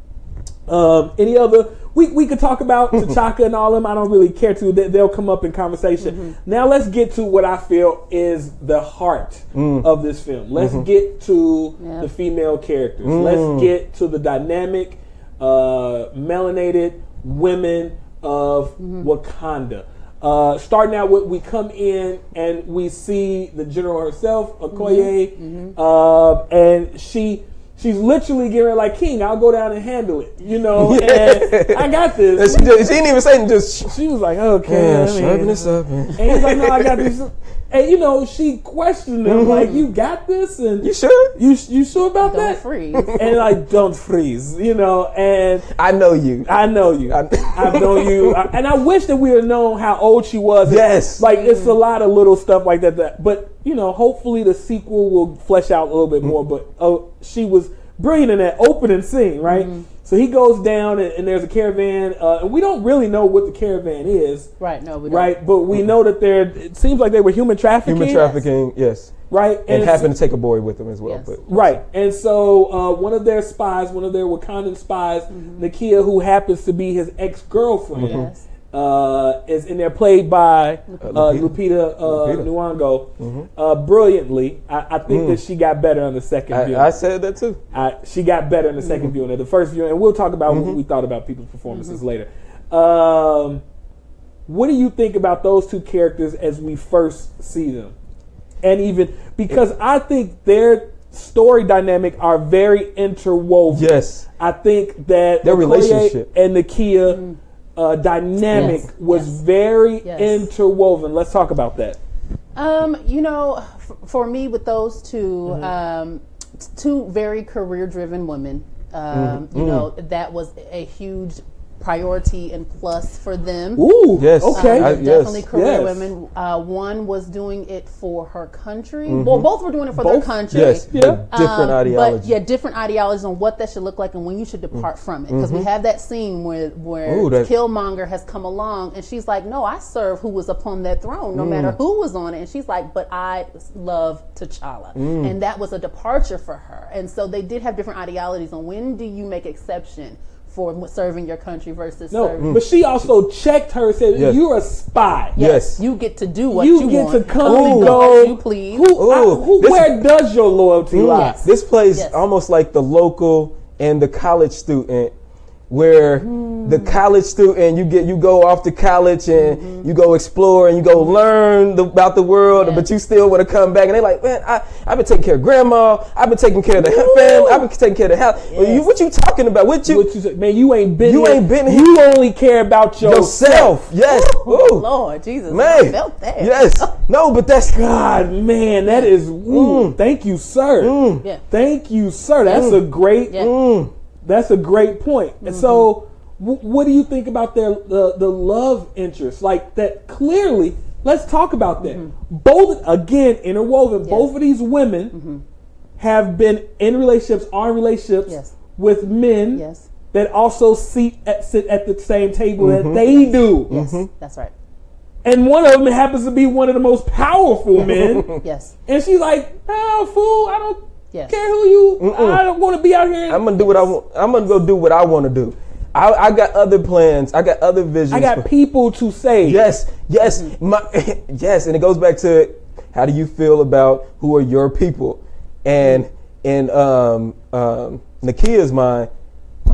um, any other? We, we could talk about T'Chaka and all them. I don't really care to. They, they'll come up in conversation. Mm-hmm. Now let's get to what I feel is the heart mm. of this film. Let's get to Yeah. the female characters. Let's get to the dynamic, uh, melanated women of Wakanda. Uh, starting out with, we come in and we see the general herself, Okoye, uh, and she she's literally giving like King. I'll go down and handle it, you know. And I got And this. she, just, she didn't even say just. She was like, okay, Yeah, sharpen this up. And he's like, no, I got this. And you know, she questioned him mm-hmm. like, you got this, and you sure? you you sure about Don't that? freeze. And like, don't freeze, you know. And I know you. I know you. I- I've known you, I- and I wish that we had known how old she was. Yes. like it's a lot of little stuff like that. That, but you know, hopefully the sequel will flesh out a little bit mm-hmm. more. But oh, she was brilliant in that opening scene, right? Mm-hmm. So he goes down, and, and there's a caravan, uh, and we don't really know what the caravan is, Right. No, we don't. right? But we know that they're. It seems like they were human trafficking, Human trafficking, yes. right? And it's- happened to take a boy with them as well. Yes. But Right, and so uh, one of their spies, one of their Wakandan spies, Nakia, who happens to be his ex girlfriend, Yes. Uh, is in there played by uh, Lupita, uh, Lupita. Nyong'o, uh, brilliantly. I, I think that she got better on the second view. I, I said that too. I, she got better in the 2nd viewing than the first viewing, and we'll talk about what we thought about people's performances later. Um, what do you think about those two characters as we first see them? And even because I think their story dynamic are very interwoven. Yes. I think that Their Okoye relationship. and Nakia uh, dynamic Yes, was yes. very Yes. interwoven. Let's talk about that. Um, you know, f- for me, with those 2 Mm-hmm. um, two very career-driven women, um, Mm-hmm. you know, that was a huge priority and plus for them. Ooh, Yes. okay. Um, I- definitely yes. career Yes. women. Uh, one was doing it for her country. Well, both were doing it for their country. Yes. Yeah. but Different Um, ideology. But yeah, different ideologies on what that should look like and when you should depart from it. Because we have that scene where where Mm-hmm. Ooh, that- Killmonger has come along and she's like, "No, I serve who was upon that throne, no matter Mm. who was on it." And she's like, "But I love T'Challa," Mm. and that was a departure for her. And so they did have different ideologies on when do you make exception for serving your country versus No, serving. but she also checked her. Said, Yes. "You're a spy. Yes. you get to do what you, you, get want. to come Only and go go. as you please. Who, I- who- this- where does your loyalty mm. lie? Yes. This plays Yes. almost like the local and the college student, where hmm. the college student you get you go off to college and mm-hmm. you go explore and you go mm-hmm. learn the, about the world, Yeah. but you still want to come back and they're like, man, I, I've been taking care of grandma, I've been taking care of the family, I've been taking care of the house. Well, you, what you talking about? What you What you man? You ain't been. You here. ain't been You only care about yourself. yourself? Yes, Ooh. Lord Jesus, man, I felt that. yes, no, but that's God, man, that mm. is. Ooh, mm. Thank you, sir. Mm. Yeah. Thank you, sir. That's a great. Yeah. That's a great point. And so, mm-hmm. w- what do you think about their the, the love interest? Like that clearly. Let's talk about that. Mm-hmm. Both again interwoven. Both of these women mm-hmm. have been in relationships, are in relationships Yes. with men Yes. that also seat at, sit at the same table that they do. Yes, that's right. And one of them happens to be one of the most powerful men. Yes. And she's like, "No, fool, I don't Yes. care who you. I don't want to be out here. I'm gonna do what I want. I'm gonna go do what I want to do. I, I got other plans. I got other visions. I got people to say. Yes, yes, my, yes, and it goes back to how do you feel about who are your people, and in um, um, Nakia's mind,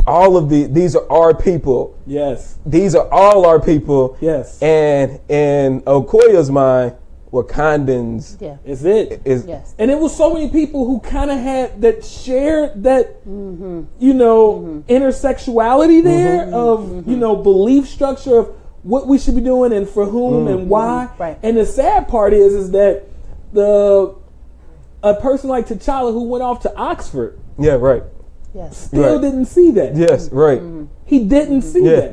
all of the these are our people. Yes. These are all our people. Yes. and in Okoye's mind, Wakandans Yeah. Is it? is Yes. And it was so many people who kind of had that shared that, Mm-hmm. you know, intersexuality there Mm-hmm. of, you know, belief structure of what we should be doing and for whom and why. Mm-hmm. Right. And the sad part is, is that the a person like T'Challa who went off to Oxford Yeah, right. Yes. still Right. didn't see that. Yes, right. He didn't see Yeah. that.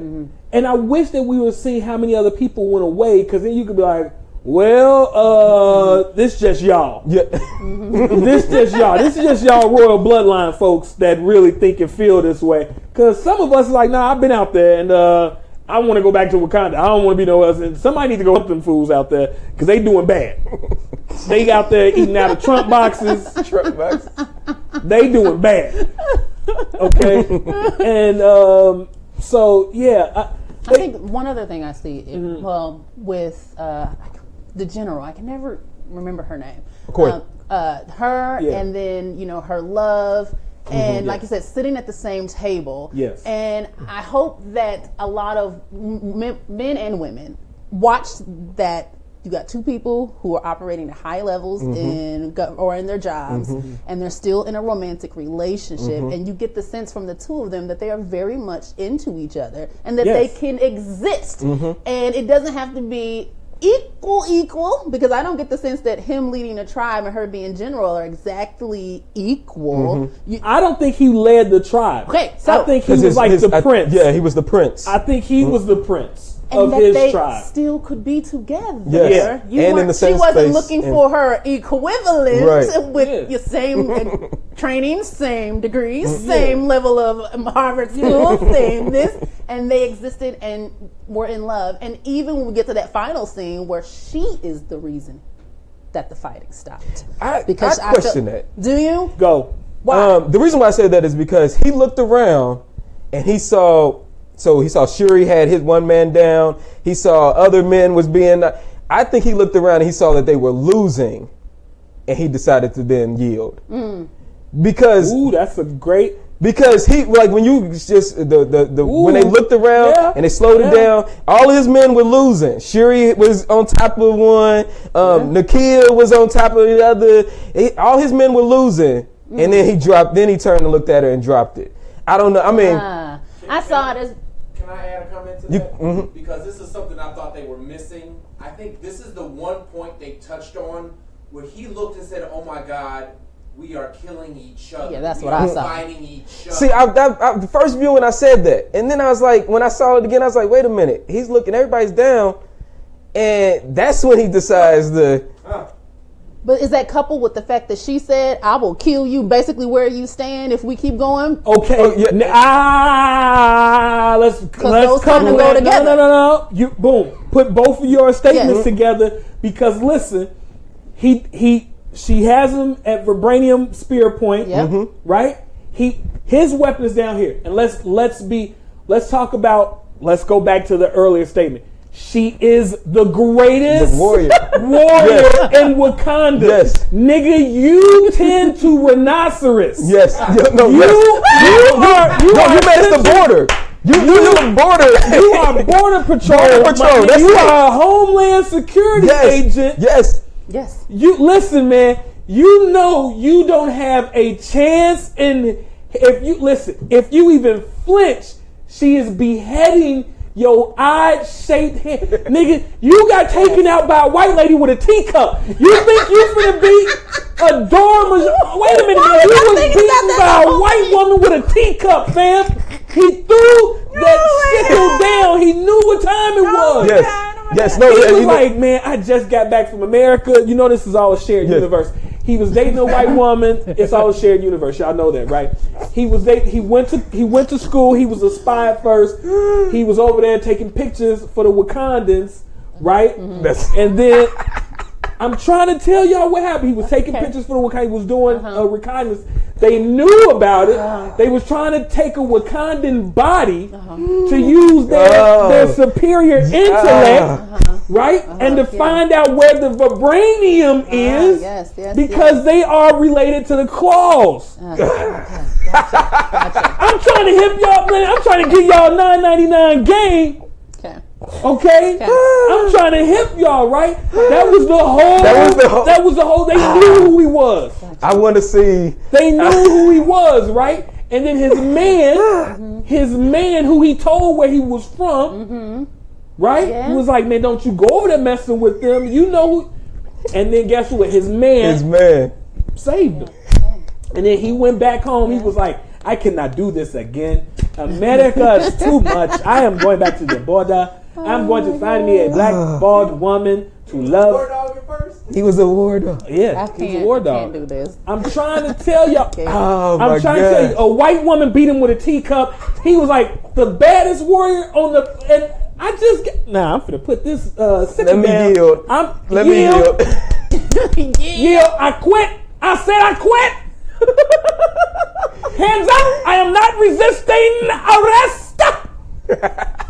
And I wish that we would see how many other people went away because then you could be like, well, uh, this just y'all. Yeah. this just y'all. This is just y'all royal bloodline folks that really think and feel this way. Because some of us is like, nah, I've been out there and uh, I want to go back to Wakanda. I don't want to be nowhere else. And somebody need to go help them fools out there because they doing bad. they out there eating out of Trump boxes. Truck boxes. They doing bad. Okay, and um, so yeah, I, I think one other thing I see, Mm-hmm. well, with uh, the general, I can never remember her name. course. Um, uh, her Yeah. and then you know her love, mm-hmm, and like you said, sitting at the same table. Yes. And I hope that a lot of men, men and women watch that. You got two people who are operating at high levels mm-hmm. in go- or in their jobs, mm-hmm. and they're still in a romantic relationship, and you get the sense from the two of them that they are very much into each other, and that they can exist, and it doesn't have to be equal equal because I don't get the sense that him leading a tribe and her being general are exactly equal. Mm-hmm. You- I don't think he led the tribe. Okay, so- I think he was his- like his- the I- prince. yeah, he was the prince. I think he mm-hmm. was the prince and of that his they tribe. still could be together. Yes. Yeah. You And in the same she wasn't space looking for her equivalent Right. with Yeah. your same training, same degrees, same level of um, Harvard school, same this, and they existed and were in love. And even when we get to that final scene where she is the reason that the fighting stopped, I, because I feel- question that. Do you? Go. Why? Um, the reason why I say that is because he looked around and he saw. So he saw Shuri had his one man down. He saw other men was being. I think he looked around and he saw that they were losing, and he decided to then yield. Because Ooh, that's a great. because he like when you just the the, the when they looked around yeah, and they slowed yeah. it down, all his men were losing. Shuri was on top of one, um, Nakia was on top of the other. He- all his men were losing, and then he dropped. Then he turned and looked at her and dropped it. I don't know. I mean, Uh, I saw it as Can I add a comment to You- that? mhm. Because this is something I thought they were missing. I think this is the one point they touched on where he looked and said, "Oh my God, we are killing each other. Yeah, that's we what are I saw. Fighting each other." see, I, I, I, the first viewing I said that, and then I was like, when I saw it again, I was like, wait a minute, he's looking, everybody's down, and that's when he decides to. But is that coupled with the fact that she said, "I will kill you," basically where you stand if we keep going? Okay. Oh, yeah. N- Ah, let's let's those couple kinda go together. No, no, no, no. You boom. Put both of your statements Yes. together because listen, he he she has him at vibranium spear point. Yep. Mhm. Right. He his weapon is down here, and let's let's be let's talk about let's go back to the earlier statement. She is the greatest The warrior. warrior in Wakanda. Yes. Nigga, you tend to rhinoceros. Yes, Yeah, no, You, yes. you are, you No, are you made the border. You, you, you the border. You are border patrol. Border patrol, that's you right. are a homeland security yes. agent. Yes. Yes. You listen, man. You know you don't have a chance in if you listen. If you even flinch, she is beheading your eye shaped head, nigga. You got taken out by a white lady with a teacup. You think you finna be a dorm? Wait a minute, man. You was beaten by a white woman with a teacup, fam. He threw that sickle down. He knew what time it was. Yes. Yes. No. He yeah, was you know- like, man, I just got back from America. You know, this is all a shared Yeah. universe. He was dating a white woman. It's all a shared universe. Y'all know that, right? He was date- He went to. He went to school. He was a spy at first. He was over there taking pictures for the Wakandans, right? That's- And then I'm trying to tell y'all what happened. He was taking Okay. pictures for the Wakanda. He was doing a reconnaissance. They knew about it. Uh-huh. They was trying to take a Wakandan body uh-huh. to use their, Oh. their superior intellect, right? And to yeah. find out where the vibranium ah, is, yes, yes, because yes. they are related to the claws. Uh, I'm trying to hip y'all, man. I'm trying to get y'all 9.99 game. Okay. Okay, I'm trying to help y'all, right? That was the whole. That was the whole- That was the whole. They ah. knew who he was. I want to see. They knew who he was, right? And then his man, his man, who he told where he was from, mm-hmm. right? Yeah. He was like, "Man, don't you go over there messing with them. You know, who, And then guess what? His man His man. saved him. And then he went back home. He was like, I cannot do this again. America is too much. I am going back to the border. I'm going to find me a black bald woman to love. He was a war dog. Yeah, I he's a can't, war can't dog. do this. I'm trying to tell y'all. Oh my I'm trying to tell you, a white woman beat him with a teacup. He was like the baddest warrior on the. And I just get, nah. I'm gonna put this. Uh, Let me down. yield. I'm Let yield. me yield. Yield. I quit. I said I quit. Hands up. I am not resisting arrest.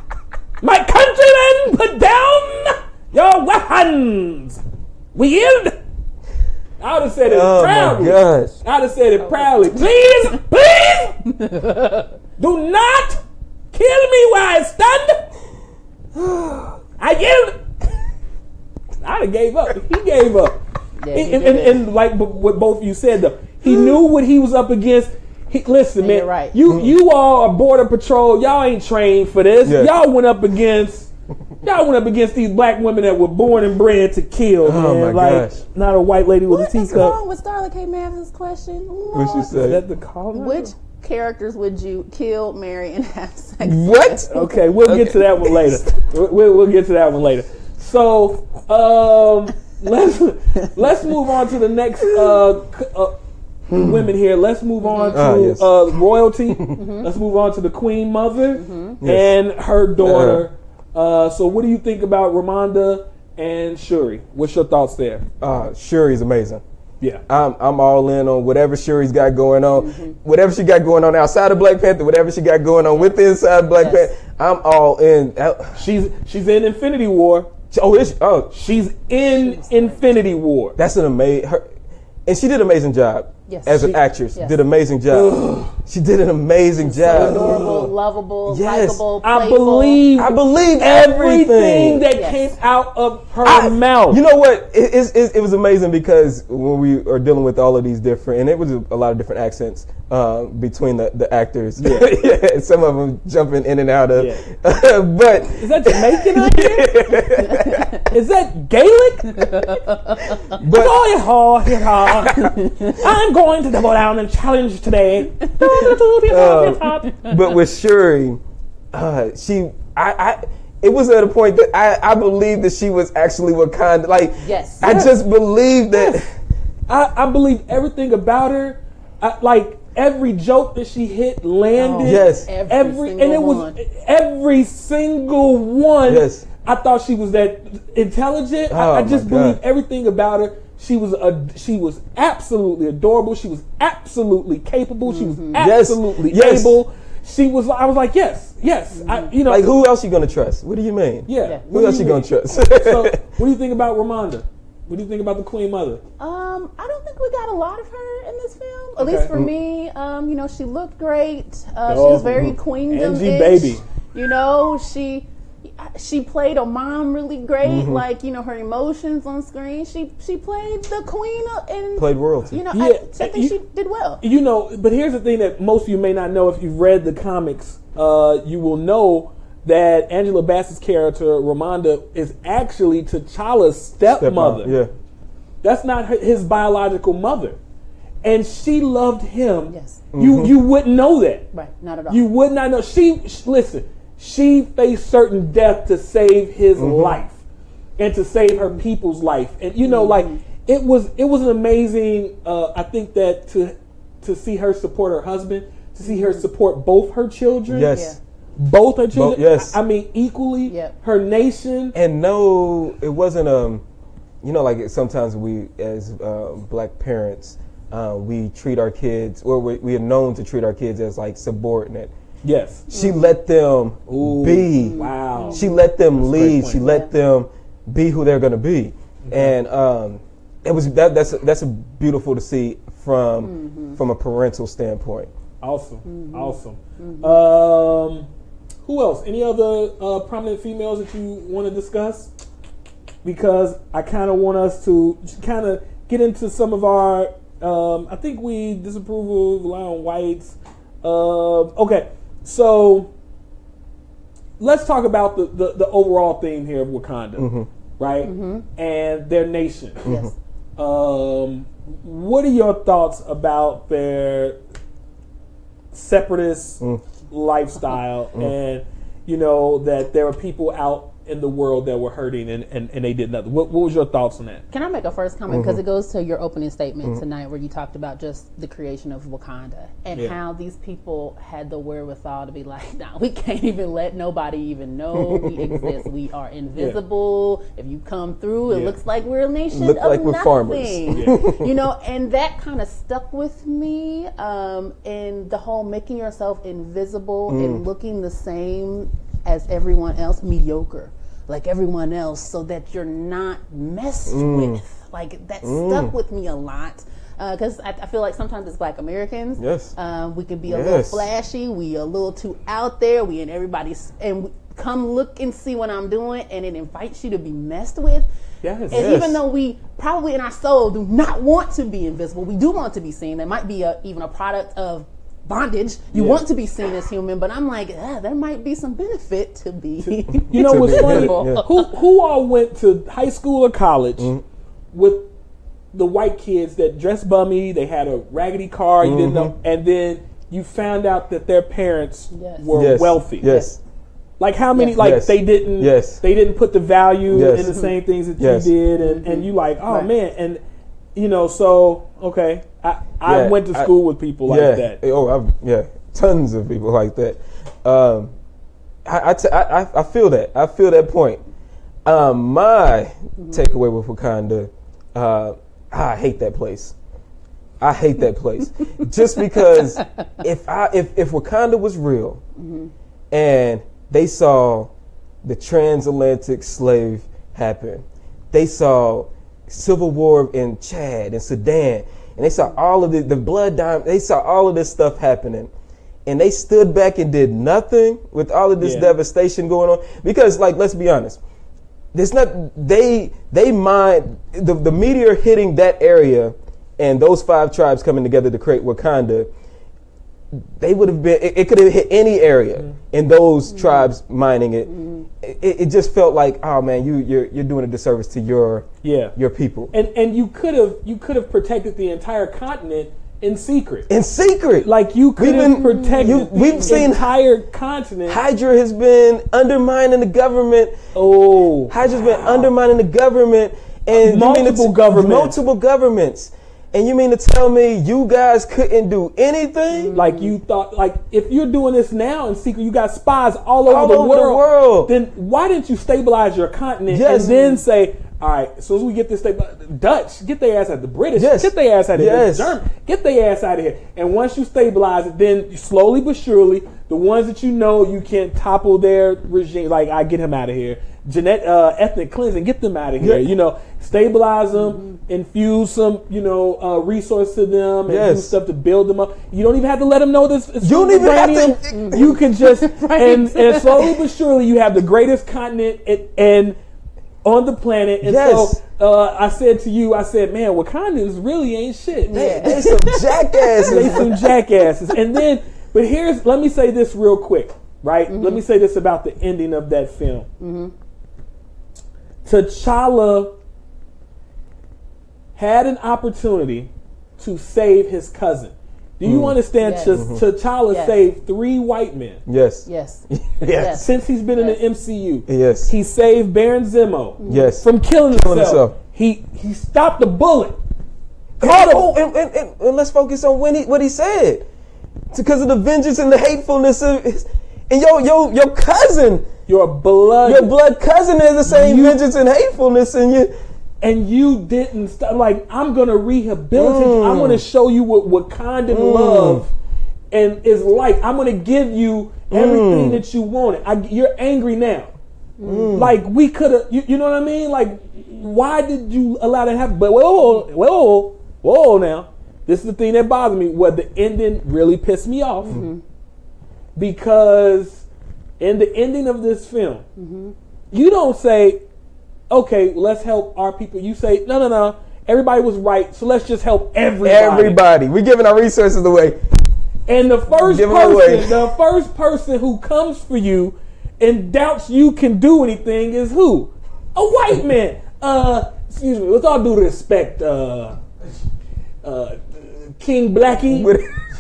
My countrymen, put down your weapons. We yield. I would have said it Oh my proudly. gosh. I'd have said it proudly. Please, please, do not kill me while I stand. I yelled. I'd have gave up. He gave up. Yeah, and, he and, and, and like b- what both of you said, though, he knew what he was up against. He, listen, And man, you're right. you you all are border patrol. Y'all ain't trained for this. Yeah. Y'all went up against. Y'all went up against these black women that were born and bred to kill. Oh, man. my like gosh. not a white lady with What a is teacup. wrong with Starla K. Mathis' question? What she Lord. Is say? that the call? Which characters would you kill, marry, and have sex? What? Okay, we'll get to that one later. We'll, we'll we'll get to that one later. So um, let's let's move on to the next uh, c- uh, women here. Let's move on to Ah, yes. uh, royalty. Let's move on to the Queen Mother Yes. and her daughter. Uh, so, what do you think about Ramonda and Shuri? What's your thoughts there? Uh, Shuri's amazing. Yeah. I'm I'm all in on whatever Shuri's got going on, Mm-hmm. whatever she got going on outside of Black Panther, whatever she got going on with the inside Black Yes. Panther. I'm all in. Uh, She's she's in Infinity War. Oh, is she? oh, She's in Infinity War. that's an amazing. Her, and she did an amazing job Yes. as an actress. yes. Did an amazing job. she did an amazing So job. adorable, lovable, Yes. likable, I believe I believe everything everything. that Yes. came out of her I- mouth. You know what? It, it, it, it was amazing because when we are dealing with all of these different, and it was a, a lot of different accents uh, between the, the actors. Yeah. some of them jumping in and out of. Yeah. but Is that Jamaican out here? Is that Gaelic? but Boy, haw, hee, haw. I'm going to double down and challenge today. but with Shuri, uh, she I, I it was at a point that I, I believed that she was actually Wakanda. Like Yes. I just believed that. I, I believe everything about her. I, like every joke that she hit landed. Oh, Yes. every, Every and it was one. every single one. Yes. I thought she was that intelligent. I, Oh, I just my believe everything about her. She was a, she was absolutely adorable. She was absolutely capable. She was Mm-hmm. Yes. absolutely Yes. able. She was. I was like, yes, yes. I, you know, Like who else you gonna trust? What do you mean? Yeah. Yeah. What Who else you mean? gonna trust? so, what do you think about Ramonda? What do you think about the Queen Mother? Um, I don't think we got a lot of her in this film. At Okay. least for me, um, you know, she looked great. Uh, she Oh, was very queendom Angie baby. You know, she she played a mom really great. Mm-hmm. Like you know, her emotions on screen. She she played the queen and Played royalty. You know, Yeah, I, I think you- she did well. You know, but here's the thing that most of you may not know if you've read the comics. Uh, you will know that Angela Bassett's character Ramonda is actually T'Challa's stepmother. Yeah. That's not her, his biological mother, and she loved him. Yes. You you wouldn't know that. Right, not at all. You would not know. She, sh listen. She faced certain death to save his life, and to save her people's life. And you know, like it was, it was an amazing. Uh, I think that to to see her support her husband, to see her support both her children, Yes. both her children. yes. I, I mean equally. Yep. Her nation. And no, it wasn't um, you know, like sometimes we as uh, black parents, uh, we treat our kids, or we, we are known to treat our kids as like subordinate. Yes. She let them Ooh, be. Wow. She let them lead. She let them be who they're gonna be, and um, it was that that's that's beautiful to see from from a parental standpoint. Awesome. Awesome. Um, who else? Any other uh, prominent females that you want to discuss? Because I kind of want us to kind of get into some of our. Um, I think we disapprove of on whites. Um okay, so let's talk about the, the, the overall theme here of Wakanda. Mm-hmm. right? Mm-hmm. And their nation. Mm-hmm. Yes. Um, what are your thoughts about their separatist mm. lifestyle mm. and you know that there are people out in the world that were hurting and, and, and they did nothing. What, what was your thoughts on that? Can I make a first comment because Mhm. it goes to your opening statement Mhm. tonight where you talked about just the creation of Wakanda and Yeah. how these people had the wherewithal to be like, nah, we can't even let nobody even know we exist. We are invisible. If you come through, it Yeah. looks like we're a nation Look of like we're nothing. farmers. Yeah. you know, and that kind of stuck with me. Um, and the whole making yourself invisible and Mm. looking the same as everyone else, mediocre, like everyone else, so that you're not messed Mm. with. Like that Mm. stuck with me a lot. Because I, I feel like sometimes as Black Americans, Yes. um, we can be a little flashy. We a little too out there. We in everybody's and we, come look and see what I'm doing, and it invites you to be messed with. Yes. And Yes. even though we probably in our soul do not want to be invisible, we do want to be seen. That might be a, even a product of bondage. You Yeah. want to be seen as human, but I'm like, ah, there might be some benefit to be. You know what's funny? invisible. Who who all went to high school or college Mm-hmm. with the white kids that dressed bummy? They had a raggedy car. You didn't know, Mm-hmm. and then you found out that their parents Yes. were Yes. wealthy. Yes. Like how many? Yes. Like Yes. they didn't. Yes. They didn't put the value Yes. in the same things that Yes. you did, and, and you like, oh Right. man, and you know, so okay, I I Yeah, went to I- school with people like yeah. that. Oh, I've, yeah, tons of people like that. Um, I, I, t- I, I- I feel that. I feel that point. Um, my takeaway with Wakanda, uh, I hate that place. I hate that place. Just because if I if, if Wakanda was real and they saw the transatlantic slave happen, they saw civil war in Chad and Sudan, and they saw all of the, the blood diamond, they saw all of this stuff happening. And they stood back and did nothing with all of this Yeah. devastation going on. Because, like, let's be honest, there's not they they mined the the meteor hitting that area and those five tribes coming together to create Wakanda. They would have been. It, it could have hit any area, mm-hmm. and those mm-hmm. tribes mining mm-hmm. it. it. It just felt like, oh man, you you're you're doing a disservice to your Yeah. your people. And and you could have you could have protected the entire continent in secret. In secret, Like you could We've have been- protected you- we've seen- entire continent. Hydra has been undermining the government. Oh, Hydra's been undermining the government and you mean to Multiple governments. multiple governments. And you mean to tell me you guys couldn't do anything? Mm. Like you thought, like if you're doing this now in secret, you got spies all over, All the, over the world, world. Then why didn't you stabilize your continent Yes. and then say, all right, as soon as we get this stabilized, Dutch, get their ass out. The British, Yes. get their ass out of Yes. here. The German, get their ass out of here. And once you stabilize it, then slowly but surely, the ones that you know you can't topple their regime, like I get him out of here. Genet, uh, ethnic cleansing, get them out of here. Yeah. You know, stabilize them, infuse some, you know, uh, resource to them, and do stuff to build them up. You don't even have to let them know this. It's You don't even have to- You can just and, and slowly but surely you have the greatest continent and, and on the planet. And Yes. so uh, I said to you, I said, man, Wakandans really ain't shit. They, they some jackasses. they some jackasses. And then, but here's, let me say this real quick, right? Let me say this about the ending of that film. T'Challa had an opportunity to save his cousin. Do you mm. understand? Yes. T- mm-hmm. T'Challa Yes. saved three white men yes. yes. Yes. since he's been Yes. in the MCU. Yes. He saved Baron Zemo mm-hmm. Yes. from killing, Killing himself. himself. He he stopped the bullet. And, him. oh, and, and, and, and let's focus on when he, what he said. Because of the vengeance and the hatefulness of his, and your your your cousin, Your blood. your blood cousin has the same You- vengeance and hatefulness, and you. and you didn't stop. Like I'm gonna rehabilitate you. I'm Mm. gonna show you what kind Wakandan love and is like. I'm gonna give you everything Mm. that you wanted. I, you're angry now. Like we could have. You, you know what I mean? Like why did you allow that to happen? But whoa, whoa, whoa, whoa! Now this is the thing that bothers me. What the ending really pissed me off because in the ending of this film, you don't say, okay, let's help our people. You say, no, no, no, everybody was right, so let's just help everybody. Everybody, we're giving our resources away. And the first Give 'em away. person, the first person who comes for you and doubts you can do anything is who? a white man. Uh, excuse me. With all due respect, uh, uh, King Blackie.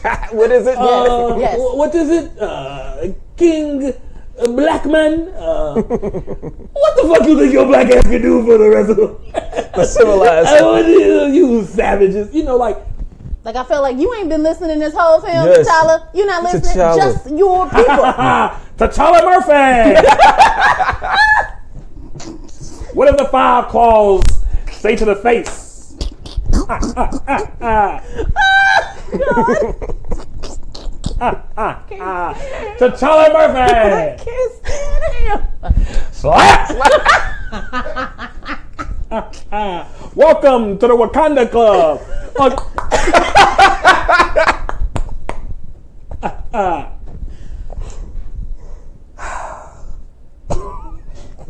What, what is it? Uh, Yes. wh- What is it? Uh, King uh, Blackman. Uh, what the fuck you think your black ass can do for the rest of the? For civilized. Oh, you, you savages. You know, like Like I feel like you ain't been listening this whole film, Yes. T'Challa. You're not listening. T'Challa. Just your people. T'Challa Murphy. what if the five claws say to the face? T'Challa Murphy. Can't stand him. Slap! Welcome to the Wakanda Club.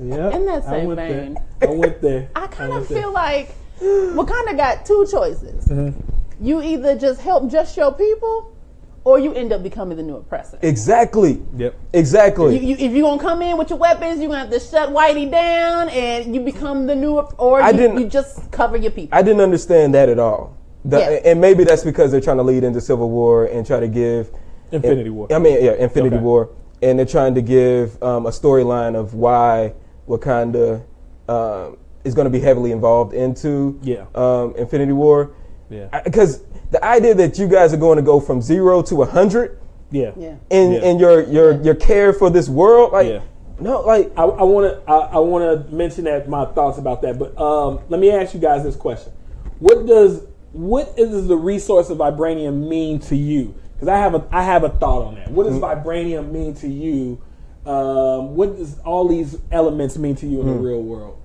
yeah, In that I same went vein, there. I went there. I kind of went there. feel like Wakanda got two choices. Mm-hmm. You either just help just your people, or you end up becoming the new oppressor. Exactly. Yep. Exactly. You, you, if you're gonna come in with your weapons, you're gonna have to shut Whitey down, and you become the new, or I you, didn't- you just cover your people. I didn't understand that at all. The- Yeah. And maybe that's because they're trying to lead into Civil War and try to give Infinity War. I mean, yeah, Infinity Okay. War, and they're trying to give um, a storyline of why Wakanda um, is going to be heavily involved into Yeah. um, Infinity War. Yeah. Because the idea that you guys are going to go from zero to a hundred Yeah. yeah. in Yeah. in your your your care for this world, like Yeah. no, like I, I want to I, I want to mention that my thoughts about that, but um, let me ask you guys this question: What does what is the resource of vibranium mean to you? Because I have a I have a thought on that. What does vibranium mean to you? Um, what does all these elements mean to you in the real world?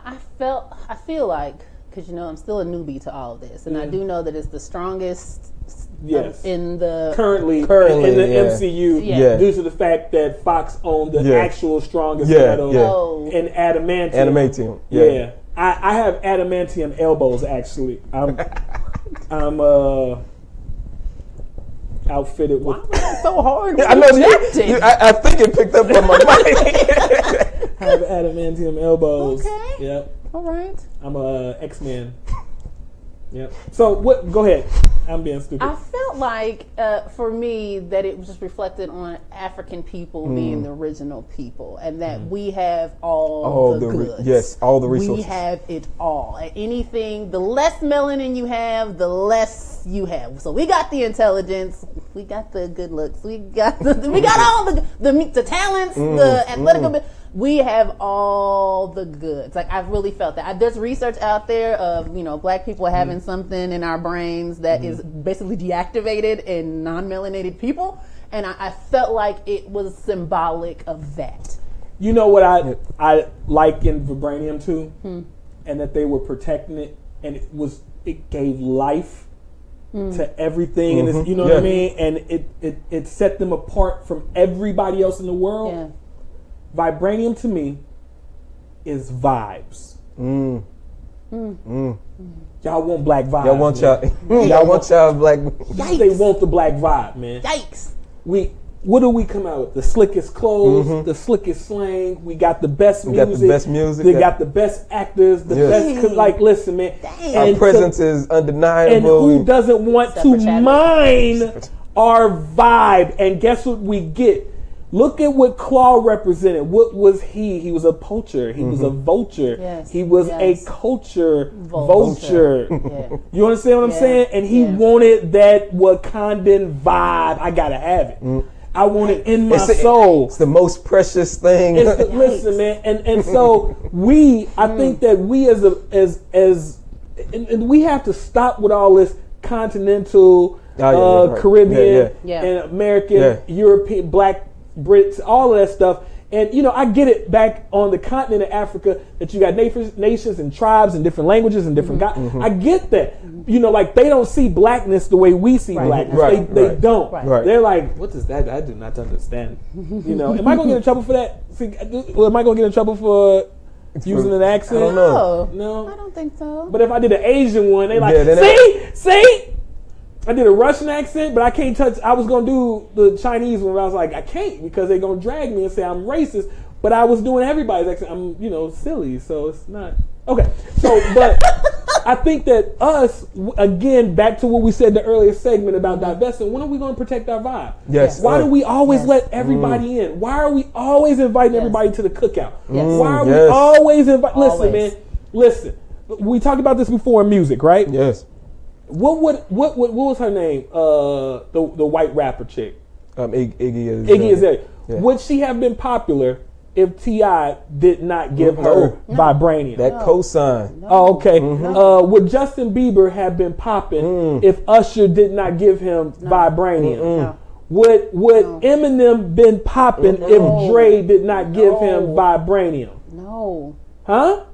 I felt, I feel like, because you know, I'm still a newbie to all of this, and I do know that it's the strongest Yes. in the Currently, Currently, in the yeah. MCU, Yeah. due to the fact that Fox owned the Yeah. actual strongest Yeah, metal yeah. Oh. in adamantium. Adamantium, Yeah. yeah. I, I have adamantium elbows actually. I'm I'm uh outfitted with so hard. I know you, you- I, I think it picked up on my mic. I have adamantium elbows. Okay. Yep. All right. I'm a X Men. Yep. So what? Go ahead. I'm being stupid. I felt like, uh, for me, that it was just reflected on African people Mm. being the original people, and that we have all, All the, the re- goods. yes, all the resources. We have it all. Anything, the less melanin you have, the less you have. So we got the intelligence, we got the good looks, we got the, we got all the the, the talents, Mm, the athletic ability. We have all the goods. Like I've really felt that. I, there's research out there of you know black people mm-hmm. having something in our brains that mm-hmm. is basically deactivated in non-melanated people, and I, I felt like it was symbolic of that. You know what I I liken vibranium to, hmm. and that they were protecting it, and it was it gave life hmm. to everything, and it's, mm-hmm. you know what I mean, and it, it it set them apart from everybody else in the world. Yeah. Vibranium to me is vibes. Y'all want black vibes. Y'all want y'all, y'all want y'all black. They want the black vibe, man. Yikes! we what do we come out with? The slickest clothes, the slickest slang. We got the best Mm-hmm. We got music. the best music. They got the best actors. The Yes. best. 'cause, Like, listen, man. Our And so- presence is undeniable. and who doesn't want Except to for Chadwick. mine our vibe? And guess what we get? Look at what Klaue represented. What was he? He was a poacher. He was a vulture. Yes, He was yes. a culture Vulture. vulture. Yeah. You understand what I'm saying? And he yeah. wanted that Wakandan vibe. I gotta have it. I want it in my Mm. It's the- soul. It's the most precious thing. It's the, listen, man, and and so we, I think that we as a as as, and, and we have to stop with all this continental, Oh, yeah, uh, right. Caribbean, Yeah, yeah. Yeah. and American, Yeah. European, Black Brits, all of that stuff. And you know, I get it back on the continent of Africa that you got nations, nations and tribes and different languages and different. Mm-hmm. God, I get that. You know, like they don't see blackness the way we see blackness. Right, they, they right. don't. Right. Right. They're like, what is that? I do not understand. you know, am I gonna get in trouble for that? See, well, am I gonna get in trouble for using an accent? I don't know. Oh, No. I don't think so. But if I did an Asian one, they like, Yeah, see, see. I did a Russian accent, but I can't touch. I was gonna do the Chinese one. But I was like, I can't because they're gonna drag me and say I'm racist. but I was doing everybody's accent. I'm, you know, silly, so it's not okay. So, but I think that us again, back to what we said in the earlier segment about divesting. When are we going to protect our vibe? Yes. Why do we always Yes. let everybody mm. in? Why are we always inviting everybody to the cookout? Yes. Why are we always inviting? Listen, man. Listen. We talked about this before in music, right? Yes. What would what what what was her name? Uh, the the white rapper chick, Um, Ig- Iggy is Iggy Azalea. Yeah. Would she have been popular if T.I. did not give her No. vibranium? that cosign. Oh, okay. Uh, would Justin Bieber have been popping if Usher did not give him vibranium? No. Would Would Eminem been popping if Dre did not give him vibranium? No. Huh?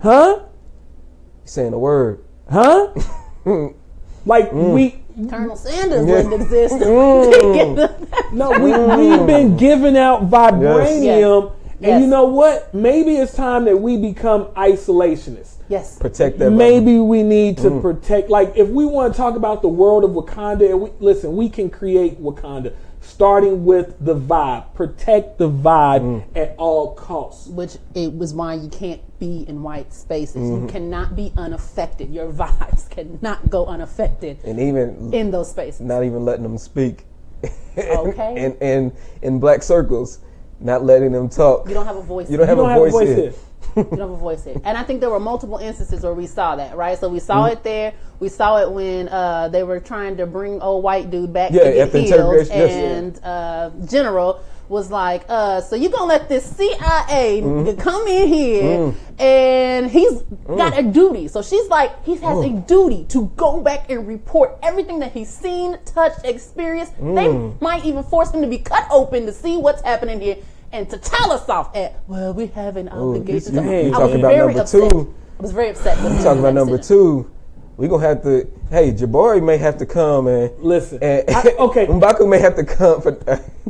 Huh? He's saying a word. Huh? like mm. we Colonel Sanders didn't exist. Mm. no we we've been giving out vibranium, and Yes. you know what? Maybe it's time that we become isolationists. yes. Protect that. Maybe we need to mm. protect. Like, if we want to talk about the world of Wakanda, and we, listen, we can create Wakanda, starting with the vibe. Protect the vibe mm. at all costs. Which it was why you can't be in white spaces. You mm-hmm. cannot be unaffected. Your vibes cannot go unaffected and even in those spaces. not even letting them speak. Okay. and and in black circles, not letting them talk. You don't have a voice. You don't have, You don't a, have a voice voice here. here. You don't have a voice here. And I think there were multiple instances where we saw that, right? So we saw Mm-hmm. it there. We saw it when uh, they were trying to bring old white dude back Yeah, to get the healed, and uh, General was like, uh, "So you gonna let this CIA Mm-hmm. come in here, Mm. and he's got a duty." So she's like, "He has a duty to go back and report everything that he's seen, touched, experienced. Mm. They might even force him to be cut open to see what's happening here." And to tell us off at, well, we have an obligation. you- to-" you I was talking about very number upset. two. I was very upset. With Talking about number two, we gonna have to. Hey, Jabari may have to come and Listen, And, I- okay. M'Baku may have to come for.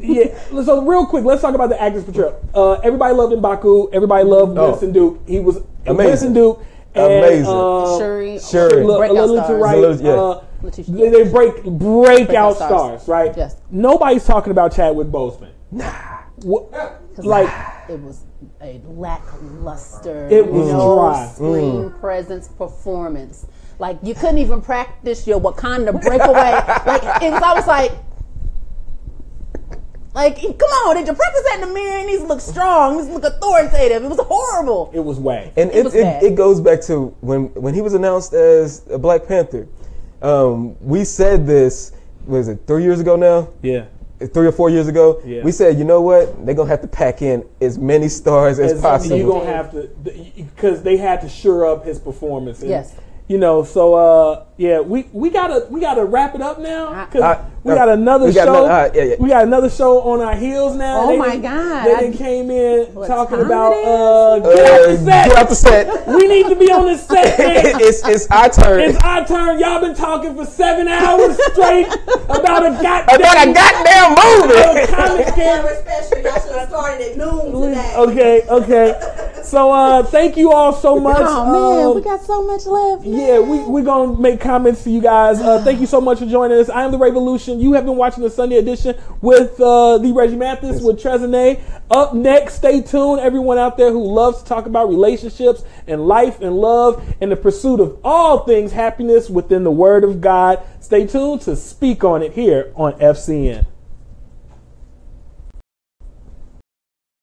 yeah. So real quick, let's talk about the actors portrayal. Uh, everybody loved M'Baku. Everybody loved Oh. Winston Duke. He was Amazing. Winston Duke. And, Amazing. Uh, Shuri, Shuri. Look, breakout Letitia stars. Wright, yeah. uh, they, they break breakout stars. stars. right? Yes. Nobody's talking about Chadwick Boseman. Nah. Like it was a lackluster, It was no dry. screen presence performance. Like you couldn't even practice your Wakanda breakaway. like it was, I was like, like come on, did you practice that in the mirror? And these look strong, these look authoritative. It was horrible. it was way. And It it, was it, bad. it goes back to when when he was announced as a Black Panther. Um, we said this was it three years ago now, yeah. Three or four years ago. Yeah. We said, you know what, they're gonna have to pack in as many stars as, As- possible. You're gonna have to because they had to sure up his performance. And, Yes. You know, so uh, yeah, we, we gotta we gotta wrap it up now because we uh, got another we got show. another- uh, yeah, yeah. We got another show on our heels now. Oh They my done- God. They I- done came in What talking about it uh, is? get out the Uh, set. get out the set. we need to be on the set. it's it's our turn. It's our turn. Y'all been talking for seven hours straight about a goddamn About a goddamn movie. comic scam. special. Y'all should have started at noon today. Okay, okay. So uh, thank you all so much. Oh man, Um, we got so much left. Yeah, we we gonna make comments to you guys. Uh, thank you so much for joining us. I am the Revolution. You have been watching the Sunday edition with uh, the Reggie Mathis with Trezene. Up next, stay tuned. Everyone out there who loves to talk about relationships and life and love and the pursuit of all things happiness within the Word of God. Stay tuned to speak on it here on FCN.